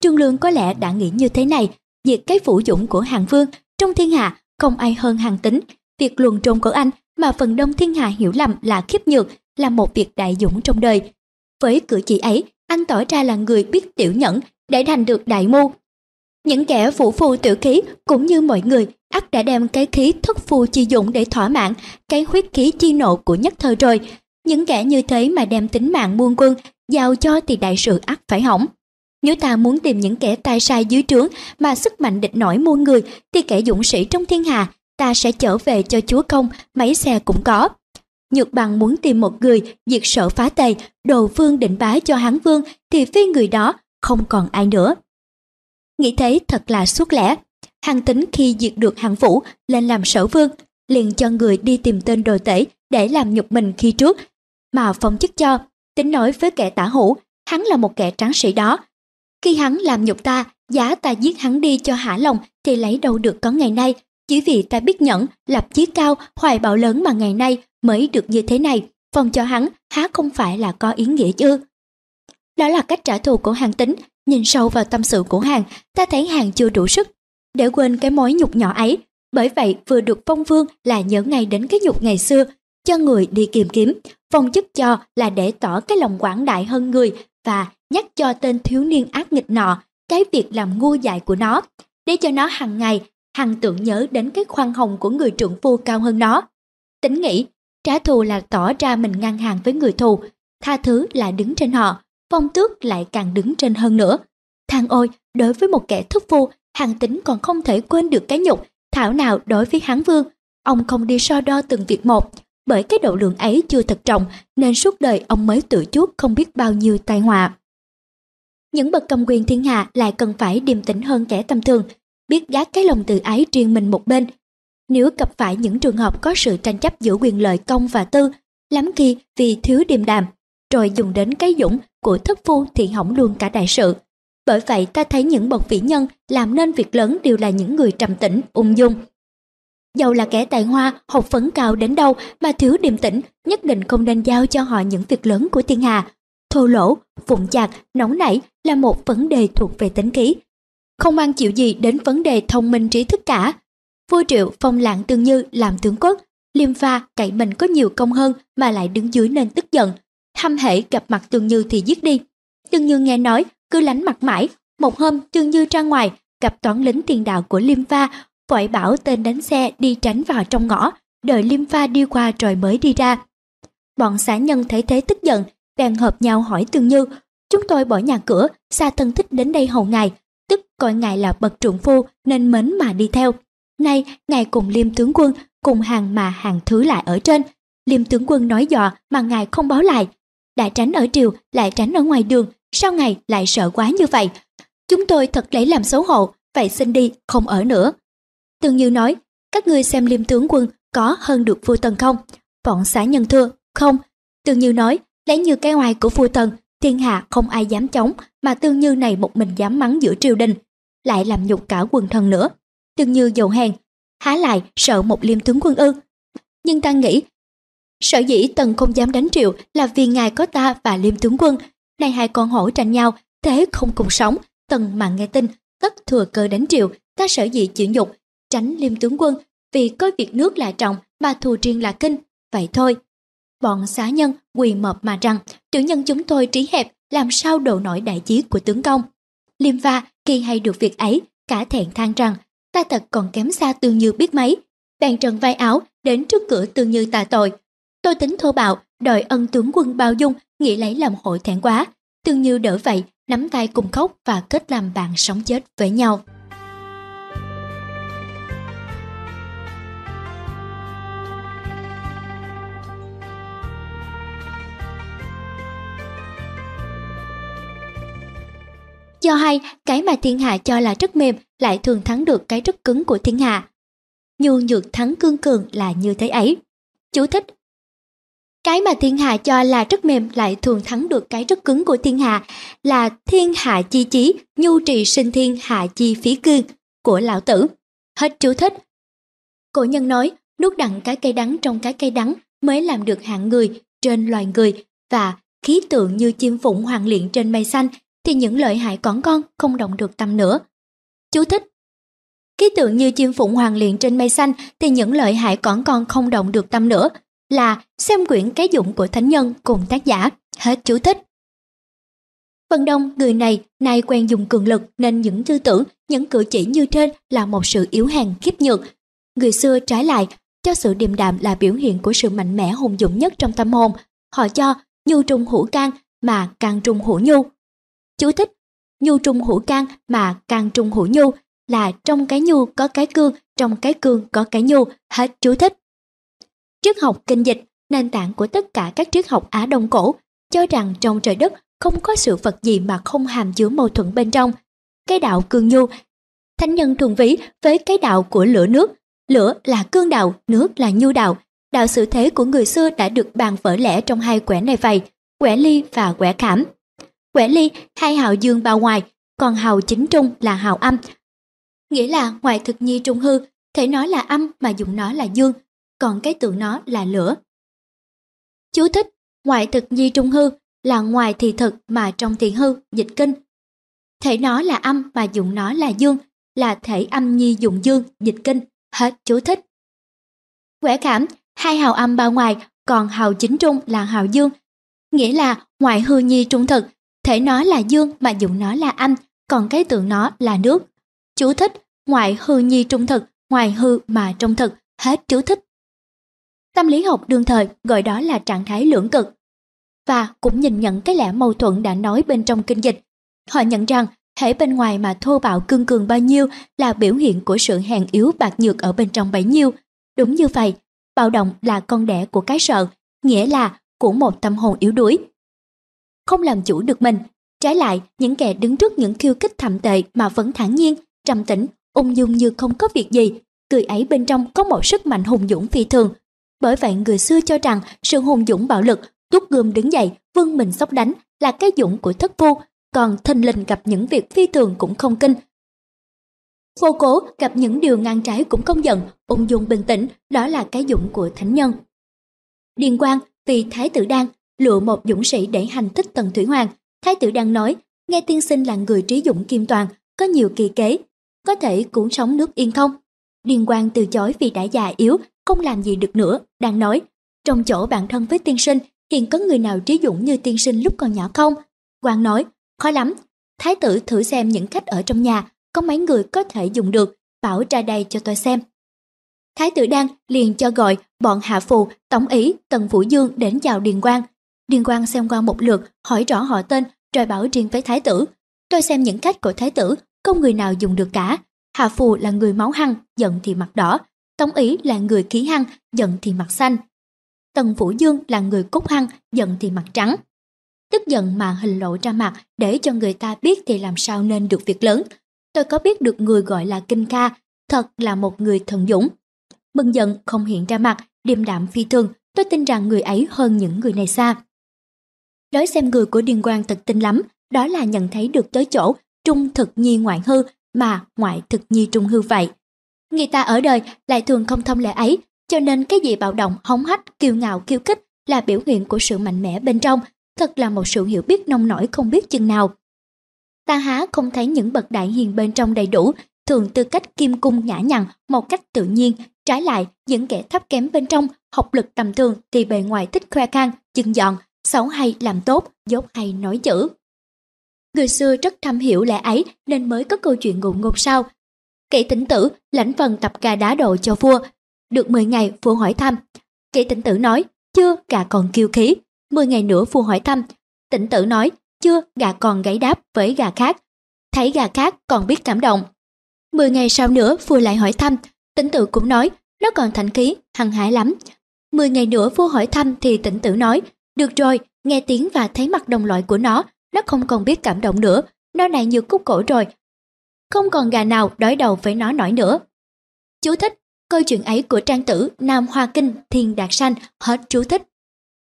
Trương Lương có lẽ đã nghĩ như thế này, diệt cái phủ dũng của hàng vương, trong thiên hạ không ai hơn hàng tính. Việc luồn trôn của anh mà phần đông thiên hạ hiểu lầm là khiếp nhược là một việc đại dũng trong đời. Với cử chỉ ấy, anh tỏ ra là người biết tiểu nhẫn để thành được đại mưu. Những kẻ phụ phù tiểu khí cũng như mọi người ắt đã đem cái khí thất phù chi dụng để thỏa mãn cái huyết khí chi nộ của nhất thời rồi. Những kẻ như thế mà đem tính mạng muôn quân giao cho thì đại sự ắt phải hỏng. Nếu ta muốn tìm những kẻ tai sai dưới trướng mà sức mạnh địch nổi muôn người thì kẻ dũng sĩ trong thiên hạ ta sẽ trở về cho chúa công, mấy xe cũng có. Nhược bằng muốn tìm một người diệt sở phá tề, đồ vương định bá cho hán vương thì phi người đó không còn ai nữa. Nghĩ thế thật là suốt lẽ. Hàng tính khi diệt được hàng vũ lên làm sở vương, liền cho người đi tìm tên đồ tể để làm nhục mình khi trước, mà phong chức cho, tính nói với kẻ tả hữu, hắn là một kẻ tráng sĩ đó, khi hắn làm nhục ta, giá ta giết hắn đi cho hả lòng thì lấy đâu được có ngày nay. Chỉ vì ta biết nhẫn, lập chí cao, hoài bão lớn mà ngày nay mới được như thế này. phong cho hắn há không phải là có ý nghĩa chứ. Đó là cách trả thù của hàng tính. Nhìn sâu vào tâm sự của hàng, ta thấy hàng chưa đủ sức. Để quên cái mối nhục nhỏ ấy. Bởi vậy vừa được phong vương là nhớ ngay đến cái nhục ngày xưa. Cho người đi kiềm kiếm. Phong chức cho là để tỏ cái lòng quảng đại hơn người và nhắc cho tên thiếu niên ác nghịch nọ cái việc làm ngu dại của nó, để cho nó hàng ngày hằng tưởng nhớ đến cái khoan hồng của người trưởng phu cao hơn nó. Tính nghĩ, trả thù là tỏ ra mình ngang hàng với người thù, tha thứ là đứng trên họ, phong tước lại càng đứng trên hơn nữa. Thằng ôi, đối với một kẻ thất phu, Hằng tính còn không thể quên được cái nhục, thảo nào đối với hán vương. Ông không đi so đo từng việc một, bởi cái độ lượng ấy chưa thật trọng nên suốt đời ông mới tự chuốc không biết bao nhiêu tai họa. Những bậc cầm quyền thiên hạ lại cần phải điềm tĩnh hơn kẻ tầm thường, biết gác cái lòng tự ái riêng mình một bên. Nếu gặp phải những trường hợp có sự tranh chấp giữa quyền lợi công và tư, lắm khi vì thiếu điềm đàm rồi dùng đến cái dũng của thất phu thì hỏng luôn cả đại sự. Bởi vậy ta thấy những bậc vĩ nhân làm nên việc lớn đều là những người trầm tĩnh, ung dung. Dầu là kẻ tài hoa, học phấn cao đến đâu mà thiếu điềm tĩnh, nhất định không nên giao cho họ những việc lớn của thiên hạ, thô lỗ, vụng chạc, nóng nảy là một vấn đề thuộc về tính khí. Không mang chịu gì đến vấn đề thông minh trí thức cả. Vua triệu phong lãng tương như làm tướng quốc, liêm pha cậy mình có nhiều công hơn mà lại đứng dưới nên tức giận. Hăm hệ gặp mặt tương như thì giết đi. Tương như nghe nói, cứ lánh mặt mãi. Một hôm tương như ra ngoài, gặp toán lính tiền đạo của liêm pha, vội bảo tên đánh xe đi tránh vào trong ngõ, đợi liêm pha đi qua rồi mới đi ra. Bọn xã nhân thấy thế tức giận, bèn hợp nhau hỏi Tương Như, chúng tôi bỏ nhà cửa, xa thân thích đến đây hầu ngài, coi ngài là bậc trưởng phu nên mến mà đi theo. Nay, ngài cùng liêm tướng quân, cùng hàng mà hàng thứ lại ở trên. Liêm tướng quân nói dò mà ngài không báo lại. Đã tránh ở triều, lại tránh ở ngoài đường, sao ngài lại sợ quá như vậy? Chúng tôi thật lấy làm xấu hổ, vậy xin đi, không ở nữa. Tương Như nói, các ngươi xem liêm tướng quân có hơn được vua tần không? Bọn xã nhân thưa, không. Tương Như nói, lấy như cái ngoài của vua tần thiên hạ không ai dám chống, mà tương như này một mình dám mắng giữa triều đình, lại làm nhục cả quần thần nữa. Tương như dầu hèn, há lại sợ một liêm tướng quân ư. Nhưng ta nghĩ, sở dĩ tần không dám đánh triệu là vì ngài có ta và liêm tướng quân, nay hai con hổ tranh nhau, thế không cùng sống, tần mà nghe tin, tất thừa cơ đánh triệu, ta sở dĩ chịu nhục, tránh liêm tướng quân, vì có việc nước là trọng mà thù riêng là kinh, vậy thôi. Bọn xá nhân quỳ mập mà rằng, tiểu nhân chúng tôi trí hẹp, làm sao độ nổi đại chí của tướng công. Liêm va khi hay được việc ấy, cả thẹn than rằng, ta thật còn kém xa tương như biết mấy. Bèn trần vai áo, đến trước cửa tương như tạ tội. Tôi tính thô bạo, đòi ân tướng quân bao dung, nghĩ lấy làm hội thẹn quá. Tương như đỡ vậy, nắm tay cùng khóc và kết làm bạn sống chết với nhau. Do hay, cái mà thiên hạ cho là rất mềm lại thường thắng được cái rất cứng của thiên hạ. Nhu nhược thắng cương cường là như thế ấy. Chú thích cái mà thiên hạ cho là rất mềm lại thường thắng được cái rất cứng của thiên hạ là thiên hạ chi chí, nhu trì sinh thiên hạ chi phí cương của lão tử. Hết chú thích. Cổ nhân nói, nuốt đặng cái cây đắng trong cái cây đắng mới làm được hạng người trên loài người và khí tượng như chim phụng hoàng liện trên mây xanh thì những lợi hại còn con không động được tâm nữa. Chú thích Ký tượng như chim phụng hoàng liền trên mây xanh thì những lợi hại còn con không động được tâm nữa là xem quyển cái dụng của thánh nhân cùng tác giả. Hết chú thích. Phần đông người này nay quen dùng cường lực nên những tư tưởng, những cử chỉ như trên là một sự yếu hèn khiếp nhược. Người xưa trái lại cho sự điềm đạm là biểu hiện của sự mạnh mẽ hùng dũng nhất trong tâm hồn. Họ cho nhu trung hữu can mà càng trung hữu nhu. Chú thích Nhu trung hữu can mà can trung hữu nhu là trong cái nhu có cái cương, trong cái cương có cái nhu, hết chú thích. Triết học kinh dịch, nền tảng của tất cả các triết học Á Đông cổ, cho rằng trong trời đất không có sự vật gì mà không hàm chứa mâu thuẫn bên trong. Cái đạo cương nhu, thánh nhân thường ví với cái đạo của lửa nước, lửa là cương đạo, nước là nhu đạo. Đạo sự thế của người xưa đã được bàn vỡ lẽ trong hai quẻ này vậy, quẻ ly và quẻ khảm. Quẻ ly hai hào dương bao ngoài, còn hào chính trung là hào âm. Nghĩa là ngoài thực nhi trung hư, thể nói là âm mà dùng nó là dương, còn cái tượng nó là lửa. Chú thích, ngoại thực nhi trung hư là ngoài thì thực mà trong thì hư, dịch kinh. Thể nó là âm mà dụng nó là dương, là thể âm nhi dụng dương, dịch kinh, hết chú thích. Quẻ cảm hai hào âm bao ngoài, còn hào chính trung là hào dương, nghĩa là ngoại hư nhi trung thực, thể nó là dương mà dụng nó là âm, còn cái tượng nó là nước. Chú thích, ngoại hư nhi trung thực, ngoài hư mà trong thực, hết chú thích. Tâm lý học đương thời gọi đó là trạng thái lưỡng cực. Và cũng nhìn nhận cái lẽ mâu thuẫn đã nói bên trong kinh dịch. Họ nhận rằng thể bên ngoài mà thô bạo cương cường bao nhiêu là biểu hiện của sự hèn yếu bạc nhược ở bên trong bấy nhiêu. Đúng như vậy, bạo động là con đẻ của cái sợ, nghĩa là của một tâm hồn yếu đuối. Không làm chủ được mình, trái lại những kẻ đứng trước những khiêu kích thậm tệ mà vẫn thản nhiên, trầm tĩnh, ung dung như không có việc gì, cười ấy bên trong có một sức mạnh hùng dũng phi thường, bởi vậy người xưa cho rằng sự hùng dũng bạo lực, tuốt gươm đứng dậy, vươn mình sóc đánh là cái dũng của thất phu, còn thình lình gặp những việc phi thường cũng không kinh. Vô cố gặp những điều ngang trái cũng không giận, ung dung bình tĩnh, đó là cái dũng của thánh nhân. Điền quang vì Thái tử Đan lựa một dũng sĩ để hành thích Tần Thủy Hoàng. Thái tử đang nói, nghe tiên sinh là người trí dũng kim toàn, có nhiều kỳ kế, có thể cuốn sống nước yên không? Điền quang từ chối vì đã già yếu, không làm gì được nữa, đang nói. Trong chỗ bạn thân với tiên sinh, hiện có người nào trí dũng như tiên sinh lúc còn nhỏ không? Quang nói, khó lắm. Thái tử thử xem những khách ở trong nhà, có mấy người có thể dùng được, bảo ra đây cho tôi xem. Thái tử Đan liền cho gọi bọn hạ phù, tổng ý, tần vũ dương đến chào Điền Quang. Điền Quang xem qua một lượt, hỏi rõ họ tên, rồi bảo riêng với thái tử. Tôi xem những cách của thái tử, không người nào dùng được cả. Hạ phù là người máu hăng, giận thì mặt đỏ. Tống ý là người khí hăng, giận thì mặt xanh. Tần Vũ Dương là người cốt hăng, giận thì mặt trắng. Tức giận mà hình lộ ra mặt để cho người ta biết thì làm sao nên được việc lớn. Tôi có biết được người gọi là Kinh ca thật là một người thần dũng. Mừng giận không hiện ra mặt, điềm đạm phi thường, tôi tin rằng người ấy hơn những người này xa. Đối xem người của Điền Quang thật tinh lắm, đó là nhận thấy được tới chỗ trung thực nhi ngoại hư mà ngoại thực nhi trung hư vậy. Người ta ở đời lại thường không thông lệ ấy, cho nên cái gì bạo động, hống hách, kiêu ngạo, kiêu kích là biểu hiện của sự mạnh mẽ bên trong, thật là một sự hiểu biết nông nổi không biết chừng nào. Ta há không thấy những bậc đại hiền bên trong đầy đủ, thường tư cách kim cung nhã nhặn một cách tự nhiên, trái lại những kẻ thấp kém bên trong, học lực tầm thường thì bề ngoài thích khoe khang, chừng dọn, sống hay làm tốt, dốt hay nói chữ. Người xưa rất thâm hiểu lẽ ấy nên mới có câu chuyện ngụ ngôn sau. Kỵ tỉnh tử lãnh phần tập gà đá độ cho vua. Được 10 ngày vua hỏi thăm. Kỵ tỉnh tử nói, chưa gà còn kiêu khí. 10 ngày nữa vua hỏi thăm. Tỉnh tử nói, chưa gà còn gáy đáp với gà khác. Thấy gà khác còn biết cảm động. 10 ngày sau nữa vua lại hỏi thăm. Tỉnh tử cũng nói, nó còn thành khí, hăng hái lắm. 10 ngày nữa vua hỏi thăm thì tỉnh tử nói, được rồi, nghe tiếng và thấy mặt đồng loại của nó, nó không còn biết cảm động nữa, nó này như cúc cổ rồi. Không còn gà nào đối đầu với nó nổi nữa. Chú thích, câu chuyện ấy của trang tử Nam Hoa Kinh Thiên Đạt Sanh hết chú thích.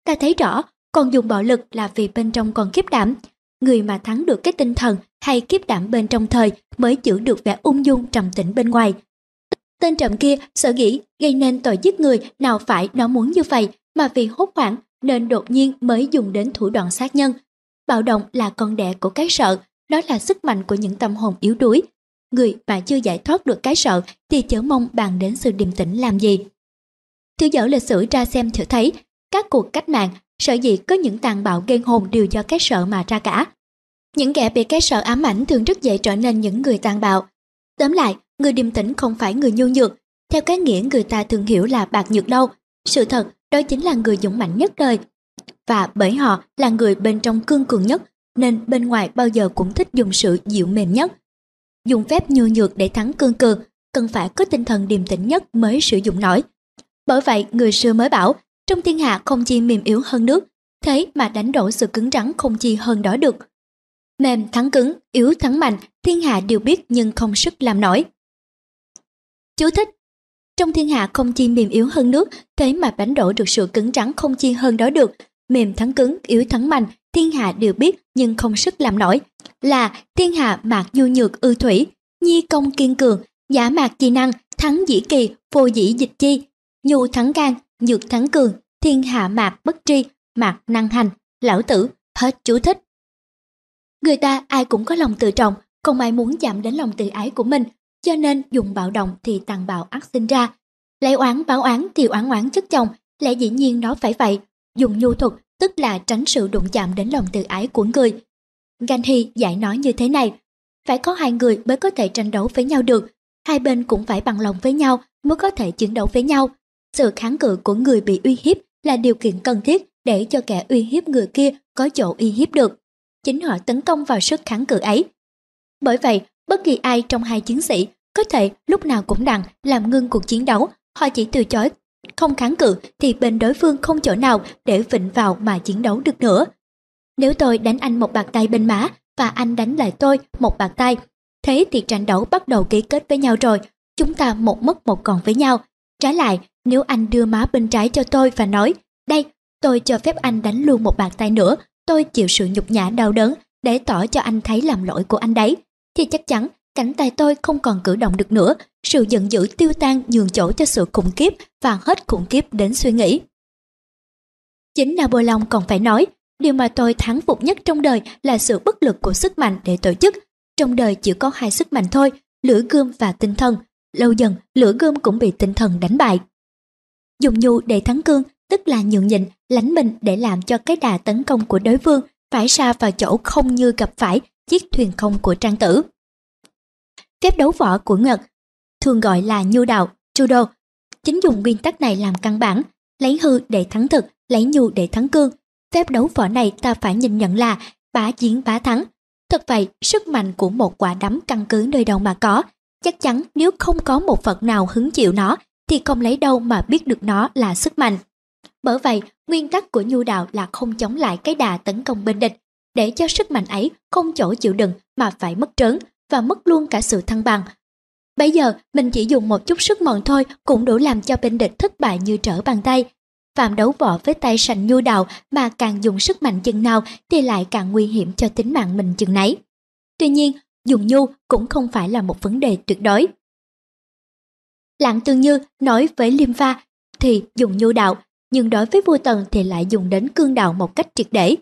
Ta thấy rõ, còn dùng bạo lực là vì bên trong còn kiếp đảm. Người mà thắng được cái tinh thần hay kiếp đảm bên trong thời mới giữ được vẻ ung dung trầm tĩnh bên ngoài. Tên trầm kia sợ nghĩ gây nên tội giết người nào phải nó muốn như vậy mà vì hốt hoảng nên đột nhiên mới dùng đến thủ đoạn sát nhân Bạo động là con đẻ của cái sợ, đó là sức mạnh của những tâm hồn yếu đuối. Người mà chưa giải thoát được cái sợ thì chớ mong bàn đến sự điềm tĩnh làm gì. Thứ dở lịch sử ra xem thử thấy, các cuộc cách mạng, sợ gì có những tàn bạo ghen hồn đều do cái sợ mà ra cả. Những kẻ bị cái sợ ám ảnh thường rất dễ trở nên những người tàn bạo. Tóm lại, người điềm tĩnh không phải người nhu nhược, theo cái nghĩa người ta thường hiểu là bạc nhược đâu. Sự thật, đó chính là người dũng mạnh nhất đời, và bởi họ là người bên trong cương cường nhất nên bên ngoài bao giờ cũng thích dùng sự dịu mềm nhất. Dùng phép nhu nhược để thắng cương cường cần phải có tinh thần điềm tĩnh nhất mới sử dụng nổi. Bởi vậy người xưa mới bảo trong thiên hạ không chi mềm yếu hơn nước, thế mà đánh đổ sự cứng rắn không chi hơn đó được. Mềm thắng cứng, yếu thắng mạnh, thiên hạ đều biết nhưng không sức làm nổi. Chú thích trong thiên hạ không chi mềm yếu hơn nước, thế mà đánh đổ được sự cứng rắn không chi hơn đó được, mềm thắng cứng, yếu thắng mạnh, thiên hạ đều biết nhưng không sức làm nổi. Là thiên hạ mạc nhu nhược ư thủy, nhi công kiên cường, giả mạc chi năng, thắng dĩ kỳ, vô dĩ dịch chi, nhu thắng gan, nhược thắng cường, thiên hạ mạc bất tri, mạc năng hành, lão tử, hết chú thích. Người ta ai cũng có lòng tự trọng, không ai muốn chạm đến lòng tự ái của mình, cho nên dùng bạo động thì tàn bạo ác sinh ra. Lấy oán báo oán thì oán oán chất chồng, lẽ dĩ nhiên nó phải vậy, dùng nhu thuật tức là tránh sự đụng chạm đến lòng tự ái của người. Gandhi giải nói như thế này, phải có hai người mới có thể tranh đấu với nhau được, hai bên cũng phải bằng lòng với nhau mới có thể chiến đấu với nhau. Sự kháng cự của người bị uy hiếp là điều kiện cần thiết để cho kẻ uy hiếp người kia có chỗ uy hiếp được. Chính họ tấn công vào sức kháng cự ấy. Bởi vậy, bất kỳ ai trong hai chiến sĩ có thể lúc nào cũng đặng làm ngưng cuộc chiến đấu, họ chỉ từ chối không kháng cự thì bên đối phương không chỗ nào để vịnh vào mà chiến đấu được nữa. Nếu tôi đánh anh một bàn tay bên má và anh đánh lại tôi một bàn tay, thế thì trận đấu bắt đầu ký kết với nhau rồi, chúng ta một mất một còn với nhau. Trái lại, nếu anh đưa má bên trái cho tôi và nói, đây, tôi cho phép anh đánh luôn một bàn tay nữa, tôi chịu sự nhục nhã đau đớn để tỏ cho anh thấy làm lỗi của anh đấy, thì chắc chắn cánh tay tôi không còn cử động được nữa, sự giận dữ tiêu tan nhường chỗ cho sự khủng khiếp và hết khủng khiếp đến suy nghĩ. Chính Napoleon còn phải nói, điều mà tôi thắng phục nhất trong đời là sự bất lực của sức mạnh để tổ chức. Trong đời chỉ có hai sức mạnh thôi, lửa gươm và tinh thần. Lâu dần, lửa gươm cũng bị tinh thần đánh bại. Dùng nhu để thắng cương, tức là nhượng nhịn, lánh mình để làm cho cái đà tấn công của đối phương phải xa vào chỗ không như gặp phải chiếc thuyền không của trang tử. Phép đấu võ của Nhật thường gọi là nhu đạo, judo. Chính dùng nguyên tắc này làm căn bản, lấy hư để thắng thực, lấy nhu để thắng cương. Phép đấu võ này ta phải nhìn nhận là bá chiến bá thắng. Thật vậy, sức mạnh của một quả đấm căn cứ nơi đâu mà có. Chắc chắn nếu không có một vật nào hứng chịu nó, thì không lấy đâu mà biết được nó là sức mạnh. Bởi vậy, nguyên tắc của nhu đạo là không chống lại cái đà tấn công bên địch, để cho sức mạnh ấy không chỗ chịu đựng mà phải mất trớn và mất luôn cả sự thăng bằng, Bây giờ mình chỉ dùng một chút sức mọn thôi cũng đủ làm cho bên địch thất bại như trở bàn tay. Phạm đấu võ với tay sành nhu đạo mà càng dùng sức mạnh chừng nào thì lại càng nguy hiểm cho tính mạng mình chừng nấy. Tuy nhiên, dùng nhu cũng không phải là một vấn đề tuyệt đối. Lạng tương như nói với Liêm Pha thì dùng nhu đạo, nhưng đối với vua Tần thì lại dùng đến cương đạo một cách triệt để.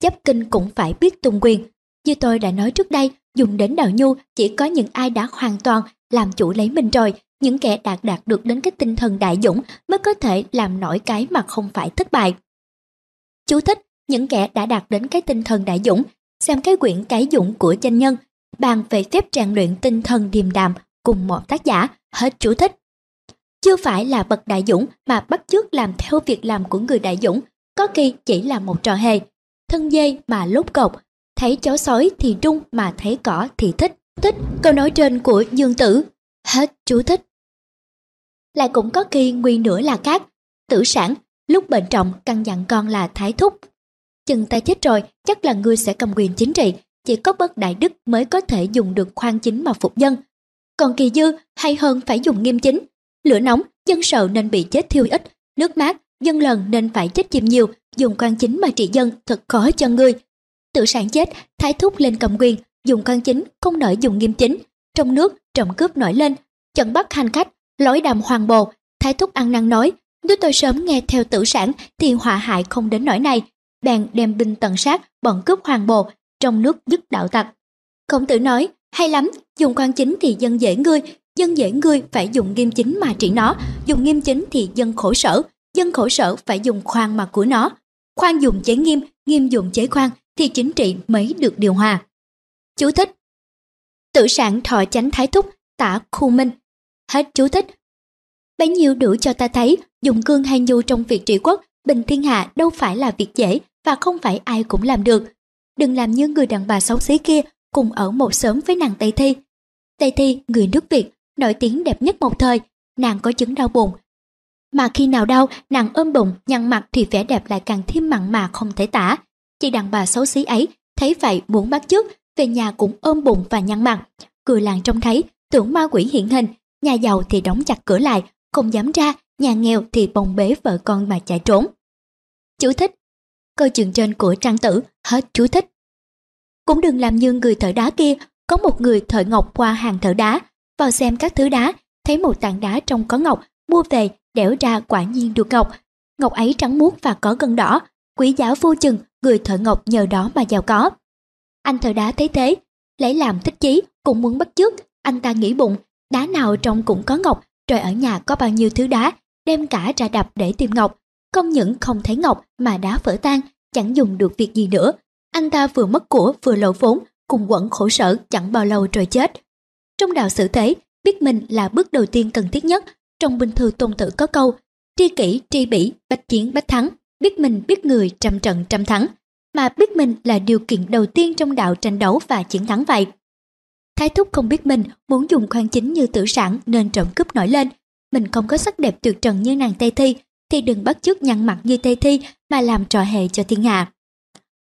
Chấp kinh cũng phải biết tung quyền. Như tôi đã nói trước đây, dùng đến đạo nhu chỉ có những ai đã hoàn toàn làm chủ lấy mình rồi, những kẻ đạt đạt được đến cái tinh thần đại dũng mới có thể làm nổi cái mà không phải thất bại. Chú thích, những kẻ đã đạt đến cái tinh thần đại dũng, xem cái quyển cái dũng của danh nhân, bàn về phép rèn luyện tinh thần điềm đạm cùng một tác giả, hết chú thích. Chưa phải là bậc đại dũng mà bắt chước làm theo việc làm của người đại dũng, có khi chỉ là một trò hề. Thân dây mà lốt cọc, thấy chó sói thì trung mà thấy cỏ thì thích. Thích câu nói trên của Dương Tử. Hết chú thích. Lại cũng có khi nguyên nữa là khác. Tử sản, lúc bệnh trọng căn dặn con là thái thúc. Chừng ta chết rồi, chắc là ngươi sẽ cầm quyền chính trị. Chỉ có bất đại đức mới có thể dùng được khoan chính mà phục dân. Còn kỳ dư hay hơn phải dùng nghiêm chính. Lửa nóng, dân sợ nên bị chết thiêu ít. Nước mát, dân lần nên phải chết chìm nhiều. Dùng quan chính mà trị dân thật khó cho ngươi. Tự sản chết, thái thúc lên cầm quyền, dùng quan chính, không nỡ dùng nghiêm chính. Trong nước, trộm cướp nổi lên, chận bắt hành khách, lối đàm hoàng bồ. Thái thúc ăn năn nói, nếu tôi sớm nghe theo tử sản thì họa hại không đến nỗi này. Bèn đem binh tận sát, bọn cướp hoàng bồ, trong nước dứt đạo tặc. Khổng tử nói, hay lắm, dùng quan chính thì dân dễ ngươi, dân dễ ngươi phải dùng nghiêm chính mà trị nó, dùng nghiêm chính thì dân khổ sở, dân khổ sở phải dùng khoan mà của nó. Khoan dùng chế nghiêm, nghiêm dùng chế khoan thì chính trị mới được điều hòa. Chú thích Tự sản thọ chánh thái thúc, tả khu minh. Hết chú thích. Bấy nhiêu đủ cho ta thấy, dùng cương hay nhu trong việc trị quốc, bình thiên hạ đâu phải là việc dễ và không phải ai cũng làm được. Đừng làm như người đàn bà xấu xí kia cùng ở một xóm với nàng Tây Thi. Tây Thi, người nước Việt, nổi tiếng đẹp nhất một thời, nàng có chứng đau bụng. Mà khi nào đau, nàng ôm bụng, nhăn mặt thì vẻ đẹp lại càng thêm mặn mà không thể tả. Chị đàn bà xấu xí ấy, thấy vậy muốn bắt chước, về nhà cũng ôm bụng và nhăn mặt. Cười làng trông thấy, tưởng ma quỷ hiện hình, nhà giàu thì đóng chặt cửa lại, không dám ra, nhà nghèo thì bồng bế vợ con mà chạy trốn. Chú thích Câu chuyện trên của trang tử, hết chú thích. Cũng đừng làm như người thợ đá kia, có một người thợ ngọc qua hàng thợ đá, vào xem các thứ đá, thấy một tảng đá trong có ngọc, mua về, đẽo ra quả nhiên được ngọc. Ngọc ấy trắng muốt và có gân đỏ, quý giá vô chừng, người thợ ngọc nhờ đó mà giàu có. Anh thợ đá thấy thế, lấy làm thích chí, cũng muốn bắt chước, anh ta nghĩ bụng, đá nào trong cũng có ngọc, rồi ở nhà có bao nhiêu thứ đá, đem cả ra đập để tìm ngọc. Không những không thấy ngọc mà đá vỡ tan, chẳng dùng được việc gì nữa. Anh ta vừa mất của vừa lộ vốn, cùng quẩn khổ sở chẳng bao lâu rồi chết. Trong đạo xử thế, biết mình là bước đầu tiên cần thiết nhất. Trong bình thư tôn tử có câu, tri kỷ, tri bỉ, bách chiến, bách thắng, biết mình biết người, trăm trận trăm thắng. Mà biết mình là điều kiện đầu tiên trong đạo tranh đấu và chiến thắng vậy. Thái thúc không biết mình, muốn dùng khoan chính như tử sản nên trộm cướp nổi lên. Mình không có sắc đẹp tuyệt trần như nàng Tây Thi, thì đừng bắt chước nhăn mặt như Tây Thi mà làm trò hề cho thiên hạ.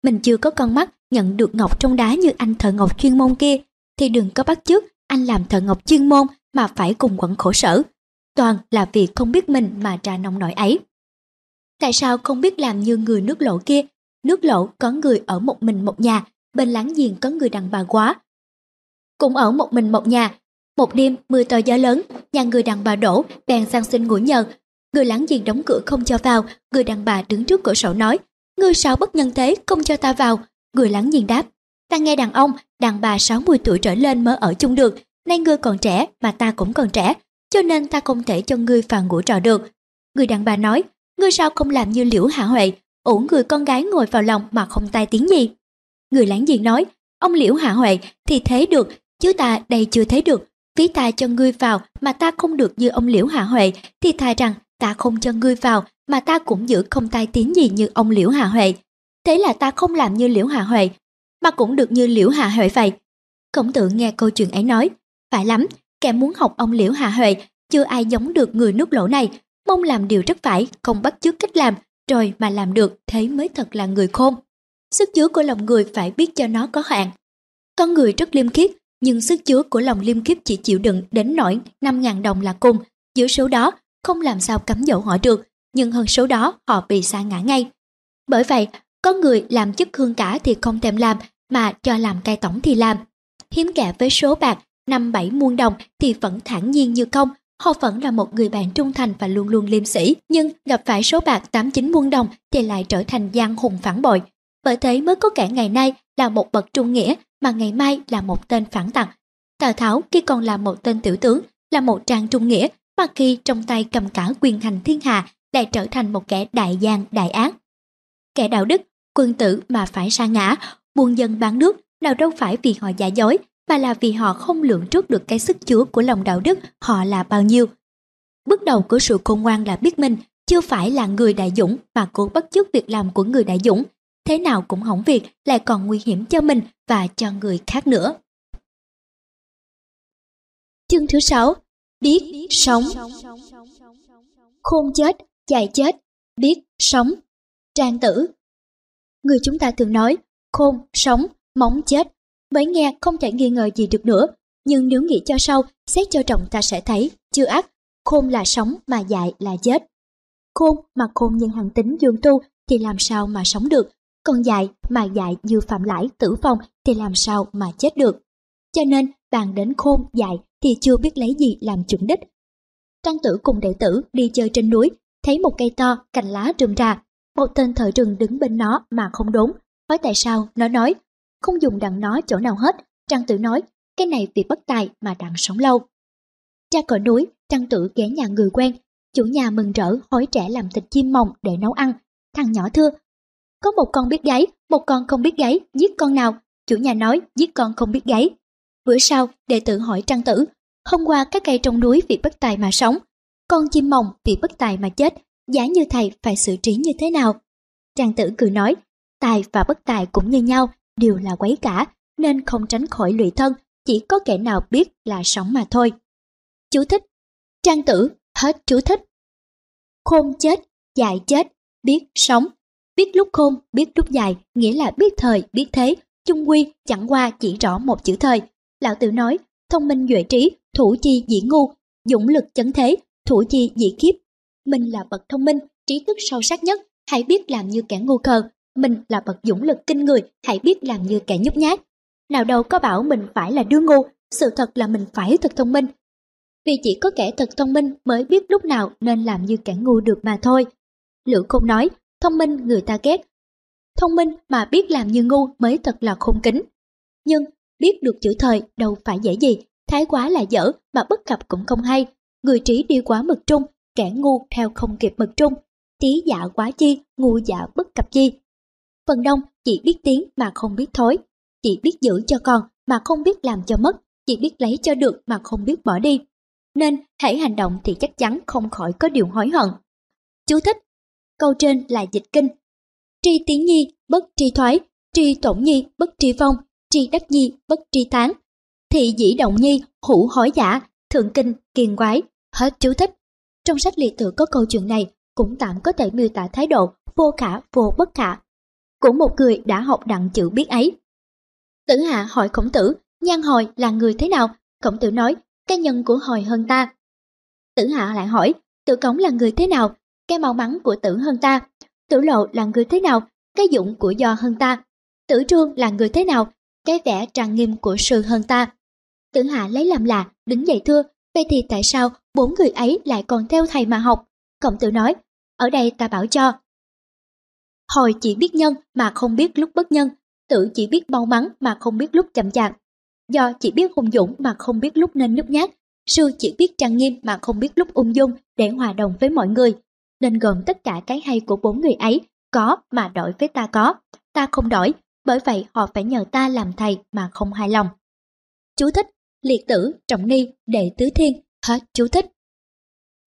Mình chưa có con mắt, nhận được ngọc trong đá như anh thợ ngọc chuyên môn kia, thì đừng có bắt chước anh làm thợ ngọc chuyên môn mà phải cùng quẩn khổ sở. Toàn là vì không biết mình mà ra nông nổi ấy. Tại sao không biết làm như người nước lộ kia? Nước lộ có người ở một mình một nhà, bên láng giềng có người đàn bà quá, cũng ở một mình một nhà. Một đêm mưa to gió lớn, nhà người đàn bà đổ bèn sang xin ngủ nhờ. Người láng giềng đóng cửa không cho vào, người đàn bà đứng trước cửa sổ nói, ngươi sao bất nhân thế không cho ta vào. Người láng giềng đáp, ta nghe đàn ông, đàn bà 60 tuổi trở lên mới ở chung được, nay ngươi còn trẻ mà ta cũng còn trẻ, cho nên ta không thể cho ngươi vào ngủ trọ được. Người đàn bà nói, ngươi sao không làm như liễu hạ huệ, ổn người con gái ngồi vào lòng mà không tai tiếng gì. Người láng giềng nói, ông liễu hạ huệ thì thế được chứ ta đây chưa thấy được. Phí ta cho ngươi vào mà ta không được như ông liễu hạ huệ thì thà rằng ta không cho ngươi vào mà ta cũng giữ không tai tiếng gì như ông liễu hạ huệ. Thế là ta không làm như liễu hạ huệ mà cũng được như liễu hạ huệ vậy. Khổng tử nghe câu chuyện ấy nói phải lắm kẻ muốn học ông liễu hạ huệ chưa ai giống được người nước lỗ này mong làm điều rất phải không bắt chước cách làm rồi mà làm được thế mới thật là người khôn sức chứa của lòng người phải biết cho nó có hạn con người rất liêm khiết nhưng sức chứa của lòng liêm khiết chỉ chịu đựng đến nỗi 5.000 đồng là cùng, giữa số đó không làm sao cấm dỗ họ được, nhưng hơn số đó họ bị sa ngã ngay. Bởi vậy, có người làm chức hương cả thì không thèm làm, mà cho làm cai tổng thì làm. Hiếm kẻ với số bạc năm bảy muôn đồng thì vẫn thản nhiên như công, họ vẫn là một người bạn trung thành và luôn luôn liêm sĩ, nhưng gặp phải số bạc tám chín muôn đồng thì lại trở thành giang hùng phản bội. Bởi thế mới có kẻ ngày nay là một bậc trung nghĩa mà ngày mai là một tên phản tặc. Tào Tháo khi còn là một tên tiểu tướng, là một trang trung nghĩa, mà khi trong tay cầm cả quyền hành thiên hạ lại trở thành một kẻ đại gian đại ác. Kẻ đạo đức, quân tử mà phải sa ngã, buôn dân bán nước nào đâu phải vì họ giả dối mà là vì họ không lượng trước được cái sức chứa của lòng đạo đức họ là bao nhiêu. Bước đầu của sự khôn ngoan là biết mình chưa phải là người đại dũng mà cố bắt chước việc làm của người đại dũng. Thế nào cũng hỏng việc lại còn nguy hiểm cho mình và cho người khác nữa. Chương thứ sáu Biết sống Khôn chết, dài chết, biết sống. Trang tử Người chúng ta thường nói khôn, sống, móng chết mới nghe không thể nghi ngờ gì được nữa. Nhưng nếu nghĩ cho sâu, xét cho trọng ta sẽ thấy, chưa ác, khôn là sống mà dại là chết. Khôn mà khôn như hành tính dương tu thì làm sao mà sống được, còn dại mà dại như phạm lãi tử vong thì làm sao mà chết được. Cho nên, bàn đến khôn dại thì chưa biết lấy gì làm chuẩn đích. Trang tử cùng đệ tử đi chơi trên núi, thấy một cây to, cành lá rườm rà. Một tên thợ rừng đứng bên nó mà không đốn. Hỏi tại sao, nó nói, không dùng đặng nó chỗ nào hết. Trang tử nói, cái này vì bất tài mà đặng sống lâu. Ra cỏ núi, Trang tử ghé nhà người quen. Chủ nhà mừng rỡ hối trẻ làm thịt chim mồng để nấu ăn. Thằng nhỏ thưa, có một con biết gáy, một con không biết gáy, giết con nào? Chủ nhà nói, giết con không biết gáy. Bữa sau, đệ tử hỏi Trang tử, hôm qua các cây trong núi vì bất tài mà sống, con chim mồng vì bất tài mà chết, giá như thầy phải xử trí như thế nào? Trang tử cười nói, tài và bất tài cũng như nhau, đều là quấy cả, nên không tránh khỏi lụy thân, chỉ có kẻ nào biết là sống mà thôi. Chú thích Trang tử, hết chú thích. Khôn chết, dài chết, biết sống. Biết lúc khôn, biết lúc dài, nghĩa là biết thời, biết thế, chung quy chẳng qua chỉ rõ một chữ thời. Lão tử nói, thông minh duệ trí, thủ chi dĩ ngu, dũng lực chấn thế, thủ chi dĩ kiếp. Mình là bậc thông minh, trí thức sâu sắc nhất, hãy biết làm như kẻ ngu khờ, mình là bậc dũng lực kinh người, hãy biết làm như kẻ nhút nhát. Nào đâu có bảo mình phải là đứa ngu, sự thật là mình phải thật thông minh. Vì chỉ có kẻ thật thông minh mới biết lúc nào nên làm như kẻ ngu được mà thôi. Lữ không nói, thông minh người ta ghét. Thông minh mà biết làm như ngu mới thật là khôn kính. Nhưng biết được chữ thời đâu phải dễ gì, thái quá là dở mà bất cập cũng không hay. Người trí đi quá mực trung, kẻ ngu theo không kịp mực trung. Tí dạ quá chi, ngu dạ bất cập chi, Phần đông chỉ biết tiếng mà không biết thối, chỉ biết giữ cho con mà không biết làm cho mất, chỉ biết lấy cho được mà không biết bỏ đi. Nên hãy hành động thì chắc chắn không khỏi có điều hối hận. Chú thích Câu trên là dịch kinh. Tri tiến nhi, bất tri thoái, tri tổn nhi, bất tri phong, tri đắc nhi, bất tri tán. Thị dĩ động nhi, hữu hối giả, thượng kinh, kiền quái. Hết chú thích. Trong sách liệt tự có câu chuyện này cũng tạm có thể miêu tả thái độ vô khả vô bất khả của một người đã học đặng chữ biết ấy. Tử Hạ hỏi khổng tử, nhan hồi là người thế nào? Khổng tử nói, cái nhân của hồi hơn ta. Tử Hạ lại hỏi, tử cống là người thế nào? Cái mau mắn của tử hơn ta. Tử lộ là người thế nào? Cái dụng của do hơn ta. Tử trương là người thế nào? Cái vẻ trang nghiêm của sư hơn ta. Tử Hạ lấy làm lạ, đứng dậy thưa, vậy thì tại sao bốn người ấy lại còn theo thầy mà học? Khổng tử nói, ở đây ta bảo cho, Hồi chỉ biết nhân mà không biết lúc bất nhân, tự chỉ biết mau mắn mà không biết lúc chậm chạp. Do chỉ biết hùng dũng mà không biết lúc nên nhút nhát, sư chỉ biết trang nghiêm mà không biết lúc ung dung để hòa đồng với mọi người. Nên gồm tất cả cái hay của bốn người ấy có mà đổi với ta có, ta không đổi, bởi vậy họ phải nhờ ta làm thầy mà không hài lòng. Chú thích, liệt tử, trọng ni, đệ tứ thiên, hết chú thích.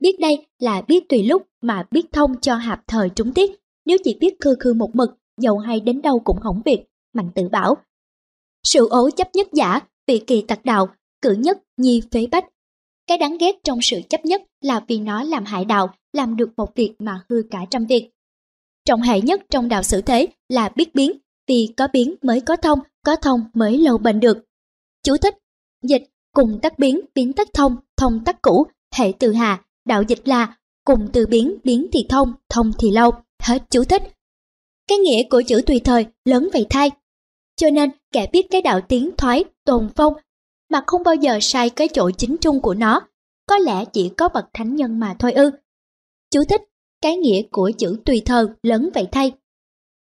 Biết đây là biết tùy lúc mà biết thông cho hạp thời trúng tiết, nếu chỉ biết khư khư một mực, dầu hay đến đâu cũng hỏng việc, Mạnh tự bảo. Sự ố chấp nhất giả, vị kỳ tặc đạo, cử nhất nhi phế bách. Cái đáng ghét trong sự chấp nhất là vì nó làm hại đạo, làm được một việc mà hư cả trăm việc. Trọng hệ nhất trong đạo xử thế là biết biến, vì có biến mới có thông, có thông mới lâu bền được. Chú thích, dịch cùng tắc biến, biến tắc thông, thông tắc cũ, hệ từ hà, đạo dịch là cùng từ biến, biến thì thông, thông thì lâu, hết chú thích. Cái nghĩa của chữ tùy thời lớn vậy thay. Cho nên kẻ biết cái đạo tiến thoái, tồn phong mà không bao giờ sai cái chỗ chính trung của nó, có lẽ chỉ có bậc thánh nhân mà thôi ư. Chú thích, cái nghĩa của chữ tùy thời lớn vậy thay.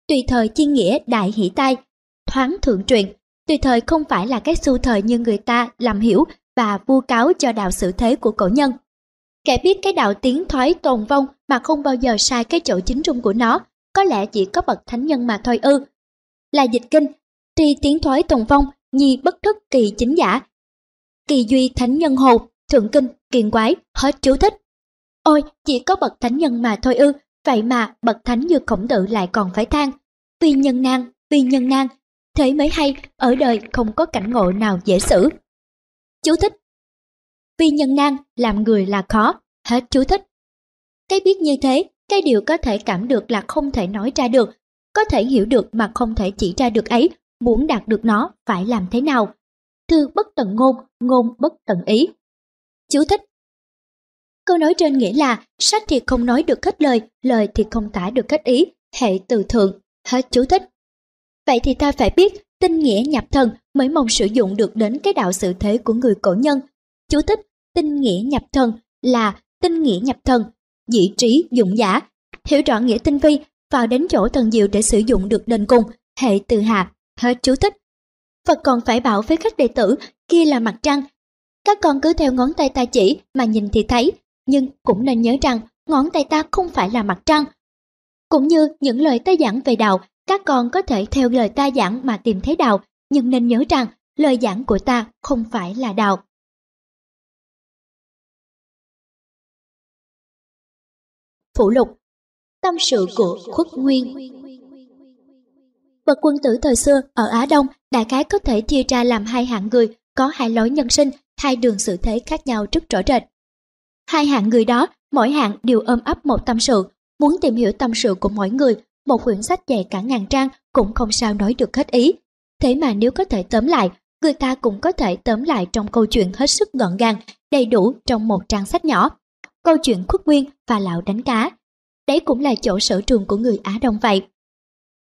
Tùy thời chi nghĩa đại hỷ tai, thoáng thượng truyền tùy thời không phải là cái xu thời như người ta làm hiểu và vu cáo cho đạo sự thế của cổ nhân. Kẻ biết cái đạo tiến thoái tồn vong mà không bao giờ sai cái chỗ chính trung của nó, có lẽ chỉ có bậc thánh nhân mà thôi ư. Là dịch kinh, tri tiến thoái tồn vong, nhi bất thức kỳ chính giả. Kỳ duy thánh nhân hồ, thượng kinh, kiền quái, hết chú thích. Ôi, chỉ có bậc thánh nhân mà thôi ư, vậy mà bậc thánh như khổng tử lại còn phải than. Vì nhân nan, vì nhân nan, thế mới hay, ở đời không có cảnh ngộ nào dễ xử. Chú thích vì nhân nan, làm người là khó, hết chú thích. Cái biết như thế, cái điều có thể cảm được là không thể nói ra được, có thể hiểu được mà không thể chỉ ra được ấy, muốn đạt được nó phải làm thế nào. Thư bất tận ngôn, ngôn bất tận ý. Chú thích Câu nói trên nghĩa là sách thì không nói được hết lời, lời thì không tả được hết ý, hệ từ thượng, hết chú thích. Vậy thì ta phải biết tinh nghĩa nhập thần mới mong sử dụng được đến cái đạo sự thế của người cổ nhân. Chú thích tinh nghĩa nhập thần là tinh nghĩa nhập thần, dĩ trí dụng giả, hiểu rõ nghĩa tinh vi vào đến chỗ thần diệu để sử dụng được đền cùng, hệ từ hạ, hết chú thích. Phật còn phải bảo với các đệ tử, kia là mặt trăng. Các con cứ theo ngón tay ta chỉ mà nhìn thì thấy, nhưng cũng nên nhớ rằng ngón tay ta không phải là mặt trăng. Cũng như những lời ta giảng về đạo, các con có thể theo lời ta giảng mà tìm thấy đạo, nhưng nên nhớ rằng lời giảng của ta không phải là đạo. Phụ lục Tâm sự của khuất nguyên Bậc quân tử thời xưa ở Á Đông đại khái có thể chia ra làm hai hạng người có hai lối nhân sinh, hai đường sự thế khác nhau rất rõ rệt. Hai hạng người đó, mỗi hạng đều ôm ấp một tâm sự, muốn tìm hiểu tâm sự của mỗi người, một quyển sách dày cả ngàn trang cũng không sao nói được hết ý. Thế mà nếu có thể tóm lại, người ta cũng có thể tóm lại trong câu chuyện hết sức gọn gàng, đầy đủ trong một trang sách nhỏ. Câu chuyện khuất nguyên và lão đánh cá. Đấy cũng là chỗ sở trường của người Á Đông vậy.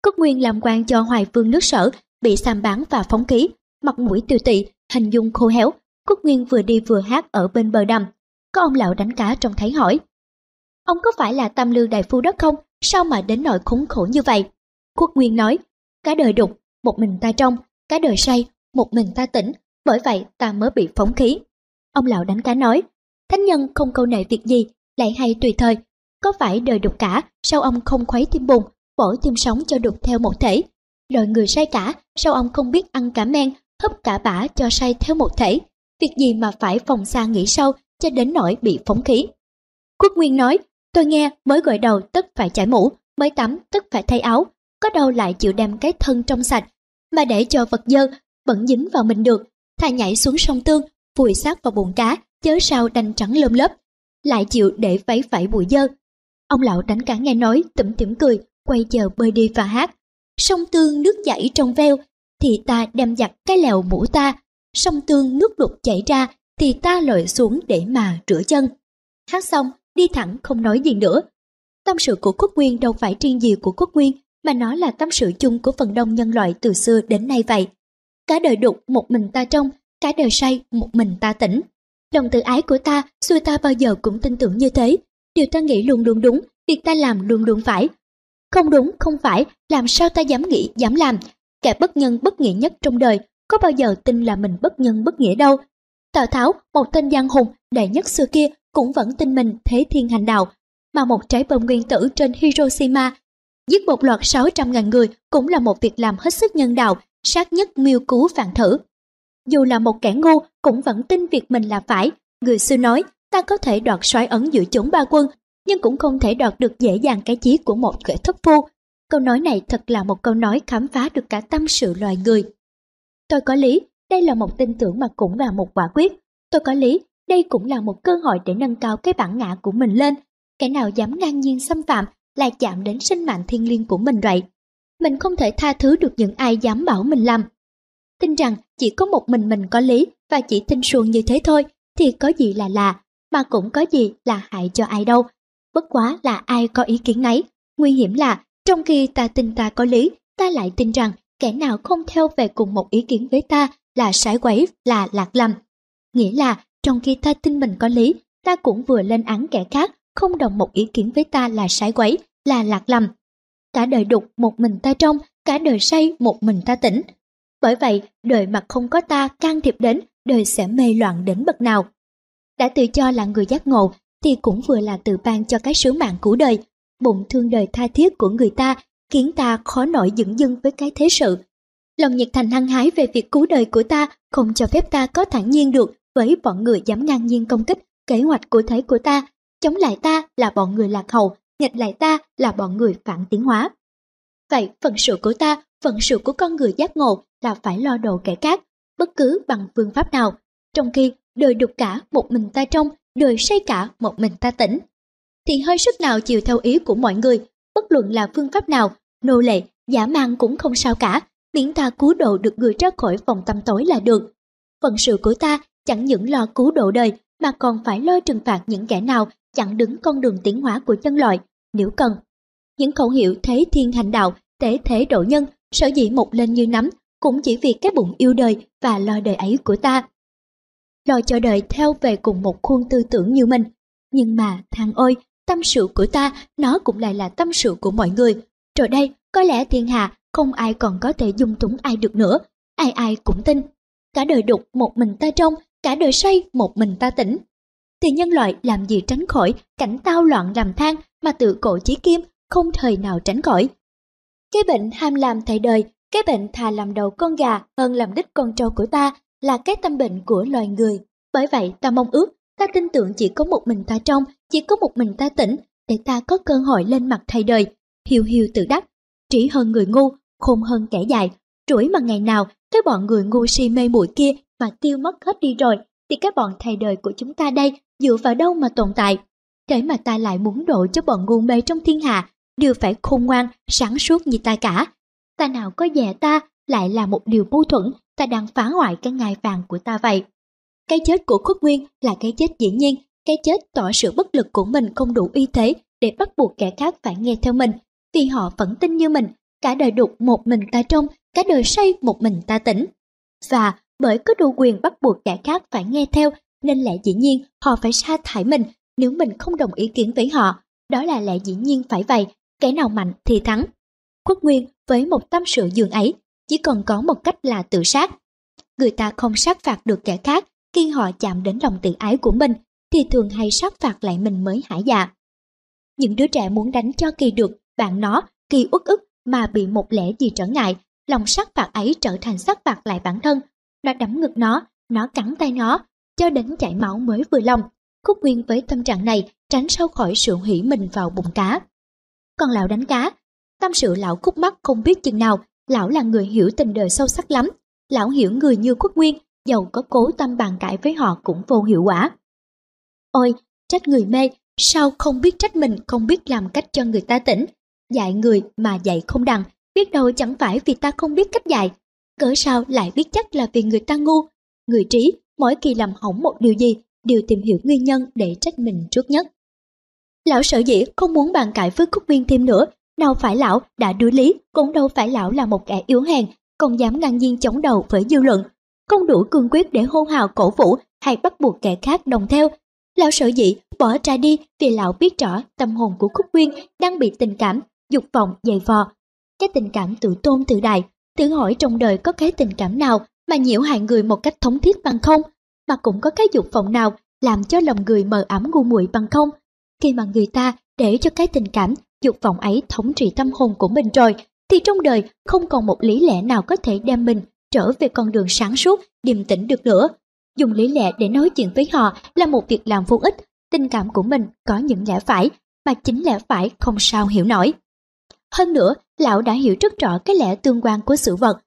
Khuất Nguyên làm quan cho Hoài Vương nước sở, bị xàm bán và phóng ký, mặt mũi tiêu tị, hình dung khô héo. Khuất Nguyên vừa đi vừa hát ở bên bờ đầm, có ông lão đánh cá trông thấy hỏi. Ông có phải là tam lương đại phu đất không? Sao mà đến nỗi khốn khổ như vậy? Quốc Nguyên nói, cả đời đục, một mình ta trong, cả đời say, một mình ta tỉnh, bởi vậy ta mới bị phóng khí. Ông lão đánh cá nói, thánh nhân không câu nệ việc gì, lại hay tùy thời. Có phải đời đục cả, sao ông không khuấy tim bùn, bổ tim sống cho đục theo một thể? Đời người say cả, sao ông không biết ăn cả men, hấp cả bả cho say theo một thể? Việc gì mà phải phòng xa nghĩ sâu cho đến nỗi bị phóng khí. Quốc Nguyên nói, tôi nghe mới gội đầu tất phải chải mũ, mới tắm tất phải thay áo, có đâu lại chịu đem cái thân trong sạch, mà để cho vật dơ vẫn dính vào mình được, thà nhảy xuống sông tương, vùi xác vào bụng cá, chớ sao đành trắng lơm lớp, lại chịu để váy phải bụi dơ. Ông lão đánh cả nghe nói, tủm tỉm cười, quay chờ bơi đi và hát. Sông tương nước chảy trong veo, thì ta đem giặt cái lèo mũ ta, sông tương nước đục chảy ra thì ta lội xuống để mà rửa chân. Hát xong, đi thẳng không nói gì nữa. Tâm sự của quốc Nguyên đâu phải riêng gì của quốc Nguyên, mà nó là tâm sự chung của phần đông nhân loại từ xưa đến nay vậy. Cả đời đục một mình ta trong, cả đời say một mình ta tỉnh. Lòng tự ái của ta, xưa ta bao giờ cũng tin tưởng như thế. Điều ta nghĩ luôn luôn đúng, việc ta làm luôn luôn phải. Không đúng, không phải, làm sao ta dám nghĩ, dám làm. Kẻ bất nhân bất nghĩa nhất trong đời, có bao giờ tin là mình bất nhân bất nghĩa đâu, Tào Tháo, một tên giang hùng đại nhất xưa kia cũng vẫn tin mình thế thiên hành đạo, mà một trái bom nguyên tử trên Hiroshima giết một loạt 600.000 người cũng là một việc làm hết sức nhân đạo, sát nhất miêu cứu vạn thử. Dù là một kẻ ngu cũng vẫn tin việc mình là phải, người xưa nói ta có thể đoạt soái ấn giữa chốn ba quân, nhưng cũng không thể đoạt được dễ dàng cái chí của một kẻ thất phu. Câu nói này thật là một câu nói khám phá được cả tâm sự loài người. Tôi có lý, đây là một tin tưởng mà cũng là một quả quyết. Tôi có lý, đây cũng là một cơ hội để nâng cao cái bản ngã của mình lên. Kẻ nào dám ngang nhiên xâm phạm lại chạm đến sinh mạng thiên liêng của mình vậy. Mình không thể tha thứ được những ai dám bảo mình làm. Tin rằng chỉ có một mình mình có lý và chỉ tin suông như thế thôi thì có gì là lạ, mà cũng có gì là hại cho ai đâu. bất quá là ai có ý kiến nấy. Nguy hiểm là, trong khi ta tin ta có lý, ta lại tin rằng kẻ nào không theo về cùng một ý kiến với ta là sái quấy, là lạc lầm. Nghĩa là, trong khi ta tin mình có lý, ta cũng vừa lên án kẻ khác không đồng một ý kiến với ta là sái quấy, là lạc lầm. Cả đời đục một mình ta trong, cả đời say một mình ta tỉnh. Bởi vậy, đời mà không có ta can thiệp đến, đời sẽ mê loạn đến bậc nào. Đã tự cho là người giác ngộ, thì cũng vừa là tự ban cho cái sứ mạng của đời. Bụng thương đời tha thiết của người ta khiến ta khó nổi dững dưng với cái thế sự. Lòng nhiệt thành hăng hái về việc cứu đời của ta không cho phép ta có thản nhiên được với bọn người dám ngang nhiên công kích kế hoạch của thế của ta. Chống lại ta là bọn người lạc hậu, nghịch lại ta là bọn người phản tiến hóa. Vậy phần sự của ta, phận sự của con người giác ngộ là phải lo độ kẻ khác, bất cứ bằng phương pháp nào. Trong khi đời đục cả một mình ta trong, đời say cả một mình ta tỉnh. Thì hơi sức nào chiều theo ý của mọi người, bất luận là phương pháp nào, nô lệ, giả mang cũng không sao cả, miễn ta cứu độ được người ra khỏi vòng tâm tối là được. Phận sự của ta chẳng những lo cứu độ đời mà còn phải lo trừng phạt những kẻ nào chặn đứng con đường tiến hóa của nhân loại nếu cần. Những khẩu hiệu thế thiên hành đạo, tế thế độ nhân, sở dĩ một lên như nắm, cũng chỉ vì cái bụng yêu đời và lo đời ấy của ta. Lo cho đời theo về cùng một khuôn tư tưởng như mình. Nhưng mà, thằng ơi, tâm sự của ta, nó cũng lại là tâm sự của mọi người. Rồi đây, có lẽ thiên hạ không ai còn có thể dung túng ai được nữa, ai ai cũng tin. Cả đời đục một mình ta trong, cả đời say một mình ta tỉnh. Thì nhân loại làm gì tránh khỏi cảnh tao loạn làm than mà tự cổ chí kim không thời nào tránh khỏi. Cái bệnh ham làm thầy đời, cái bệnh thà làm đầu con gà hơn làm đích con trâu của ta là cái tâm bệnh của loài người. Bởi vậy ta mong ước, ta tin tưởng chỉ có một mình ta trong, chỉ có một mình ta tỉnh, để ta có cơ hội lên mặt thầy đời. Hiu hiu tự đắc, trí hơn người ngu, khôn hơn kẻ dại. Rủi mà ngày nào cái bọn người ngu si mê muội kia mà tiêu mất hết đi rồi, thì cái bọn thầy đời của chúng ta đây dựa vào đâu mà tồn tại. để mà ta lại muốn độ cho bọn ngu mê trong thiên hạ, đều phải khôn ngoan, sáng suốt như ta cả. Ta nào có dè ta lại là một điều mâu thuẫn, ta đang phá hoại cái ngai vàng của ta vậy. Cái chết của khuất nguyên là cái chết dĩ nhiên, cái chết tỏ sự bất lực của mình không đủ uy thế để bắt buộc kẻ khác phải nghe theo mình, vì họ vẫn tin như mình, cả đời đục một mình ta trong, cả đời say một mình ta tỉnh. Và bởi có đủ quyền bắt buộc kẻ khác phải nghe theo, nên lẽ dĩ nhiên họ phải sa thải mình nếu mình không đồng ý kiến với họ. Đó là lẽ dĩ nhiên phải vậy, kẻ nào mạnh thì thắng. Khuất Nguyên với một tâm sự dường ấy, chỉ còn có một cách là tự sát. Người ta không sát phạt được kẻ khác khi họ chạm đến lòng tự ái của mình, thì thường hay sát phạt lại mình mới hải dạ. Những đứa trẻ muốn đánh cho kỳ được bạn nó, kỳ uất ức mà bị một lẽ gì trở ngại, lòng sát phạt ấy trở thành sát phạt lại bản thân. Nó đấm ngực nó, nó cắn tay nó, cho đến chảy máu mới vừa lòng. Khúc Nguyên với tâm trạng này tránh sau khỏi sự hủy mình vào bụng cá. Còn lão đánh cá, tâm sự lão khúc mắt không biết chừng nào, lão là người hiểu tình đời sâu sắc lắm. Lão hiểu người như Quốc Nguyên, dầu có cố tâm bàn cãi với họ cũng vô hiệu quả. Ôi, trách người mê, sao không biết trách mình không biết làm cách cho người ta tỉnh. Dạy người mà dạy không đằng, biết đâu chẳng phải vì ta không biết cách dạy. Cỡ sao lại biết chắc là vì người ta ngu. Người trí, mỗi kỳ làm hỏng một điều gì, đều tìm hiểu nguyên nhân để trách mình trước nhất. Lão sợ dĩ không muốn bàn cãi với Cúc Viên thêm nữa, đâu phải lão đã đuối lý, cũng đâu phải lão là một kẻ yếu hèn, còn dám ngang nhiên chống đầu với dư luận. Không đủ cương quyết để hô hào cổ vũ hay bắt buộc kẻ khác đồng theo. Lão sợ dĩ bỏ ra đi vì lão biết rõ tâm hồn của Cúc Viên đang bị tình cảm, dục vọng dày vò. Cái tình cảm tự tôn tự đại, tự hỏi trong đời có cái tình cảm nào mà nhiễu hại người một cách thống thiết bằng không, mà cũng có cái dục vọng nào làm cho lòng người mờ ám ngu muội bằng không. Khi mà người ta để cho cái tình cảm, dục vọng ấy thống trị tâm hồn của mình rồi, thì trong đời không còn một lý lẽ nào có thể đem mình trở về con đường sáng suốt, điềm tĩnh được nữa. Dùng lý lẽ để nói chuyện với họ là một việc làm vô ích, tình cảm của mình có những lẽ phải, mà chính lẽ phải không sao hiểu nổi. Hơn nữa, lão đã hiểu rất rõ cái lẽ tương quan của sự vật.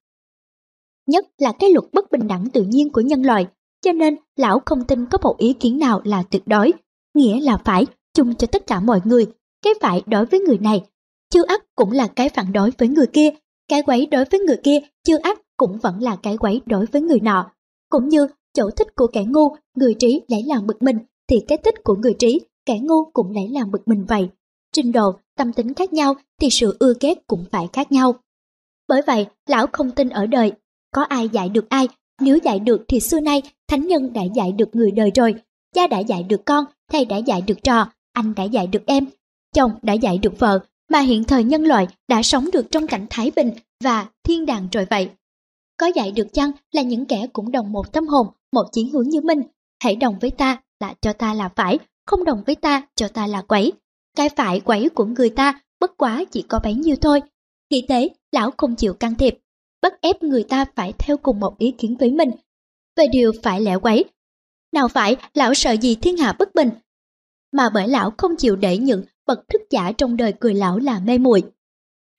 Nhất là cái luật bất bình đẳng tự nhiên của nhân loại, cho nên lão không tin có một ý kiến nào là tuyệt đối, nghĩa là phải chung cho tất cả mọi người. Cái phải đối với người này, chưa ắt cũng là cái phản đối với người kia, cái quấy đối với người kia chưa ắt cũng vẫn là cái quấy đối với người nọ. Cũng như chỗ thích của kẻ ngu, người trí lấy làm bực mình, thì cái thích của người trí, kẻ ngu cũng lấy làm bực mình vậy. Trình độ, tâm tính khác nhau thì sự ưa ghét cũng phải khác nhau. Bởi vậy, lão không tin ở đời, có ai dạy được ai, nếu dạy được thì xưa nay thánh nhân đã dạy được người đời rồi, cha đã dạy được con, thầy đã dạy được trò, anh đã dạy được em, chồng đã dạy được vợ, mà hiện thời nhân loại đã sống được trong cảnh thái bình và thiên đàng rồi vậy. Có dạy được chăng là những kẻ cũng đồng một tâm hồn, một chí hướng như mình, hãy đồng với ta là cho ta là phải, không đồng với ta cho ta là quấy. Cái phải quấy của người ta bất quá chỉ có bấy nhiêu thôi. Nghĩ thế, lão không chịu can thiệp, bắt ép người ta phải theo cùng một ý kiến với mình. Về điều phải lẽ quấy, nào phải lão sợ gì thiên hạ bất bình, mà bởi lão không chịu để những bậc thức giả trong đời cười lão là mê muội.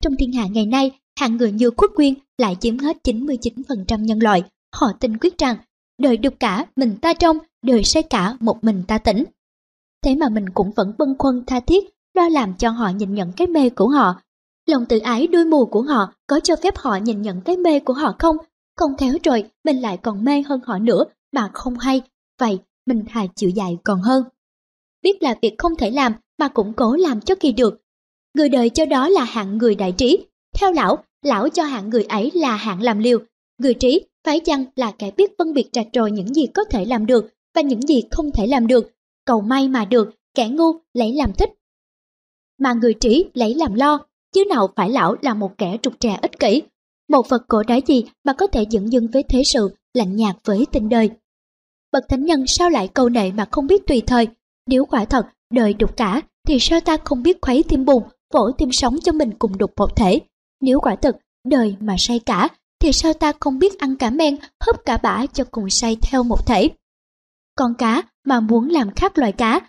Trong thiên hạ ngày nay, hạng người như quốc quyên lại chiếm hết 99% nhân loại. Họ tin quyết rằng, đời đục cả mình ta trong, đời sai cả một mình ta tỉnh. Thế mà mình cũng vẫn bâng khuâng tha thiết, lo làm cho họ nhìn nhận cái mê của họ. Lòng tự ái đuôi mù của họ có cho phép họ nhìn nhận cái mê của họ không? Không khéo rồi, mình lại còn mê hơn họ nữa mà không hay. Vậy, mình thà chịu dạy còn hơn. Biết là việc không thể làm mà cũng cố làm cho kỳ được. Người đời cho đó là hạng người đại trí. Theo lão, lão cho hạng người ấy là hạng làm liều. Người trí phải chăng là kẻ biết phân biệt rạch ròi những gì có thể làm được và những gì không thể làm được. Cầu may mà được, kẻ ngu lấy làm thích. Mà người trí lấy làm lo, chứ nào phải lão là một kẻ trục trà ích kỷ. Một vật cổ đá gì mà có thể dẫn dưng với thế sự, lạnh nhạt với tình đời. Bậc thánh nhân sao lại câu nệ mà không biết tùy thời, nếu quả thật đời đục cả thì sao ta không biết khuấy tim bùn, vỗ tim sống cho mình cùng đục một thể. Nếu quả thật đời mà say cả thì sao ta không biết ăn cả men, hấp cả bã cho cùng say theo một thể. Con cá mà muốn làm khác loài cá,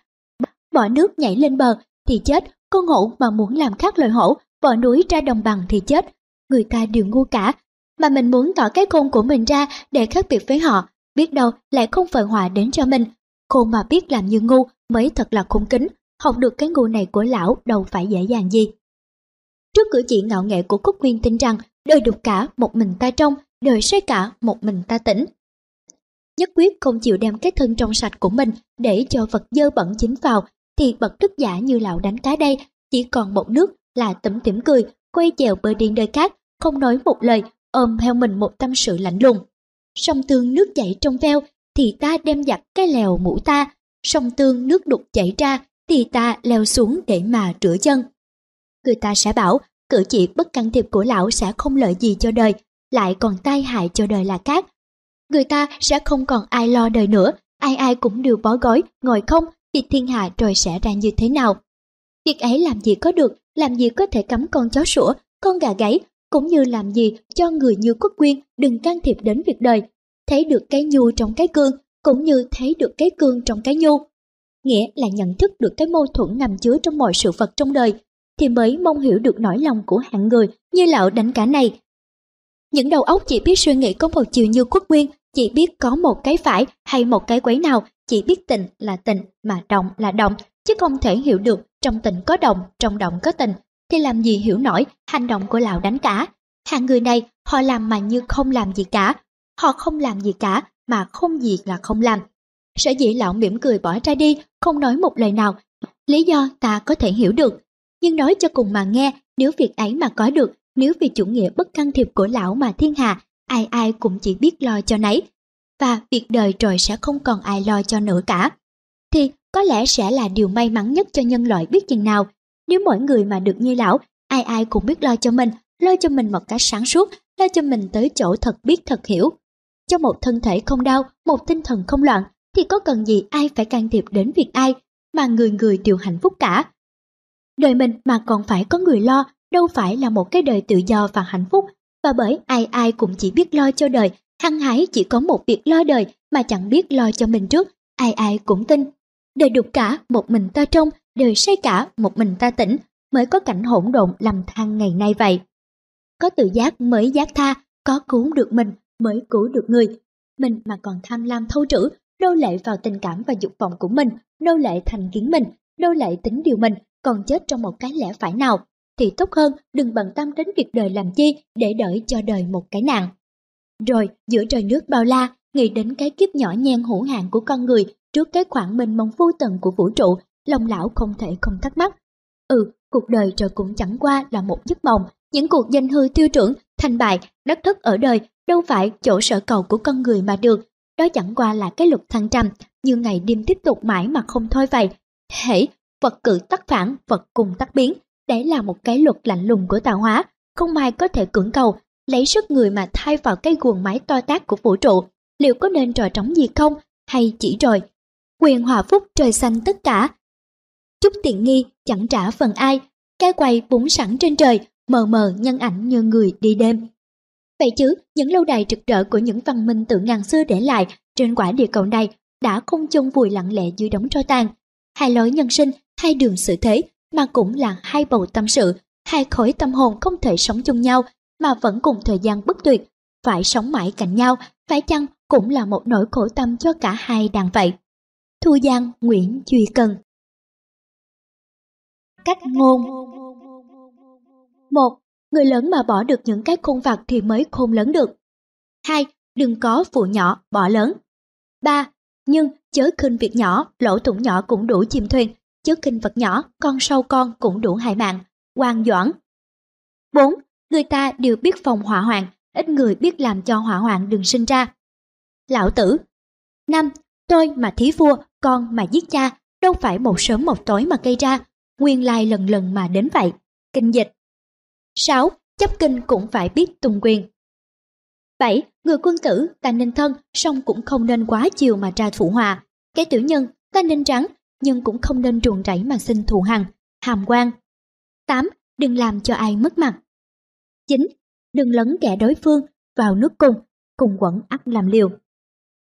bỏ nước nhảy lên bờ thì chết, con hổ mà muốn làm khác loài hổ, bỏ núi ra đồng bằng thì chết. Người ta đều ngu cả, mà mình muốn tỏ cái khôn của mình ra để khác biệt với họ, biết đâu lại không phải họa đến cho mình. Khôn mà biết làm như ngu mới thật là khôn kính, học được cái ngu này của lão đâu phải dễ dàng gì. Trước cử chỉ ngạo nghệ của Cúc Nguyên tin rằng đời đục cả một mình ta trong, đời say cả một mình ta tỉnh. Nhất quyết không chịu đem cái thân trong sạch của mình để cho vật dơ bẩn chính vào, thì bậc đức giả như lão đánh cá đây chỉ còn một nước là tẩm tỉm cười, quay chèo bơi điên nơi khác, không nói một lời, ôm theo mình một tâm sự lạnh lùng. Sông tương nước chảy trong veo, thì ta đem giặt cái lèo mũ ta, sông tương nước đục chảy ra, thì ta leo xuống để mà rửa chân. Người ta sẽ bảo, cử chỉ bất can thiệp của lão sẽ không lợi gì cho đời, lại còn tai hại cho đời là khác. Người ta sẽ không còn ai lo đời nữa, ai ai cũng đều bó gói, ngồi không, thì thiên hạ rồi sẽ ra như thế nào. Việc ấy làm gì có được, làm gì có thể cấm con chó sủa, con gà gáy, cũng như làm gì cho người như quốc quyên đừng can thiệp đến việc đời. Thấy được cái nhu trong cái cương, cũng như thấy được cái cương trong cái nhu. Nghĩa là nhận thức được cái mâu thuẫn nằm chứa trong mọi sự vật trong đời, thì mới mong hiểu được nỗi lòng của hạng người như lão đánh cả này. Những đầu óc chỉ biết suy nghĩ có một chiều như quốc nguyên, chỉ biết có một cái phải hay một cái quấy nào, chỉ biết tình là tình mà động là động, chứ không thể hiểu được trong tình có động, trong động có tình, thì làm gì hiểu nổi hành động của lão đánh cả. Hạng người này họ làm mà như không làm gì cả, họ không làm gì cả mà không gì là không làm. Sở dĩ lão mỉm cười bỏ ra đi, không nói một lời nào, lý do ta có thể hiểu được, nhưng nói cho cùng mà nghe, nếu việc ấy mà có được, nếu vì chủ nghĩa bất can thiệp của lão mà thiên hạ, ai ai cũng chỉ biết lo cho nấy, và việc đời rồi sẽ không còn ai lo cho nữa cả. Thì có lẽ sẽ là điều may mắn nhất cho nhân loại biết chừng nào, nếu mỗi người mà được như lão, ai ai cũng biết lo cho mình, lo cho mình một cách sáng suốt, lo cho mình tới chỗ thật biết thật hiểu. Cho một thân thể không đau, một tinh thần không loạn, thì có cần gì ai phải can thiệp đến việc ai, mà người người đều hạnh phúc cả. Đời mình mà còn phải có người lo, đâu phải là một cái đời tự do và hạnh phúc, và bởi ai ai cũng chỉ biết lo cho đời, hăng hái chỉ có một việc lo đời mà chẳng biết lo cho mình trước, ai ai cũng tin. Đời đục cả, một mình ta trong, đời say cả, một mình ta tỉnh, mới có cảnh hỗn độn lầm than ngày nay vậy. Có tự giác mới giác tha, có cứu được mình mới cứu được người. Mình mà còn tham lam thâu trữ, nô lệ vào tình cảm và dục vọng của mình, nô lệ thành kiến mình, nô lệ tính điều mình, còn chết trong một cái lẽ phải nào, thì tốt hơn đừng bận tâm đến việc đời làm chi để đợi cho đời một cái nạn. Rồi, giữa trời nước bao la, nghĩ đến cái kiếp nhỏ nhen hữu hạn của con người trước cái khoảng mênh mông vô tận của vũ trụ lòng lão không thể không thắc mắc. Ừ, cuộc đời rồi cũng chẳng qua là một giấc mộng, những cuộc danh hư tiêu trưởng, thành bại, đất thất ở đời đâu phải chỗ sở cầu của con người mà được. Đó chẳng qua là cái luật thăng trầm, như ngày đêm tiếp tục mãi mà không thôi vậy. Hễ, vật cử tắc phản, vật cùng tắc biến. Đấy là một cái luật lạnh lùng của tạo hóa, không ai có thể cưỡng cầu, lấy sức người mà thay vào cái guồng máy to tác của vũ trụ. Liệu có nên trò trống gì không, hay chỉ rồi? Quyền hòa phúc trời xanh tất cả. Chút tiện nghi chẳng trả phần ai, cái quay búng sẵn trên trời, mờ mờ nhân ảnh như người đi đêm. Vậy chứ, những lâu đài trực rỡ của những văn minh từ ngàn xưa để lại trên quả địa cầu này đã không chôn vùi lặng lẽ dưới đống tro tàn. Hai lối nhân sinh, hai đường sự thế, mà cũng là hai bầu tâm sự, hai khối tâm hồn không thể sống chung nhau mà vẫn cùng thời gian bất tuyệt, phải sống mãi cạnh nhau, phải chăng cũng là một nỗi khổ tâm cho cả hai đàn vậy. Thu Giang Nguyễn Duy Cần Cách ngôn một Người lớn mà bỏ được những cái khôn vặt thì mới khôn lớn được. 2. Đừng có phụ nhỏ, bỏ lớn. 3. Nhưng chớ khinh việc nhỏ, lỗ thủng nhỏ cũng đủ chìm thuyền, chớ khinh vật nhỏ, con sâu con cũng đủ hại mạng. quan Doãn 4. Người ta đều biết phòng hỏa hoạn, ít người biết làm cho hỏa hoạn đừng sinh ra. Lão tử 5. Tôi mà thí vua, con mà giết cha, đâu phải một sớm một tối mà gây ra, nguyên lai lần lần mà đến vậy. Kinh dịch 6. Chấp kinh cũng phải biết tung quyền. 7. Người quân tử ta nên thân, song cũng không nên quá chiều mà ra thủ hòa. Cái tiểu nhân ta nên trắng, nhưng cũng không nên ruồng rẫy mà xin thù hằn, hàm quan. 8. Đừng làm cho ai mất mặt. 9. Đừng lấn kẻ đối phương vào nước cùng, cùng quẩn ắt làm liều.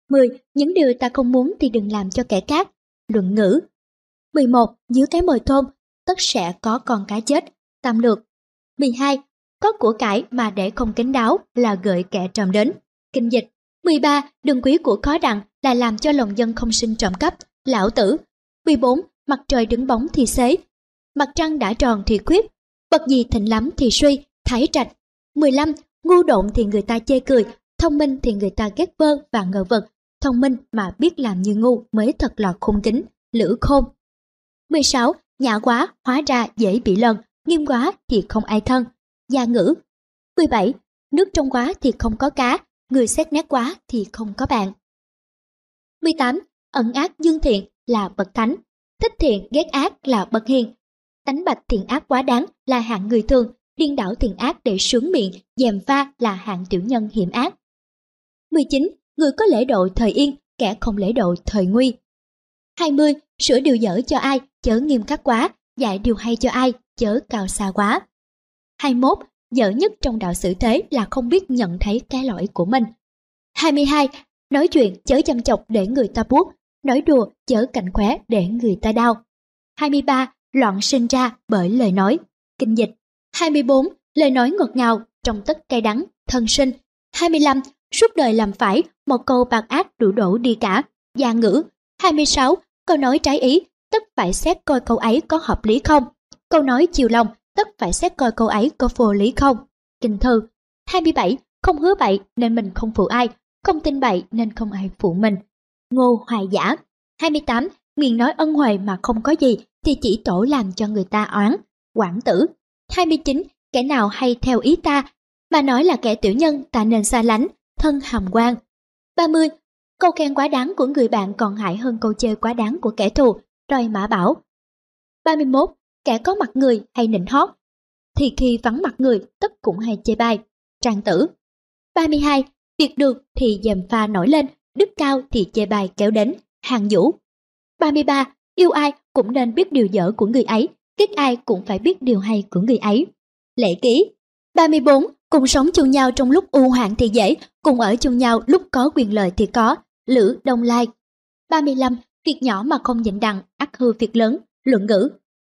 10. Những điều ta không muốn thì đừng làm cho kẻ khác. Luận ngữ. 11. Dưới cái mồi thôn, tất sẽ có con cá chết. Tam lược. 12. Có của cải mà để không kính đáo là gợi kẻ trộm đến. Kinh dịch. 13. Đừng quý của khó đặng là làm cho lòng dân không sinh trộm cắp. Lão tử. 14. Mặt trời đứng bóng thì xế. Mặt trăng đã tròn thì khuyết. Bậc gì thịnh lắm thì suy, thái trạch. 15. Ngu độn thì người ta chê cười, thông minh thì người ta ghét vơ và ngờ vật. Thông minh mà biết làm như ngu mới thật là khôn kính, lữ khôn. 16. Nhã quá, hóa ra dễ bị lần, nghiêm quá thì không ai thân. Gia ngữ 17. Nước trong quá thì không có cá, người xét nét quá thì không có bạn. 18. Ẩn ác dương thiện là bậc thánh, thích thiện ghét ác là bậc hiền. Tánh bạch thiện ác quá đáng là hạng người thường, điên đảo thiện ác để sướng miệng, dèm pha là hạng tiểu nhân hiểm ác. 19. Người có lễ độ thời yên, kẻ không lễ độ thời nguy. 20. Sửa điều dở cho ai, chớ nghiêm khắc quá, dạy điều hay cho ai, chớ cao xa quá. 21. Dở nhất trong đạo xử thế là không biết nhận thấy cái lỗi của mình. 22. Nói chuyện chớ chăm chọc để người ta buốt, nói đùa chớ cảnh khóe để người ta đau. 23. Loạn sinh ra bởi lời nói. Kinh dịch. 24. Lời nói ngọt ngào, trong tất cay đắng, thân sinh. 25. Suốt đời làm phải, một câu bạc ác đủ đổ đi cả. Gia ngữ. 26. Câu nói trái ý, tất phải xét coi câu ấy có hợp lý không. Câu nói chiều lòng, tất phải xét coi câu ấy có vô lý không. Kinh thư 27. Không hứa bậy nên mình không phụ ai, không tin bậy nên không ai phụ mình. Ngô Hoài Giả 28. Miệng nói ân huệ mà không có gì thì chỉ tổ làm cho người ta oán. Quảng tử 29. Kẻ nào hay theo ý ta mà nói là kẻ tiểu nhân ta nên xa lánh, thân hàm quan. 30. Câu khen quá đáng của người bạn còn hại hơn câu chơi quá đáng của kẻ thù, roi mã bảo. 31 kẻ có mặt người hay nịnh hót, thì khi vắng mặt người tất cũng hay chê bai. Trang tử 32. Việc được thì dèm pha nổi lên, đức cao thì chê bai kéo đến, hàng vũ. 33. Yêu ai cũng nên biết điều dở của người ấy, ghét ai cũng phải biết điều hay của người ấy. Lễ ký 34. Cùng sống chung nhau trong lúc u hoạn thì dễ, cùng ở chung nhau lúc có quyền lợi thì có. Lữ Đông Lai 35. Việc nhỏ mà không nhịn đặng, ắt hư việc lớn. Luận ngữ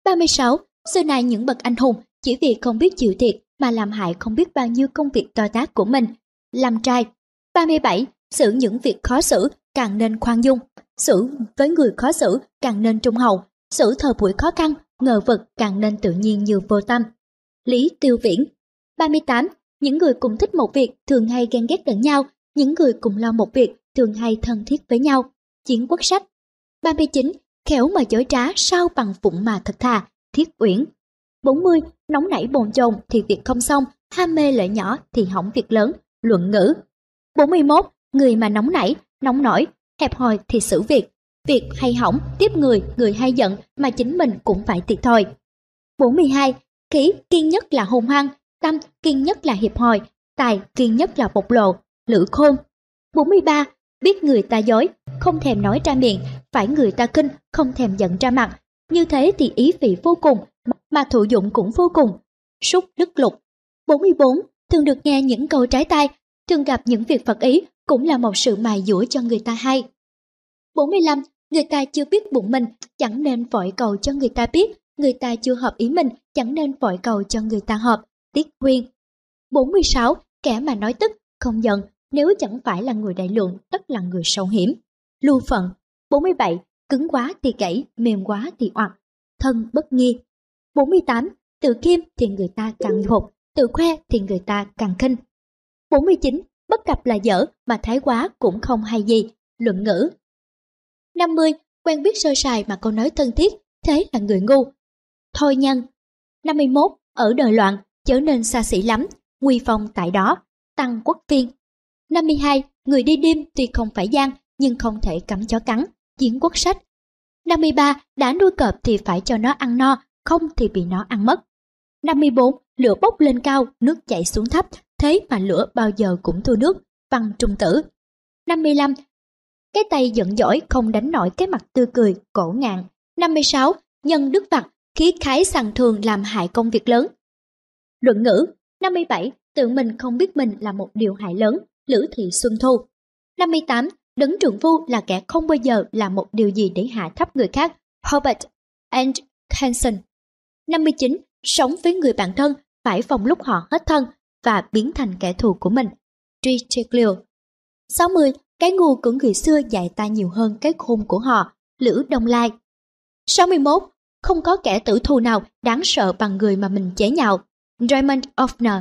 36. Xưa nay những bậc anh hùng chỉ vì không biết chịu thiệt mà làm hại không biết bao nhiêu công việc to tác của mình. Làm trai 37. Xử những việc khó xử càng nên khoan dung. Xử với người khó xử càng nên trung hậu. Xử thời buổi khó khăn, ngờ vực càng nên tự nhiên như vô tâm. Lý Tiêu Viễn 38. Những người cùng thích một việc thường hay ghen ghét lẫn nhau, những người cùng lo một việc thường hay thân thiết với nhau. Chiến quốc sách 39 khéo mà chối trá sao bằng phụng mà thật thà, thiết uyển. 40. Nóng nảy bồn chồn thì việc không xong, ham mê lợi nhỏ thì hỏng việc lớn, luận ngữ. 41. Người mà nóng nảy, nóng nổi, hẹp hòi thì xử việc. Việc hay hỏng, tiếp người, người hay giận mà chính mình cũng phải thiệt thòi. 42. Khí kiên nhất là hùng hăng, tâm kiên nhất là hiệp hòi, tài kiên nhất là bộc lộ, lữ khôn. 43. Biết người ta dối, không thèm nói ra miệng, phải người ta kinh, không thèm giận ra mặt. Như thế thì ý vị vô cùng, mà thụ dụng cũng vô cùng. Súc đức lục. 44. Thường được nghe những câu trái tai, thường gặp những việc phật ý cũng là một sự mài dũa cho người ta hay. 45. Người ta chưa biết bụng mình, chẳng nên vội cầu cho người ta biết, người ta chưa hợp ý mình, chẳng nên vội cầu cho người ta hợp. Tiết Huyên 46. Kẻ mà nói tức, không giận, nếu chẳng phải là người đại lượng, tất là người sâu hiểm. Lưu phận 47. Cứng quá thì gãy, mềm quá thì oặt. Thân bất nghi 48. Tự khiêm thì người ta càng hụt, tự khoe thì người ta càng khinh. 49. Bất cập là dở mà thái quá cũng không hay gì. Luận ngữ 50. Quen biết sơ sài mà câu nói thân thiết, thế là người ngu. Thôi nhân 51. Ở đời loạn, trở nên xa xỉ lắm, nguy phong tại đó, tăng quốc phiên. 52. Người đi đêm tuy không phải gian, nhưng không thể cắm chó cắn, chiến quốc sách. 53. Đã nuôi cọp thì phải cho nó ăn no, không thì bị nó ăn mất. 54. Lửa bốc lên cao, nước chảy xuống thấp, thế mà lửa bao giờ cũng thua nước, văn trung tử. 55. Cái tay giận dỗi không đánh nổi cái mặt tươi cười, cổ ngạn. 56. Nhân đức vặt, khí khái sằng thường làm hại công việc lớn. Luận ngữ 57. Tự mình không biết mình là một điều hại lớn, Lữ Thị Xuân Thu 58. Đấng trưởng phu là kẻ không bao giờ làm một điều gì để hạ thấp người khác, Robert and Hanson 59. Sống với người bạn thân, phải phòng lúc họ hết thân và biến thành kẻ thù của mình. Tricheglio 60. Cái ngu của người xưa dạy ta nhiều hơn cái khôn của họ. Lữ Đông Lai 61. Không có kẻ tử thù nào đáng sợ bằng người mà mình chế nhạo. Raymond Offner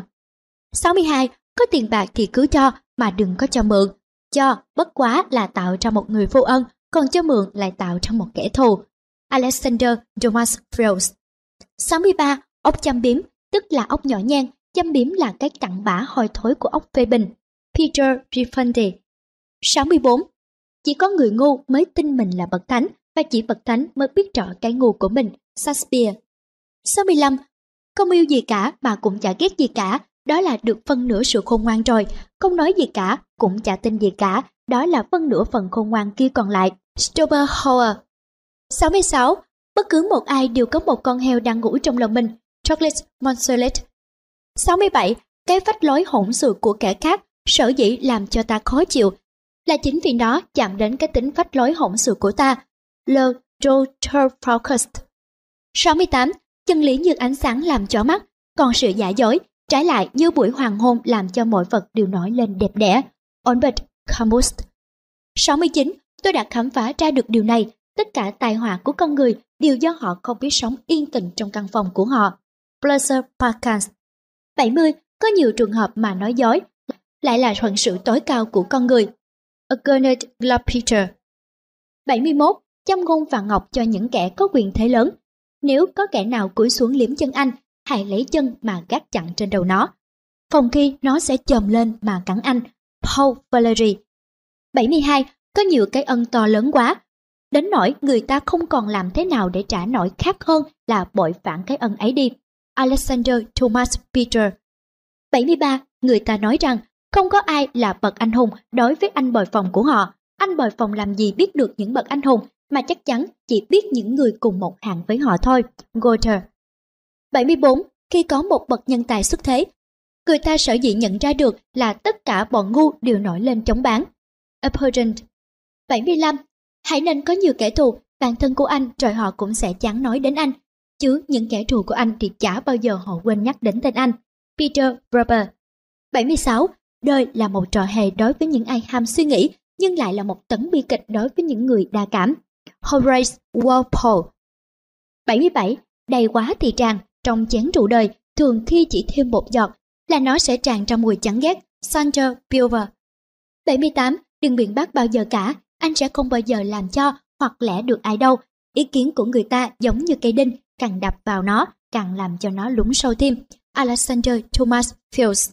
62. Có tiền bạc thì cứ cho, mà đừng có cho mượn. Cho bất quá là tạo ra một người vô ân, còn cho mượn lại tạo ra một kẻ thù. Alexander Thomas mươi 63. Ốc chăm biếm, tức là ốc nhỏ nhen, chăm biếm là cái cặn bã hôi thối của ốc phê bình. Peter Rifonde 64. Chỉ có người ngu mới tin mình là bậc thánh và chỉ bậc thánh mới biết rõ cái ngu của mình. Shakespeare 65. Không yêu gì cả mà cũng chả ghét gì cả, đó là được phân nửa sự khôn ngoan rồi. Không nói gì cả, cũng chả tin gì cả, đó là phân nửa phần khôn ngoan kia còn lại. Schopenhauer 66. Bất cứ một ai đều có một con heo đang ngủ trong lòng mình. Chocolate Monsolet 67. Cái vách lối hỗn xược của kẻ khác sở dĩ làm cho ta khó chịu là chính vì nó chạm đến cái tính phách lối hỗn xược của ta. Le Focus 68. Chân lý như ánh sáng làm cho mắt, còn sự giả dối, trái lại như buổi hoàng hôn làm cho mọi vật đều nổi lên đẹp đẽ. Albert Camus 69. Tôi đã khám phá ra được điều này, tất cả tài họa của con người đều do họ không biết sống yên tĩnh trong căn phòng của họ. Blazer Parkins 70. Có nhiều trường hợp mà nói dối lại là thuận sự tối cao của con người. Ernest Glapeter 71. Châm ngôn và ngọc cho những kẻ có quyền thế lớn. Nếu có kẻ nào cúi xuống liếm chân anh, hãy lấy chân mà gác chặn trên đầu nó. Phòng khi nó sẽ chồm lên mà cắn anh. Paul Valery 72. Có nhiều cái ân to lớn quá. Đến nỗi người ta không còn làm thế nào để trả nổi khác hơn là bội phản cái ân ấy đi. Alexander Thomas Peter 73. Người ta nói rằng không có ai là bậc anh hùng đối với anh bồi phòng của họ. Anh bồi phòng làm gì biết được những bậc anh hùng mà chắc chắn chỉ biết những người cùng một hạng với họ thôi. Goethe 74. Khi có một bậc nhân tài xuất thế, người ta sở dĩ nhận ra được là tất cả bọn ngu đều nổi lên chống bán. Abhorrent 75. Hãy nên có nhiều kẻ thù, bản thân của anh rồi họ cũng sẽ chán nói đến anh. Chứ những kẻ thù của anh thì chả bao giờ họ quên nhắc đến tên anh. Peter Rubber 76. Đời là một trò hề đối với những ai ham suy nghĩ, nhưng lại là một tấn bi kịch đối với những người đa cảm. Horace Walpole 77. Đầy quá thì tràn, trong chén rượu đời, thường khi chỉ thêm một giọt là nó sẽ tràn ra mùi chán ghét. Sandra Pilver 78. Đừng biện bác bao giờ cả, anh sẽ không bao giờ làm cho hoặc lẽ được ai đâu. Ý kiến của người ta giống như cây đinh, càng đập vào nó, càng làm cho nó lún sâu thêm. Alexander Thomas Fields